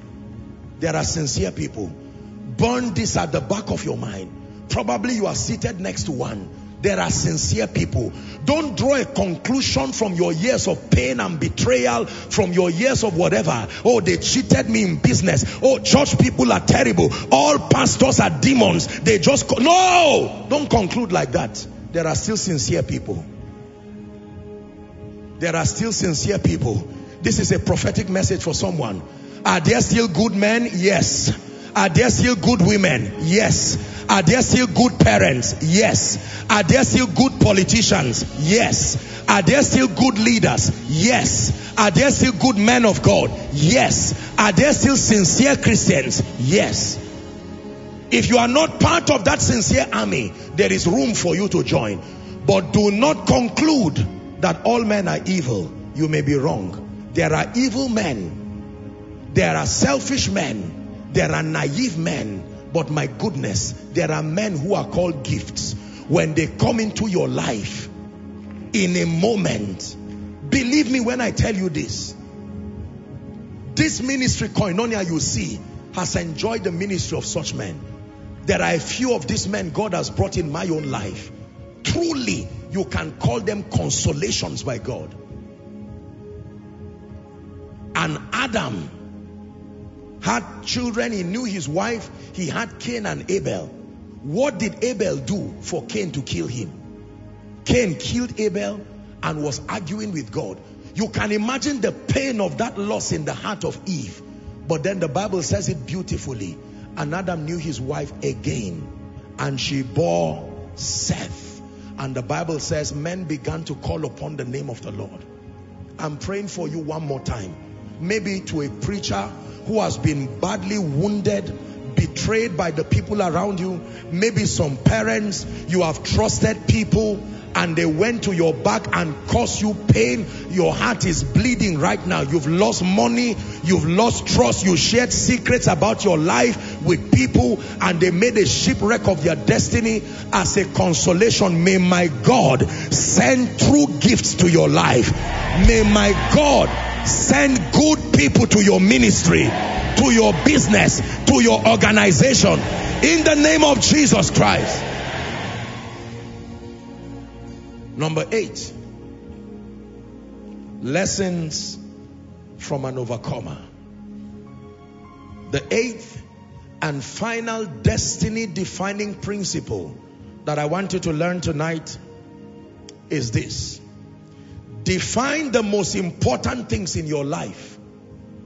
There are sincere people. Burn this at the back of your mind. Probably you are seated next to one there are sincere people. Don't draw a conclusion from your years of pain and betrayal, from your years of whatever. Oh, they cheated me in business. Oh, church people are terrible. All pastors are demons. They just, no! Don't conclude like that. There are still sincere people. There are still sincere people. This is a prophetic message for someone. Are there still good men? Yes. Are there still good women? Yes. Are there still good parents? Yes. Are there still good politicians? Yes. Are there still good leaders? Yes. Are there still good men of God? Yes. Are there still sincere Christians? Yes. If you are not part of that sincere army, there is room for you to join. But do not conclude that all men are evil. You may be wrong. There are evil men. There are selfish men. There are naive men. But my goodness, there are men who are called gifts. When they come into your life, in a moment, believe me when I tell you this, this ministry, Koinonia, you see, has enjoyed the ministry of such men. There are a few of these men God has brought in my own life. Truly, you can call them consolations by God. And Adam had children, he knew his wife, he had Cain and Abel. What did Abel do for Cain to kill him? Cain killed Abel and was arguing with God. You can imagine the pain of that loss in the heart of Eve. But then the Bible says it beautifully. And Adam knew his wife again and she bore Seth. And the Bible says men began to call upon the name of the Lord. I'm praying for you one more time. Maybe to a preacher who has been badly wounded, betrayed by the people around you. Maybe some parents, you have trusted people and they went to your back and caused you pain. Your heart is bleeding right now. You've lost money. You've lost trust. You shared secrets about your life with people and they made a shipwreck of their destiny as a consolation. May my God send true gifts to your life. May my God send good people to your ministry, to your business, to your organization in the name of Jesus Christ. Number eight, lessons from an overcomer. The eighth and final destiny defining principle that I want you to learn tonight is this. Define the most important things in your life.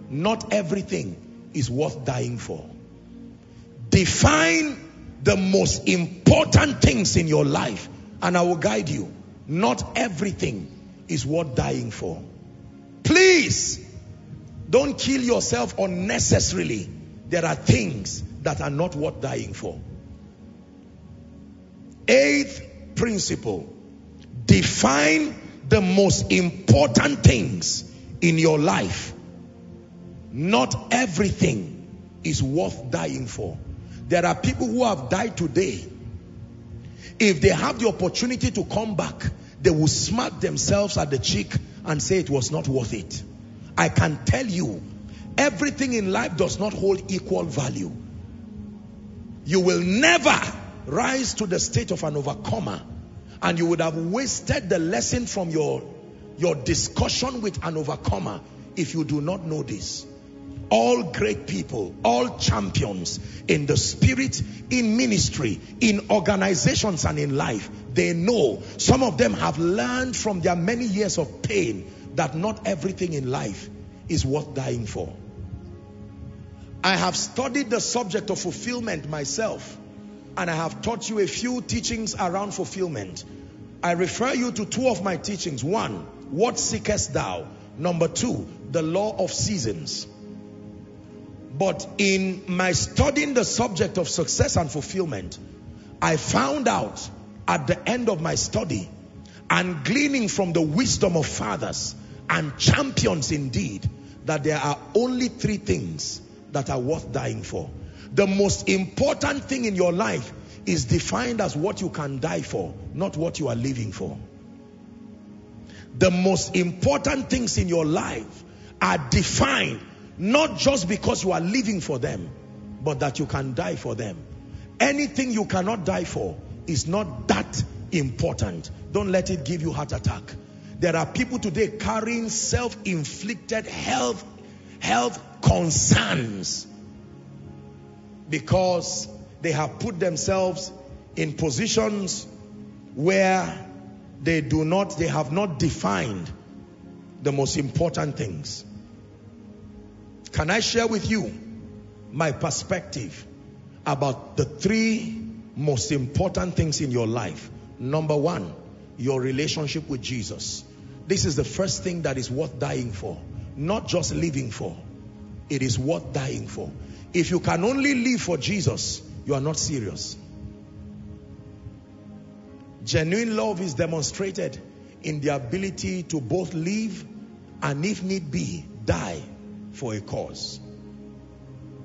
Not everything is worth dying for. Define the most important things in your life and I will guide you. Not everything is worth dying for. Please don't kill yourself unnecessarily. There are things that are not worth dying for. Eighth principle define the most important things in your life. Not everything is worth dying for. There are people who have died today if they have the opportunity to come back, they will smack themselves at the cheek and say it was not worth it. I can tell you, everything in life does not hold equal value. You will never rise to the state of an overcomer and you would have wasted the lesson from your, your discussion with an overcomer if you do not know this all great people, all champions in the spirit, in ministry, in organizations and in life, they know some of them have learned from their many years of pain that not everything in life is worth dying for. I have studied the subject of fulfillment myself and I have taught you a few teachings around fulfillment. I refer you to two of my teachings. One, what seekest thou? Number two, the law of seasons. But in my studying the subject of success and fulfillment, I found out at the end of my study and gleaning from the wisdom of fathers and champions indeed that there are only three things that are worth dying for. The most important thing in your life is defined as what you can die for, not what you are living for. The most important things in your life are defined not just because you are living for them, but that you can die for them. Anything you cannot die for is not that important. Don't let it give you heart attack. There are people today carrying self-inflicted health, health concerns because they have put themselves in positions where they do not, they have not defined the most important things. Can I share with you my perspective about the three most important things in your life. Number one, your relationship with Jesus. This is the first thing that is worth dying for, not just living for. It is worth dying for. If you can only live for Jesus, you are not serious. Genuine love is demonstrated in the ability to both live and if need be, die for a cause.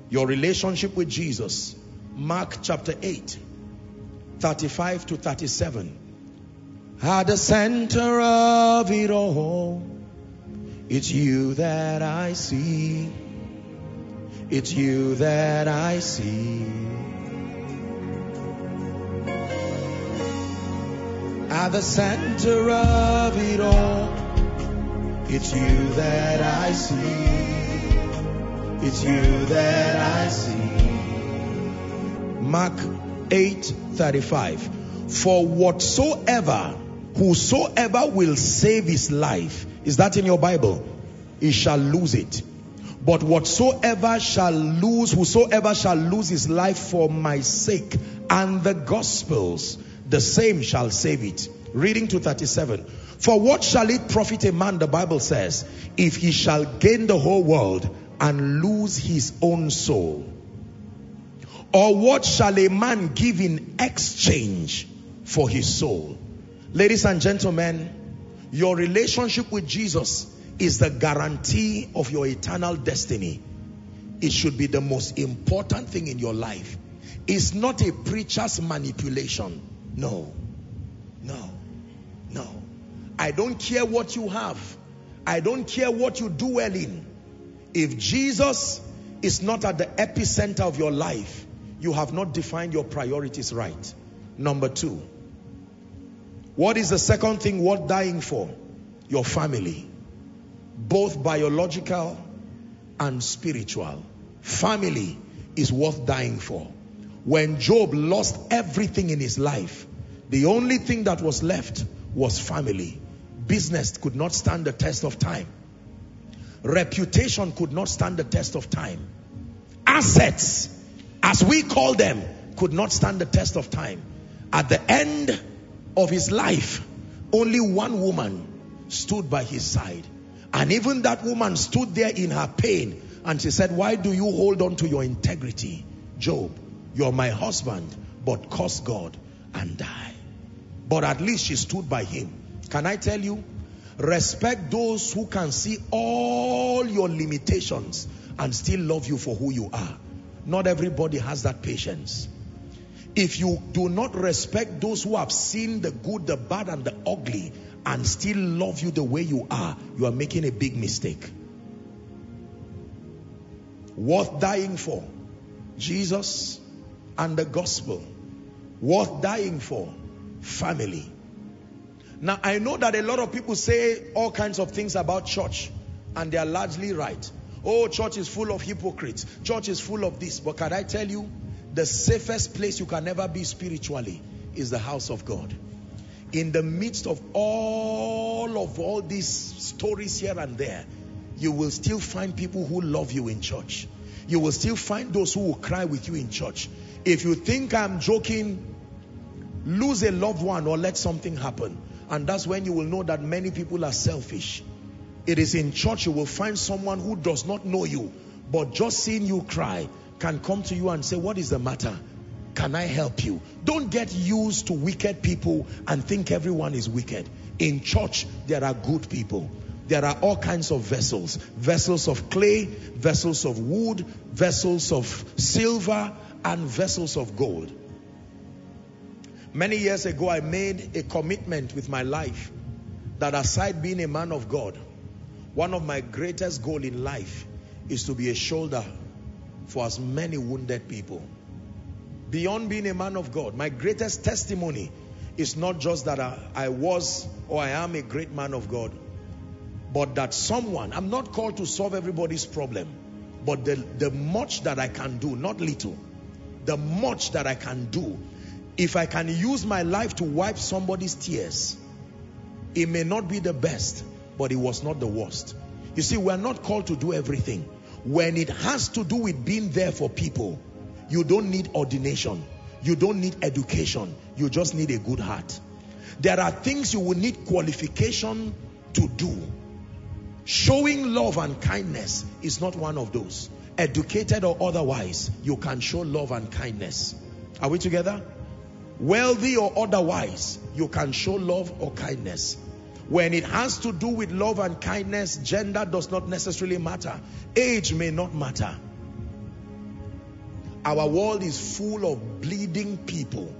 Your relationship with Jesus, Mark chapter 8, 35 to 37. At the center of it all, it's you that I see. It's you that I see. At the center of it all, it's you that I see. It's you that I see. Mark 8 35. For whatsoever, whosoever will save his life, is that in your Bible? He shall lose it. But whatsoever shall lose, whosoever shall lose his life for my sake and the gospel's, the same shall save it. Reading to 37. For what shall it profit a man, the Bible says, if he shall gain the whole world and lose his own soul? Or what shall a man give in exchange for his soul? Ladies and gentlemen, your relationship with Jesus is the guarantee of your eternal destiny. It should be the most important thing in your life. It's not a preacher's manipulation. No, no, no. I don't care what you have. I don't care what you do well in. If Jesus is not at the epicenter of your life, you have not defined your priorities right. Number two, what is the second thing worth dying for? Your family. Both biological and spiritual. Family is worth dying for. When Job lost everything in his life, the only thing that was left was family. Business could not stand the test of time. Reputation could not stand the test of time. Assets, as we call them, could not stand the test of time. At the end of his life, only one woman stood by his side. And even that woman stood there in her pain and she said, why do you hold on to your integrity? Job, you're my husband, but curse God and die. But at least she stood by him. Can I tell you? Respect those who can see all your limitations and still love you for who you are. Not everybody has that patience. If you do not respect those who have seen the good, the bad, and the ugly and still love you the way you are, you are making a big mistake. Worth dying for. Jesus and the gospel. Worth dying for. Family. Now, I know that a lot of people say all kinds of things about church and they are largely right. Oh, church is full of hypocrites. Church is full of this. But can I tell you, the safest place you can ever be spiritually is the house of God. In the midst of all of all these stories here and there, you will still find people who love you in church. You will still find those who will cry with you in church. If you think I'm joking, lose a loved one or let something happen. And that's when you will know that many people are selfish. It is in church you will find someone who does not know you, but just seeing you cry can come to you and say, what is the matter? Can I help you? Don't get used to wicked people and think everyone is wicked. In church, there are good people. There are all kinds of vessels. Vessels of clay, vessels of wood, vessels of silver, and vessels of gold. Many years ago, I made a commitment with my life that aside being a man of God, one of my greatest goal in life is to be a shoulder for as many wounded people. Beyond being a man of God, my greatest testimony is not just that I, I was or I am a great man of God, but that someone, I'm not called to solve everybody's problem, but the, the much that I can do, not little, the much that I can do if I can use my life to wipe somebody's tears, it may not be the best, but it was not the worst. You see, we're not called to do everything. When it has to do with being there for people, you don't need ordination. You don't need education. You just need a good heart. There are things you will need qualification to do. Showing love and kindness is not one of those. Educated or otherwise, you can show love and kindness. Are we together? Wealthy or otherwise, you can show love or kindness. When it has to do with love and kindness, gender does not necessarily matter. Age may not matter. Our world is full of bleeding people,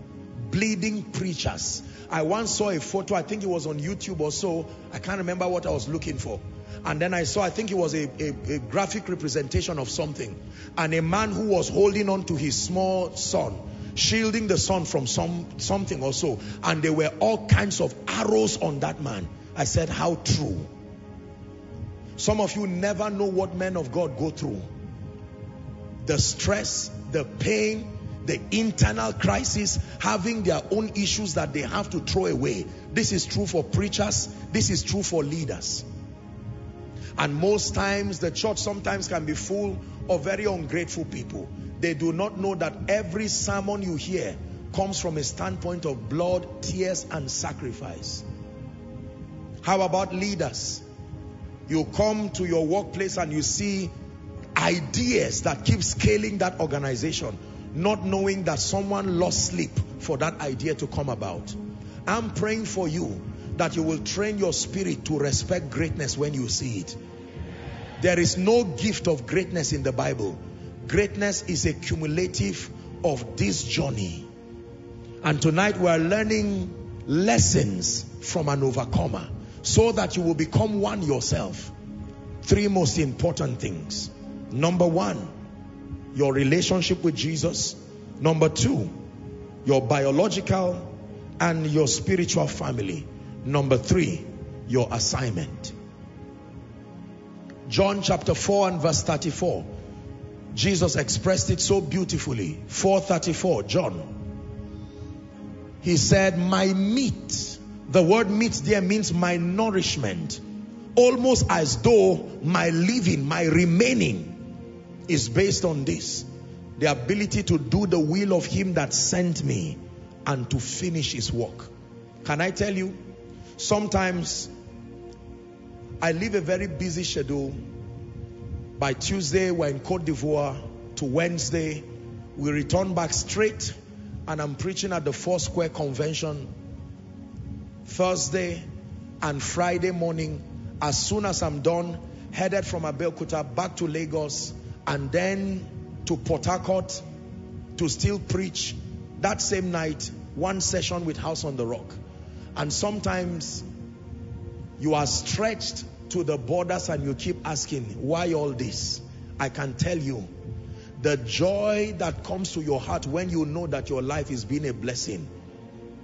bleeding preachers. I once saw a photo, I think it was on YouTube or so. I can't remember what I was looking for. And then I saw, I think it was a, a, a graphic representation of something. And a man who was holding on to his small son shielding the son from some something or so. And there were all kinds of arrows on that man. I said how true? Some of you never know what men of god go through. The stress the pain the internal crisis having their own issues that they have to throw away. This is true for preachers. This is true for leaders. And most times the church sometimes can be full of very ungrateful people they do not know that every sermon you hear comes from a standpoint of blood, tears, and sacrifice. How about leaders? You come to your workplace and you see ideas that keep scaling that organization, not knowing that someone lost sleep for that idea to come about. I'm praying for you that you will train your spirit to respect greatness when you see it. There is no gift of greatness in the Bible. Greatness is a cumulative of this journey. And tonight we are learning lessons from an overcomer so that you will become one yourself. Three most important things. Number one, your relationship with Jesus. Number two, your biological and your spiritual family. Number three, your assignment. John chapter 4 and verse 34. Jesus expressed it so beautifully. 434, John. He said, my meat. The word meat there means my nourishment. Almost as though my living, my remaining is based on this. The ability to do the will of him that sent me and to finish his work. Can I tell you? Sometimes I live a very busy schedule by Tuesday, we're in Cote d'Ivoire. To Wednesday, we return back straight and I'm preaching at the Four Square Convention. Thursday and Friday morning, as soon as I'm done, headed from Abeokuta back to Lagos and then to Port Harcourt to still preach that same night, one session with House on the Rock. And sometimes you are stretched to the borders and you keep asking, why all this? I can tell you, the joy that comes to your heart when you know that your life is being a blessing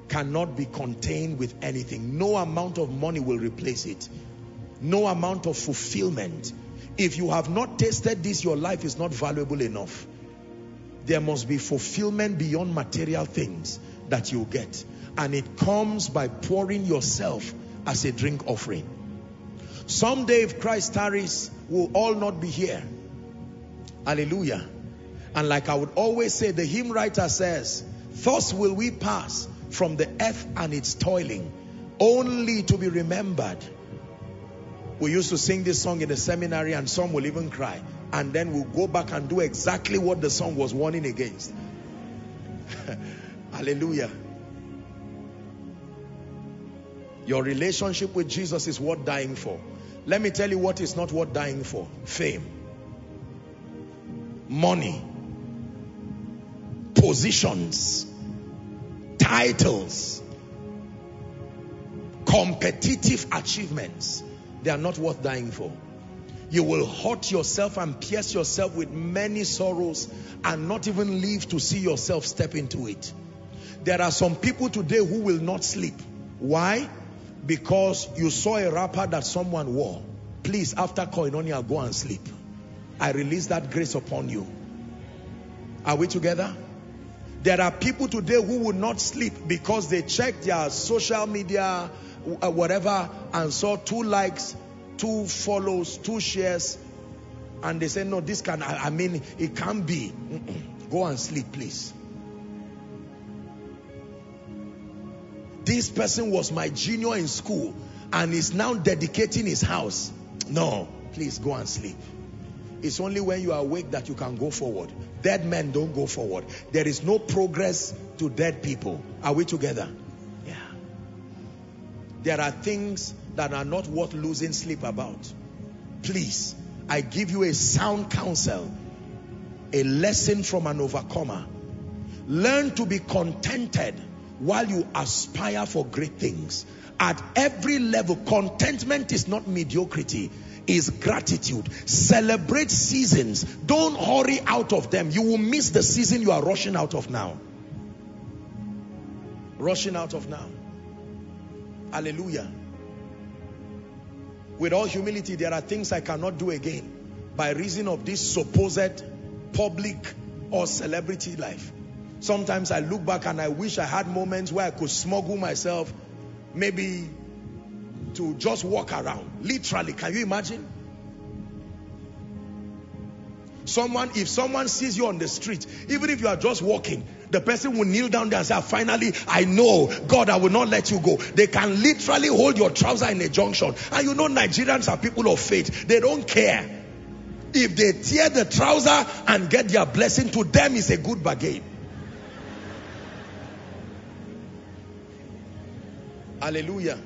cannot be contained with anything. No amount of money will replace it. No amount of fulfillment. If you have not tasted this, your life is not valuable enough. There must be fulfillment beyond material things that you get. And it comes by pouring yourself as a drink offering. Someday if Christ tarries, we'll all not be here. Hallelujah. And like I would always say, the hymn writer says, thus will we pass from the earth and its toiling, only to be remembered. We used to sing this song in the seminary and some will even cry. And then we'll go back and do exactly what the song was warning against. Hallelujah. Your relationship with Jesus is worth dying for. Let me tell you what is not worth dying for. Fame. Money. Positions. Titles. Competitive achievements. They are not worth dying for. You will hurt yourself and pierce yourself with many sorrows and not even live to see yourself step into it. There are some people today who will not sleep. Why? Because you saw a wrapper that someone wore. Please, after koinonia, go and sleep. I release that grace upon you. Are we together? There are people today who will not sleep because they checked their social media, uh, whatever, and saw two likes, two follows, two shares, And they say, no, this can, I, mean, it can't be. Go and sleep, please. This person was my junior in school and is now dedicating his house. No, please go and sleep. It's only when you are awake that you can go forward. Dead men don't go forward. There is no progress to dead people. Are we together? Yeah. There are things that are not worth losing sleep about. Please, I give you a sound counsel, a lesson from an overcomer. Learn to be contented while you aspire for great things. At every level, contentment is not mediocrity is gratitude. Celebrate seasons. Don't hurry out of them. You will miss the season you are rushing out of now. Rushing out of now. Hallelujah. With all humility, there are things I cannot do again by reason of this supposed public or celebrity life. Sometimes I look back and I wish I had moments where I could smuggle myself maybe to just walk around. Literally, can you imagine? Someone, if someone sees you on the street, even if you are just walking, the person will kneel down there and say, finally, I know, God, I will not let you go. They can literally hold your trouser in a junction. And you know Nigerians are people of faith. They don't care. If they tear the trouser and get their blessing, to them is a good bargain. Hallelujah.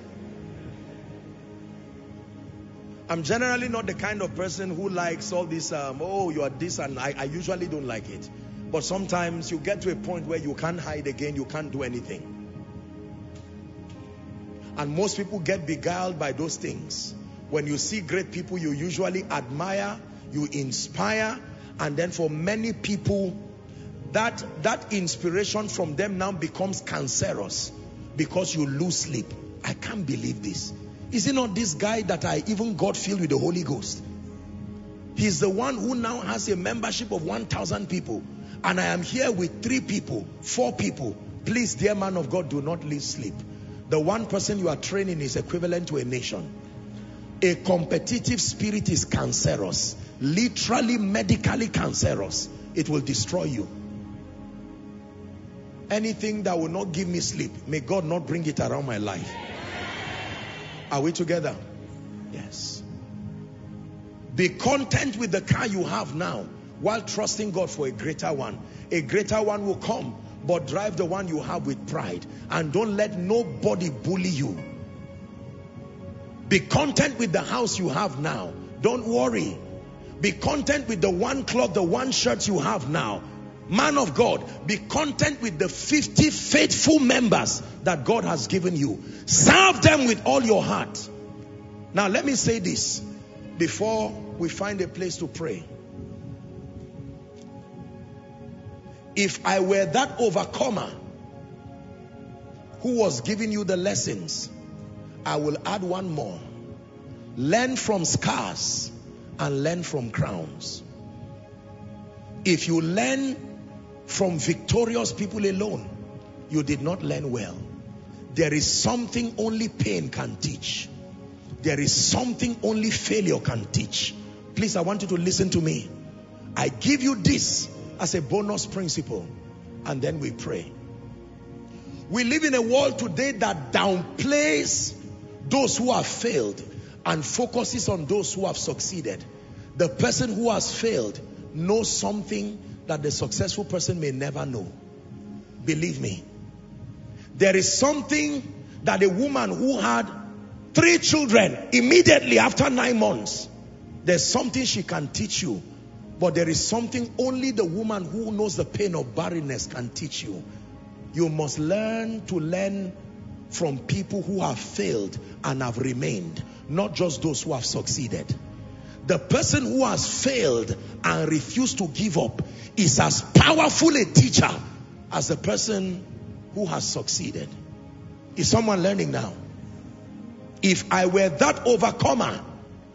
I'm generally not the kind of person who likes all this, um, oh, you are this, and I, I usually don't like it. But sometimes you get to a point where you can't hide again, you can't do anything. And most people get beguiled by those things. When you see great people, you usually admire, you inspire, and then for many people, that, that inspiration from them now becomes cancerous because you lose sleep. I can't believe this. Is it not this guy that I even got filled with the Holy Ghost? He's the one who now has a membership of 1,000 people. And I am here with three people, four people. Please, dear man of God, do not lose sleep. The one person you are training is equivalent to a nation. A competitive spirit is cancerous. Literally, medically cancerous. It will destroy you. Anything that will not give me sleep, may God not bring it around my life. Are we together? Yes. Be content with the car you have now while trusting God for a greater one. A greater one will come, but drive the one you have with pride and don't let nobody bully you. Be content with the house you have now. Don't worry. Be content with the one cloth, the one shirt you have now. Man of God, be content with the 50 faithful members that God has given you. Serve them with all your heart. Now, let me say this before we find a place to pray. If I were that overcomer who was giving you the lessons, I will add one more. Learn from scars and learn from crowns. If you learn from victorious people alone, you did not learn well. There is something only pain can teach. There is something only failure can teach. Please, I want you to listen to me. I give you this as a bonus principle and then we pray. We live in a world today that downplays those who have failed and focuses on those who have succeeded. The person who has failed knows something that the successful person may never know. Believe me. There is something that a woman who had three children immediately after nine months, there's something she can teach you. But there is something only the woman who knows the pain of barrenness can teach you. You must learn to learn from people who have failed and have remained, not just those who have succeeded. The person who has failed and refused to give up is as powerful a teacher as the person who has succeeded. Is someone learning now? If I were that overcomer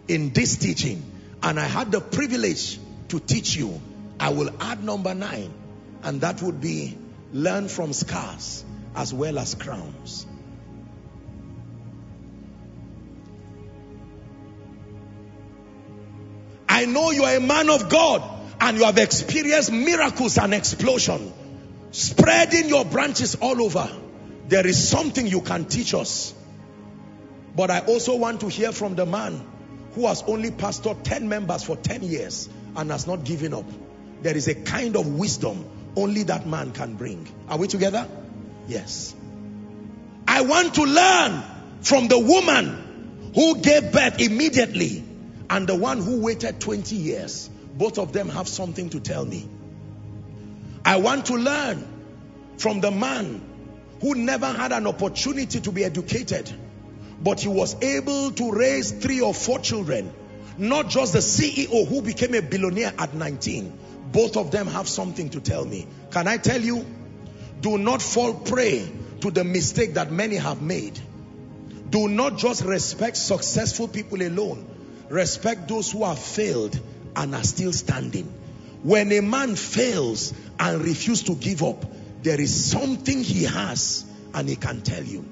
in this teaching and I had the privilege to teach you, I will add number nine and that would be learn from scars as well as crowns. I know you are a man of God and you have experienced miracles and explosion. Spreading your branches all over. There is something you can teach us. But I also want to hear from the man who has only pastored 10 members for 10 years and has not given up. There is a kind of wisdom only that man can bring. Are we together? Yes. I want to learn from the woman who gave birth immediately and the one who waited 20 years. Both of them have something to tell me. I want to learn from the man who never had an opportunity to be educated, but he was able to raise three or four children. Not just the CEO who became a billionaire at 19. Both of them have something to tell me. Can I tell you? Do not fall prey to the mistake that many have made. Do not just respect successful people alone. Respect those who have failed and are still standing. When a man fails and refuses to give up, there is something he has and he can tell you.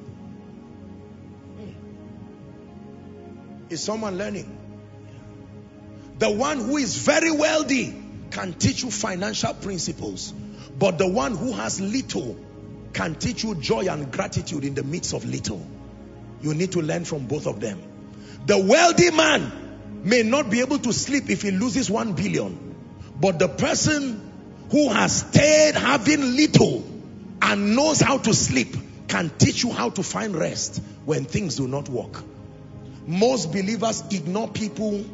Is someone learning? The one who is very wealthy can teach you financial principles, but the one who has little can teach you joy and gratitude in the midst of little. You need to learn from both of them. The wealthy man may not be able to sleep if he loses one billion, but the person who has stayed having little and knows how to sleep can teach you how to find rest when things do not work. Most believers ignore people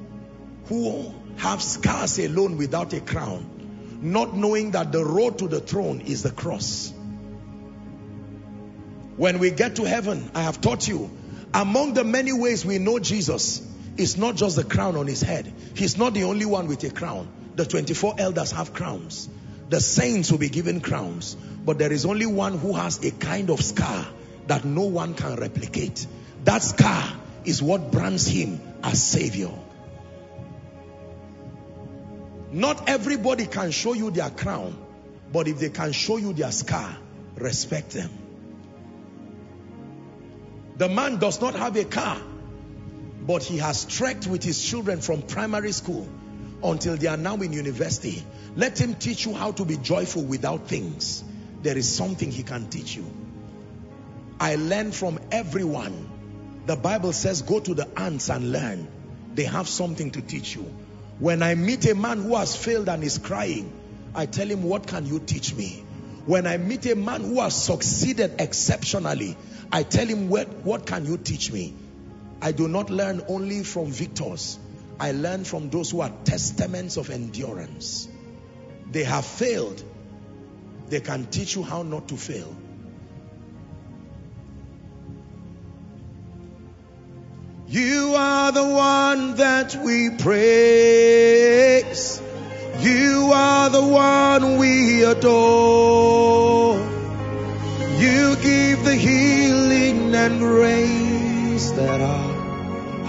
who have scars alone without a crown, not knowing that the road to the throne is the cross. When we get to heaven, I have taught you, among the many ways we know Jesus, is not just the crown on his head. He's not the only one with a crown. The 24 elders have crowns. The saints will be given crowns. But there is only one who has a kind of scar that no one can replicate. That scar is what brands him as savior. Not everybody can show you their crown, but if they can show you their scar, respect them. The man does not have a car, but he has trekked with his children from primary school until they are now in university. Let him teach you how to be joyful without things. There is something he can teach you. I learn from everyone. The Bible says go to the ants and learn. They have something to teach you. When I meet a man who has failed and is crying, I tell him, what can you teach me? When I meet a man who has succeeded exceptionally, I tell him, what, what can you teach me? I do not learn only from victors. I learn from those who are testaments of endurance. They have failed. They can teach you how not to fail. You are the one that we praise. You are the one we adore. You give the healing and grace that our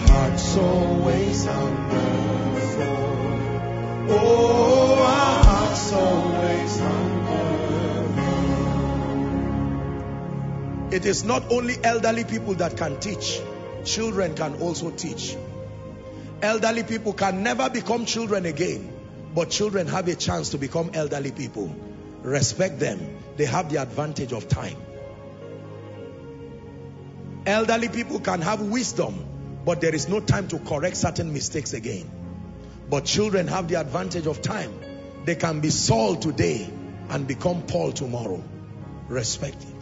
hearts always hunger. Oh, our hearts always hunger. It is not only elderly people that can teach. Children can also teach. Elderly people can never become children again. But children have a chance to become elderly people. Respect them. They have the advantage of time. Elderly people can have wisdom, but there is no time to correct certain mistakes again. But children have the advantage of time. They can be Saul today and become Paul tomorrow. Respect it.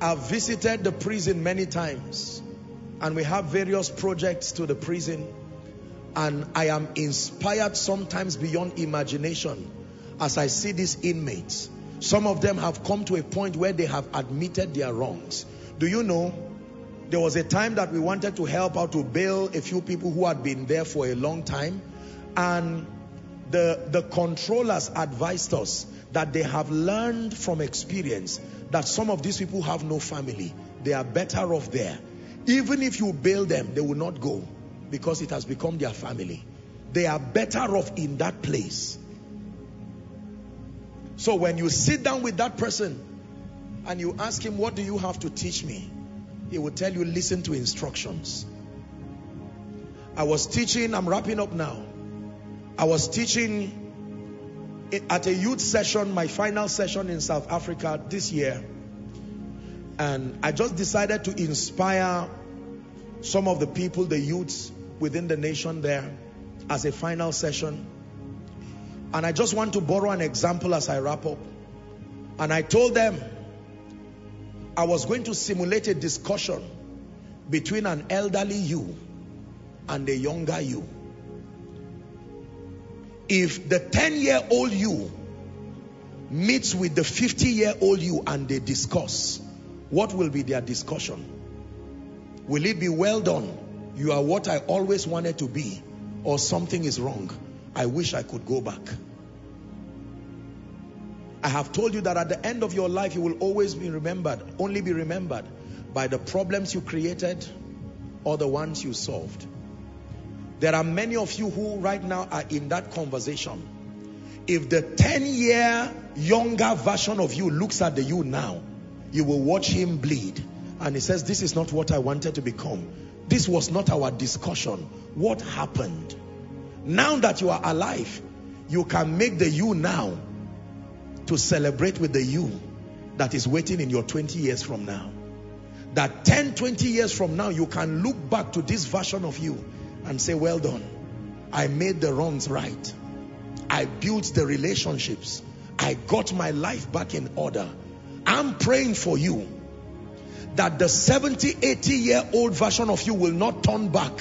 I've visited the prison many times and we have various projects to the prison and I am inspired sometimes beyond imagination as I see these inmates. Some of them have come to a point where they have admitted their wrongs. Do you know, there was a time that we wanted to help out to bail a few people who had been there for a long time and the, the controllers advised us that they have learned from experience that some of these people have no family. They are better off there. Even if you bail them, they will not go because it has become their family. They are better off in that place. So when you sit down with that person and you ask him, what do you have to teach me? He will tell you, listen to instructions. I was teaching, I'm wrapping up now. I was teaching at a youth session, my final session in South Africa this year. And I just decided to inspire some of the people, the youths within the nation there as a final session. And I just want to borrow an example as I wrap up. And I told them I was going to simulate a discussion between an elderly you and a younger you. If the 10 year old you meets with the 50 year old you and they discuss, what will be their discussion? Will it be well done? You are what I always wanted to be or something is wrong. I wish I could go back. I have told you that at the end of your life, you will always be remembered, only be remembered by the problems you created or the ones you solved. There are many of you who right now are in that conversation. If the 10 year younger version of you looks at the you now, you will watch him bleed. And he says, this is not what I wanted to become. This was not our discussion. What happened? Now that you are alive, you can make the you now to celebrate with the you that is waiting in your 20 years from now. That 10, 20 years from now, you can look back to this version of you and say, well done. I made the wrongs right. I built the relationships. I got my life back in order. I'm praying for you that the 70, 80 year old version of you will not turn back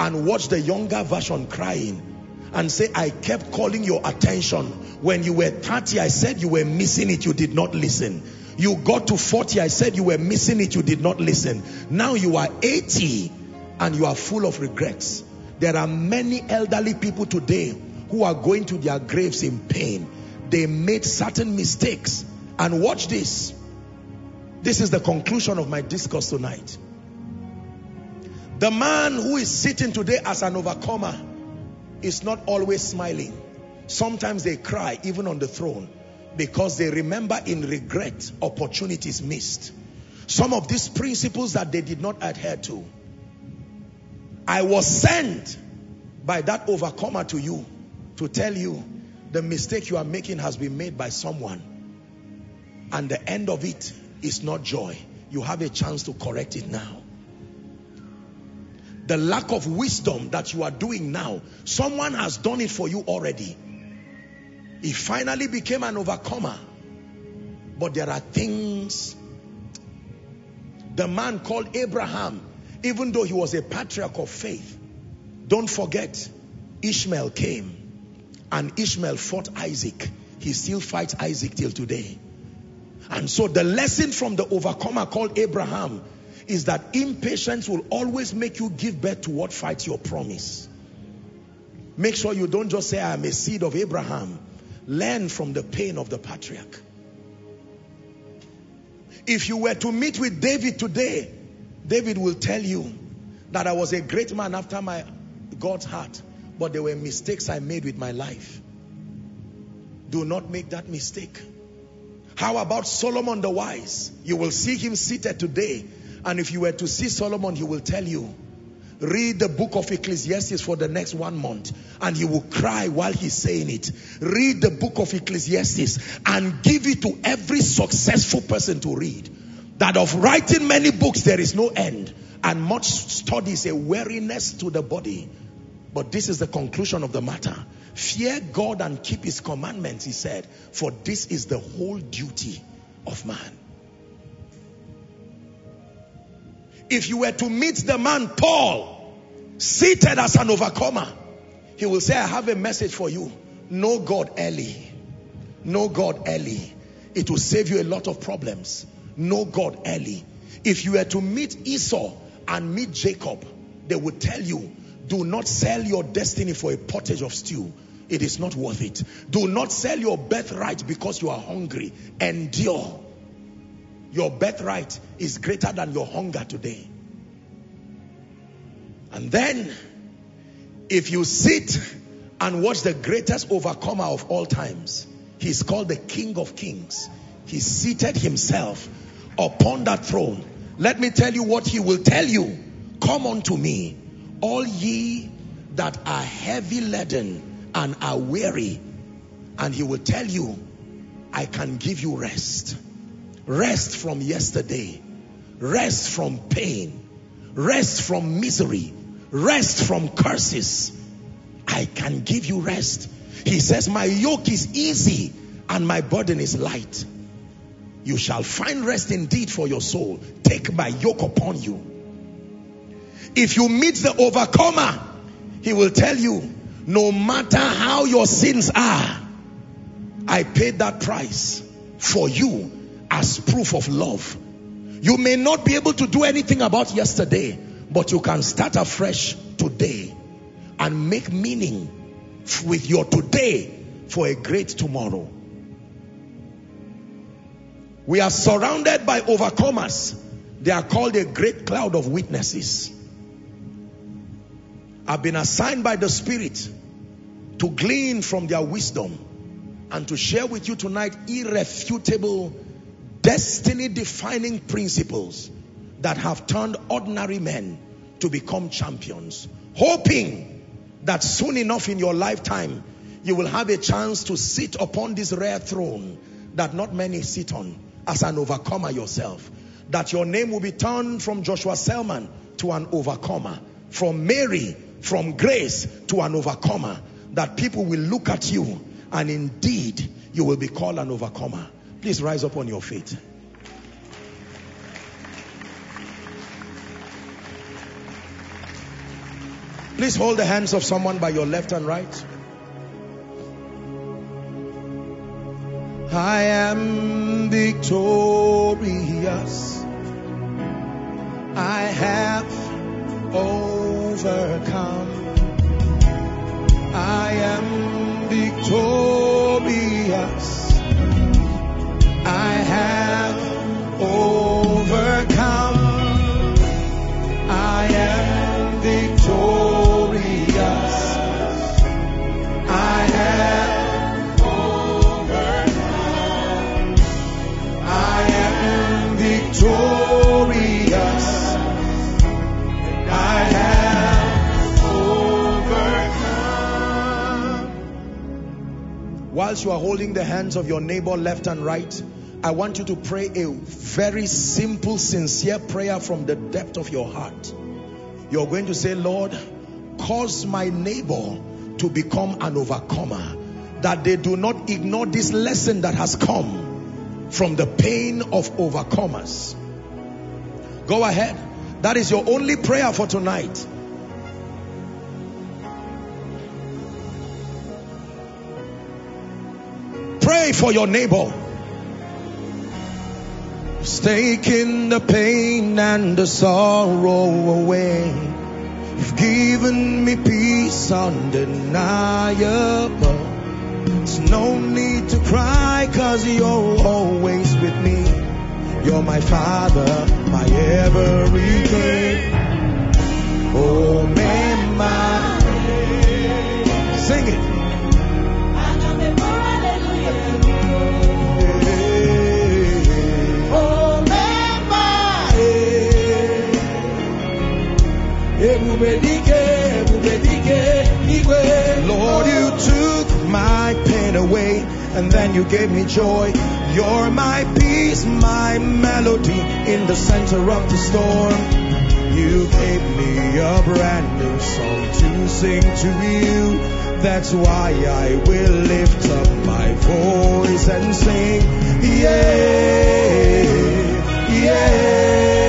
and watch the younger version crying and say, I kept calling your attention. When you were 30, I said you were missing it. You did not listen. You got to 40, I said you were missing it. You did not listen. Now you are 80 and you are full of regrets. There are many elderly people today who are going to their graves in pain. They made certain mistakes. And watch this. This is the conclusion of my discourse tonight. The man who is sitting today as an overcomer is not always smiling. Sometimes they cry even on the throne because they remember in regret opportunities missed. Some of these principles that they did not adhere to. I was sent by that overcomer to you to tell you the mistake you are making has been made by someone. And the end of it is not joy. You have a chance to correct it now. The lack of wisdom that you are doing now, someone has done it for you already. He finally became an overcomer. But there are things. The man called Abraham, even though he was a patriarch of faith, don't forget, Ishmael came and Ishmael fought Isaac. He still fights Isaac till today. And so the lesson from the overcomer called Abraham is that impatience will always make you give birth to what fights your promise. Make sure you don't just say, I am a seed of Abraham. Learn from the pain of the patriarch. If you were to meet with David today, David will tell you that I was a great man after my God's heart, but there were mistakes I made with my life. Do not make that mistake. How about Solomon the wise? You will see him seated today. And if you were to see Solomon, he will tell you, read the book of Ecclesiastes for the next one month and he will cry while he's saying it. Read the book of Ecclesiastes and give it to every successful person to read. That of writing many books, there is no end. And much study is a weariness to the body. But this is the conclusion of the matter. Fear God and keep his commandments, he said, for this is the whole duty of man. If you were to meet the man Paul, seated as an overcomer, he will say, I have a message for you. Know God early. Know God early. It will save you a lot of problems. Know God early. If you were to meet Esau and meet Jacob, they would tell you, do not sell your destiny for a pottage of stew. It is not worth it. Do not sell your birthright because you are hungry. Endure. Your birthright is greater than your hunger today. And then, if you sit and watch the greatest overcomer of all times, he's called the King of Kings. He seated himself upon that throne. Let me tell you what he will tell you. Come unto me, all ye that are heavy laden and are weary, and he will tell you, I can give you rest. Rest from yesterday. Rest from pain. Rest from misery. Rest from curses. I can give you rest. He says, my yoke is easy and my burden is light. You shall find rest indeed for your soul. Take my yoke upon you. If you meet the overcomer, he will tell you, no matter how your sins are, I paid that price for you as proof of love. You may not be able to do anything about yesterday, but you can start afresh today and make meaning with your today for a great tomorrow. We are surrounded by overcomers. They are called a great cloud of witnesses. I've been assigned by the Spirit to glean from their wisdom and to share with you tonight irrefutable destiny defining principles that have turned ordinary men to become champions hoping that soon enough in your lifetime you will have a chance to sit upon this rare throne that not many sit on as an overcomer yourself. That your name will be turned from Joshua Selman to an overcomer from Mary from grace to an overcomer. That people will look at you and indeed you will be called an overcomer please rise up on your feet. Please hold the hands of someone by your left and right. I am victorious. I have overcome. I am victorious. I have overcome. Whilst you are holding the hands of your neighbor left and right, I want you to pray a very simple, sincere prayer from the depth of your heart. You're going to say, Lord, cause my neighbor to become an overcomer, that they do not ignore this lesson that has come from the pain of overcomers. Go ahead. That is your only prayer for tonight. Pray for your neighbor. He's taking the pain and the sorrow away. You've given me peace undeniable. There's no need to cry cause you're always with me. You're my father, my everything. Oh, man, my. Sing it. Lord, you took my pain away and then you gave me joy. You're my peace, my melody in the center of the storm. You gave me a brand new song to sing to you. That's why I will lift up my voice and sing. Yeah, yeah,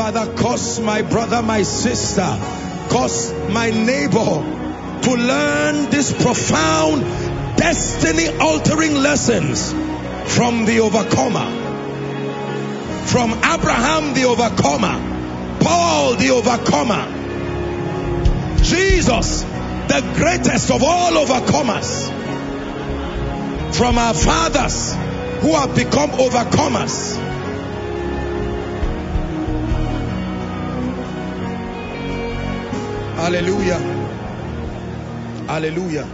Father, cause my brother, my sister, cause my neighbor to learn these profound destiny altering lessons from the overcomer. From Abraham, the overcomer. Paul, the overcomer. Jesus, the greatest of all overcomers. From our fathers who have become overcomers. Hallelujah. Hallelujah.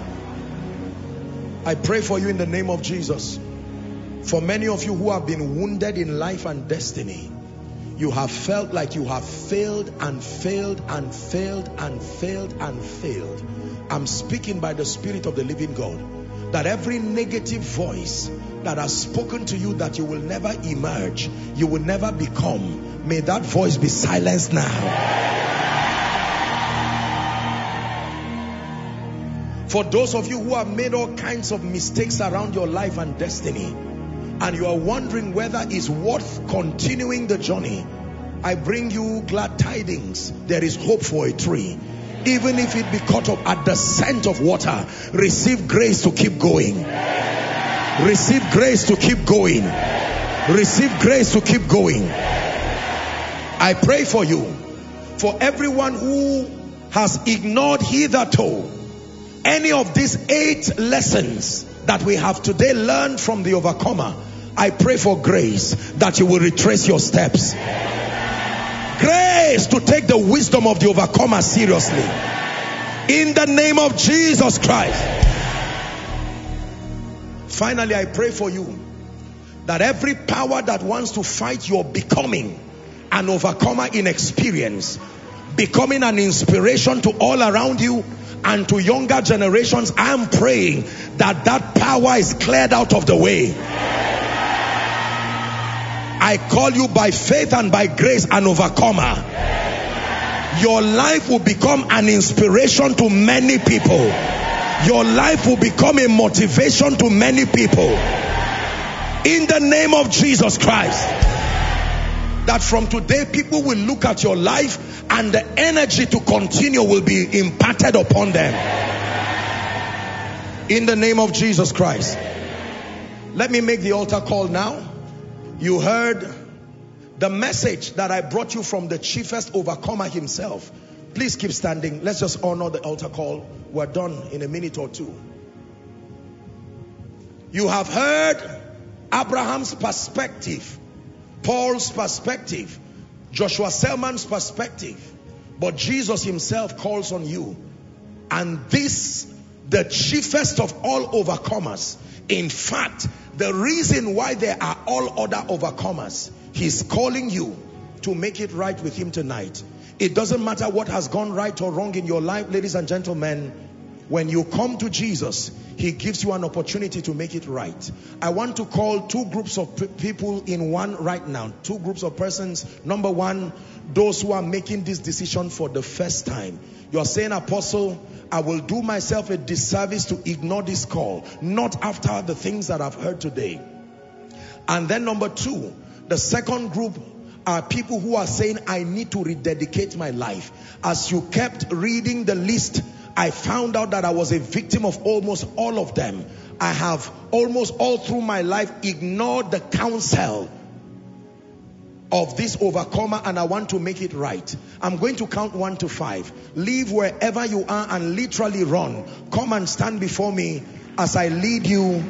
I pray for you in the name of Jesus. For many of you who have been wounded in life and destiny, you have felt like you have failed and failed and failed and failed and failed. I'm speaking by the Spirit of the living God that every negative voice that has spoken to you that you will never emerge, you will never become, may that voice be silenced now. For those of you who have made all kinds of mistakes around your life and destiny, and you are wondering whether it's worth continuing the journey, I bring you glad tidings. There is hope for a tree. Even if it be cut off at the scent of water, receive grace to keep going. Receive grace to keep going. Receive grace to keep going. I pray for you, for everyone who has ignored hitherto any of these eight lessons that we have today learned from the overcomer, I pray for grace that you will retrace your steps. Grace to take the wisdom of the overcomer seriously. In the name of Jesus Christ. Finally, I pray for you that every power that wants to fight your becoming an overcomer in experience, becoming an inspiration to all around you and to younger generations, I am praying that that power is cleared out of the way. I call you by faith and by grace an overcomer. Your life will become an inspiration to many people. Your life will become a motivation to many people. In the name of Jesus Christ. That from today people will look at your life and the energy to continue will be imparted upon them. In the name of Jesus Christ. Let me make the altar call now. You heard the message that I brought you from the chiefest overcomer himself. Please keep standing. Let's just honor the altar call. We're done in a minute or two. You have heard Abraham's perspective, Paul's perspective, Joshua Selman's perspective. But Jesus himself calls on you. And this, the chiefest of all overcomers. In fact, the reason why there are all other overcomers, he's calling you to make it right with him tonight. It doesn't matter what has gone right or wrong in your life, ladies and gentlemen. When you come to Jesus, he gives you an opportunity to make it right. I want to call two groups of people in one right now. Two groups of persons. Number one, those who are making this decision for the first time. You are saying, Apostle, I will do myself a disservice to ignore this call, not after the things that I've heard today. And then number two, the second group are people who are saying, I need to rededicate my life. As you kept reading the list, I found out that I was a victim of almost all of them. I have almost all through my life ignored the counsel of this overcomer and I want to make it right. I'm going to count one to five. Leave wherever you are and literally run. Come and stand before me as I lead you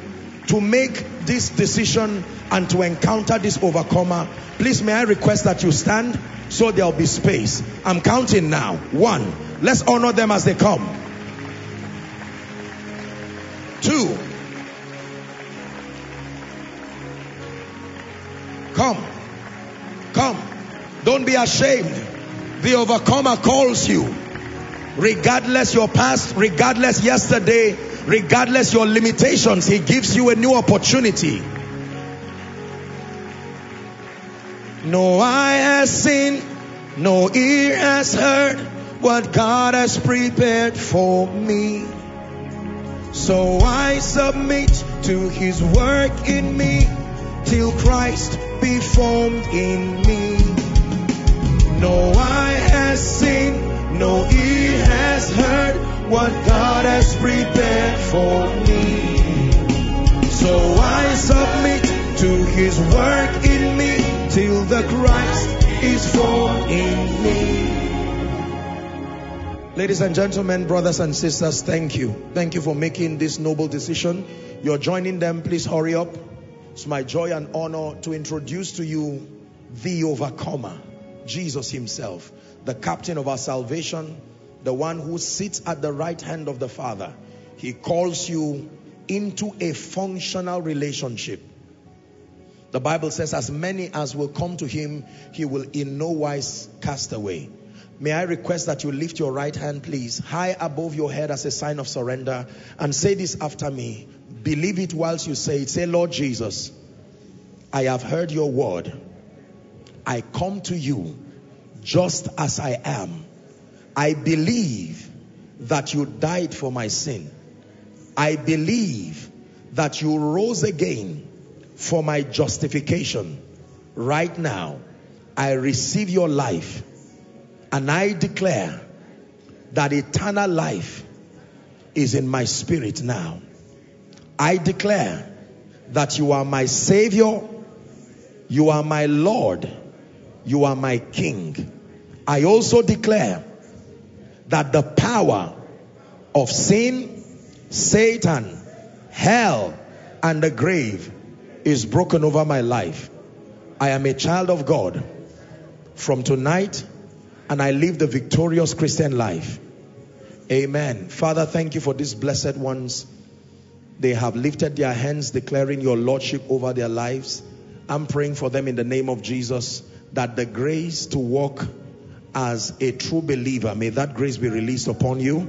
to make this decision and to encounter this overcomer. Please may I request that you stand so there'll be space. I'm counting now. One. Let's honor them as they come. Two. Come. Come. Don't be ashamed. The overcomer calls you. Regardless your past, regardless yesterday, regardless your limitations, he gives you a new opportunity. No eye has seen, no ear has heard what God has prepared for me. So I submit to his work in me till Christ be formed in me. No eye has seen, no ear has heard what God has prepared for me. So I submit to his work in me till the Christ is formed in me. Ladies and gentlemen, brothers and sisters, thank you. Thank you for making this noble decision. You're joining them. Please hurry up. It's my joy and honor to introduce to you the overcomer, Jesus himself, the captain of our salvation, the one who sits at the right hand of the Father, he calls you into a functional relationship. The Bible says, as many as will come to him, he will in no wise cast away. May I request that you lift your right hand, please, high above your head as a sign of surrender and say this after me. Believe it whilst you say it. Say, Lord Jesus, I have heard your word. I come to you just as I am. I believe that you died for my sin. I believe that you rose again for my justification. Right now, I receive your life and I declare that eternal life is in my spirit now. I declare that you are my Savior, you are my Lord, you are my King. I also declare that the power of sin, Satan, hell, and the grave is broken over my life. I am a child of God from tonight and I live the victorious Christian life. Amen. Father, thank you for these blessed ones. They have lifted their hands declaring your lordship over their lives. I'm praying for them in the name of Jesus that the grace to walk as a true believer, may that grace be released upon you.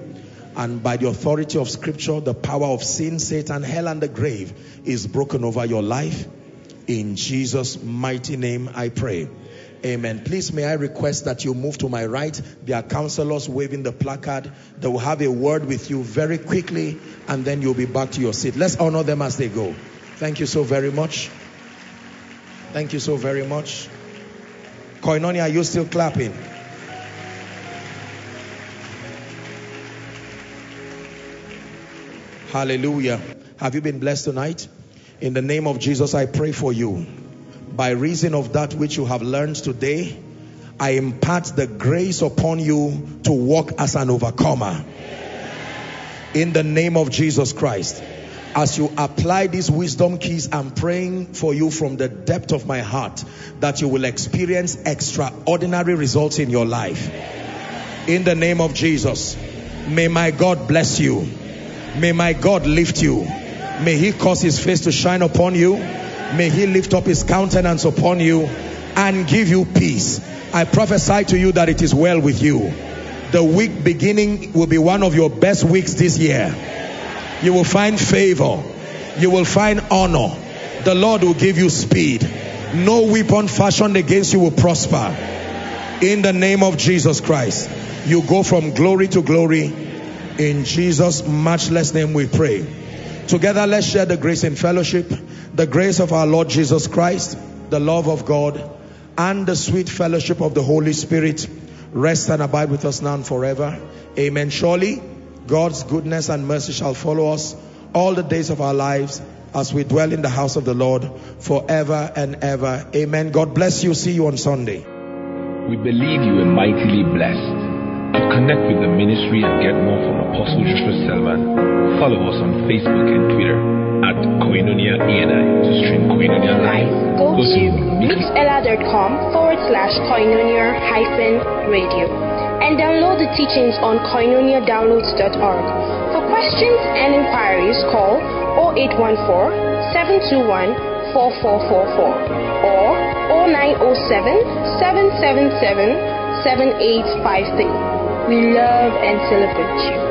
And by the authority of scripture, the power of sin, Satan, hell, and the grave is broken over your life. In Jesus' mighty name, I pray. Amen. Please, may I request that you move to my right. There are counselors waving the placard. They will have a word with you very quickly, and then you'll be back to your seat. Let's honor them as they go. Thank you so very much. Thank you so very much. Koinonia, are you still clapping? Hallelujah. Have you been blessed tonight? In the name of Jesus, I pray for you. By reason of that which you have learned today, I impart the grace upon you to walk as an overcomer. In the name of Jesus Christ. As you apply these wisdom keys, I'm praying for you from the depth of my heart that you will experience extraordinary results in your life. In the name of Jesus. May my God bless you. May my God lift you. May he cause his face to shine upon you. May he lift up his countenance upon you and give you peace. I prophesy to you that it is well with you. The week beginning will be one of your best weeks this year. You will find favor. You will find honor. The Lord will give you speed. No weapon fashioned against you will prosper. In the name of Jesus Christ, you go from glory to glory. In Jesus' matchless name we pray. Together, let's share the grace in fellowship. The grace of our Lord Jesus Christ, the love of God, and the sweet fellowship of the Holy Spirit rest and abide with us now and forever. Amen. Surely, God's goodness and mercy shall follow us all the days of our lives as we dwell in the house of the Lord forever and ever. Amen. God bless you. See you on Sunday.
We believe you are mightily blessed. To connect with the ministry and get more from Apostle Joshua Selman, follow us on Facebook and Twitter at Koinonia ENI to stream Koinonia live.
Go to mixlr.com forward slash koinonia hyphen radio and download the teachings on koinoniadownloads.org. For questions and inquiries, call 0814 721 4444 or 0907 777 7853. We love and celebrate you.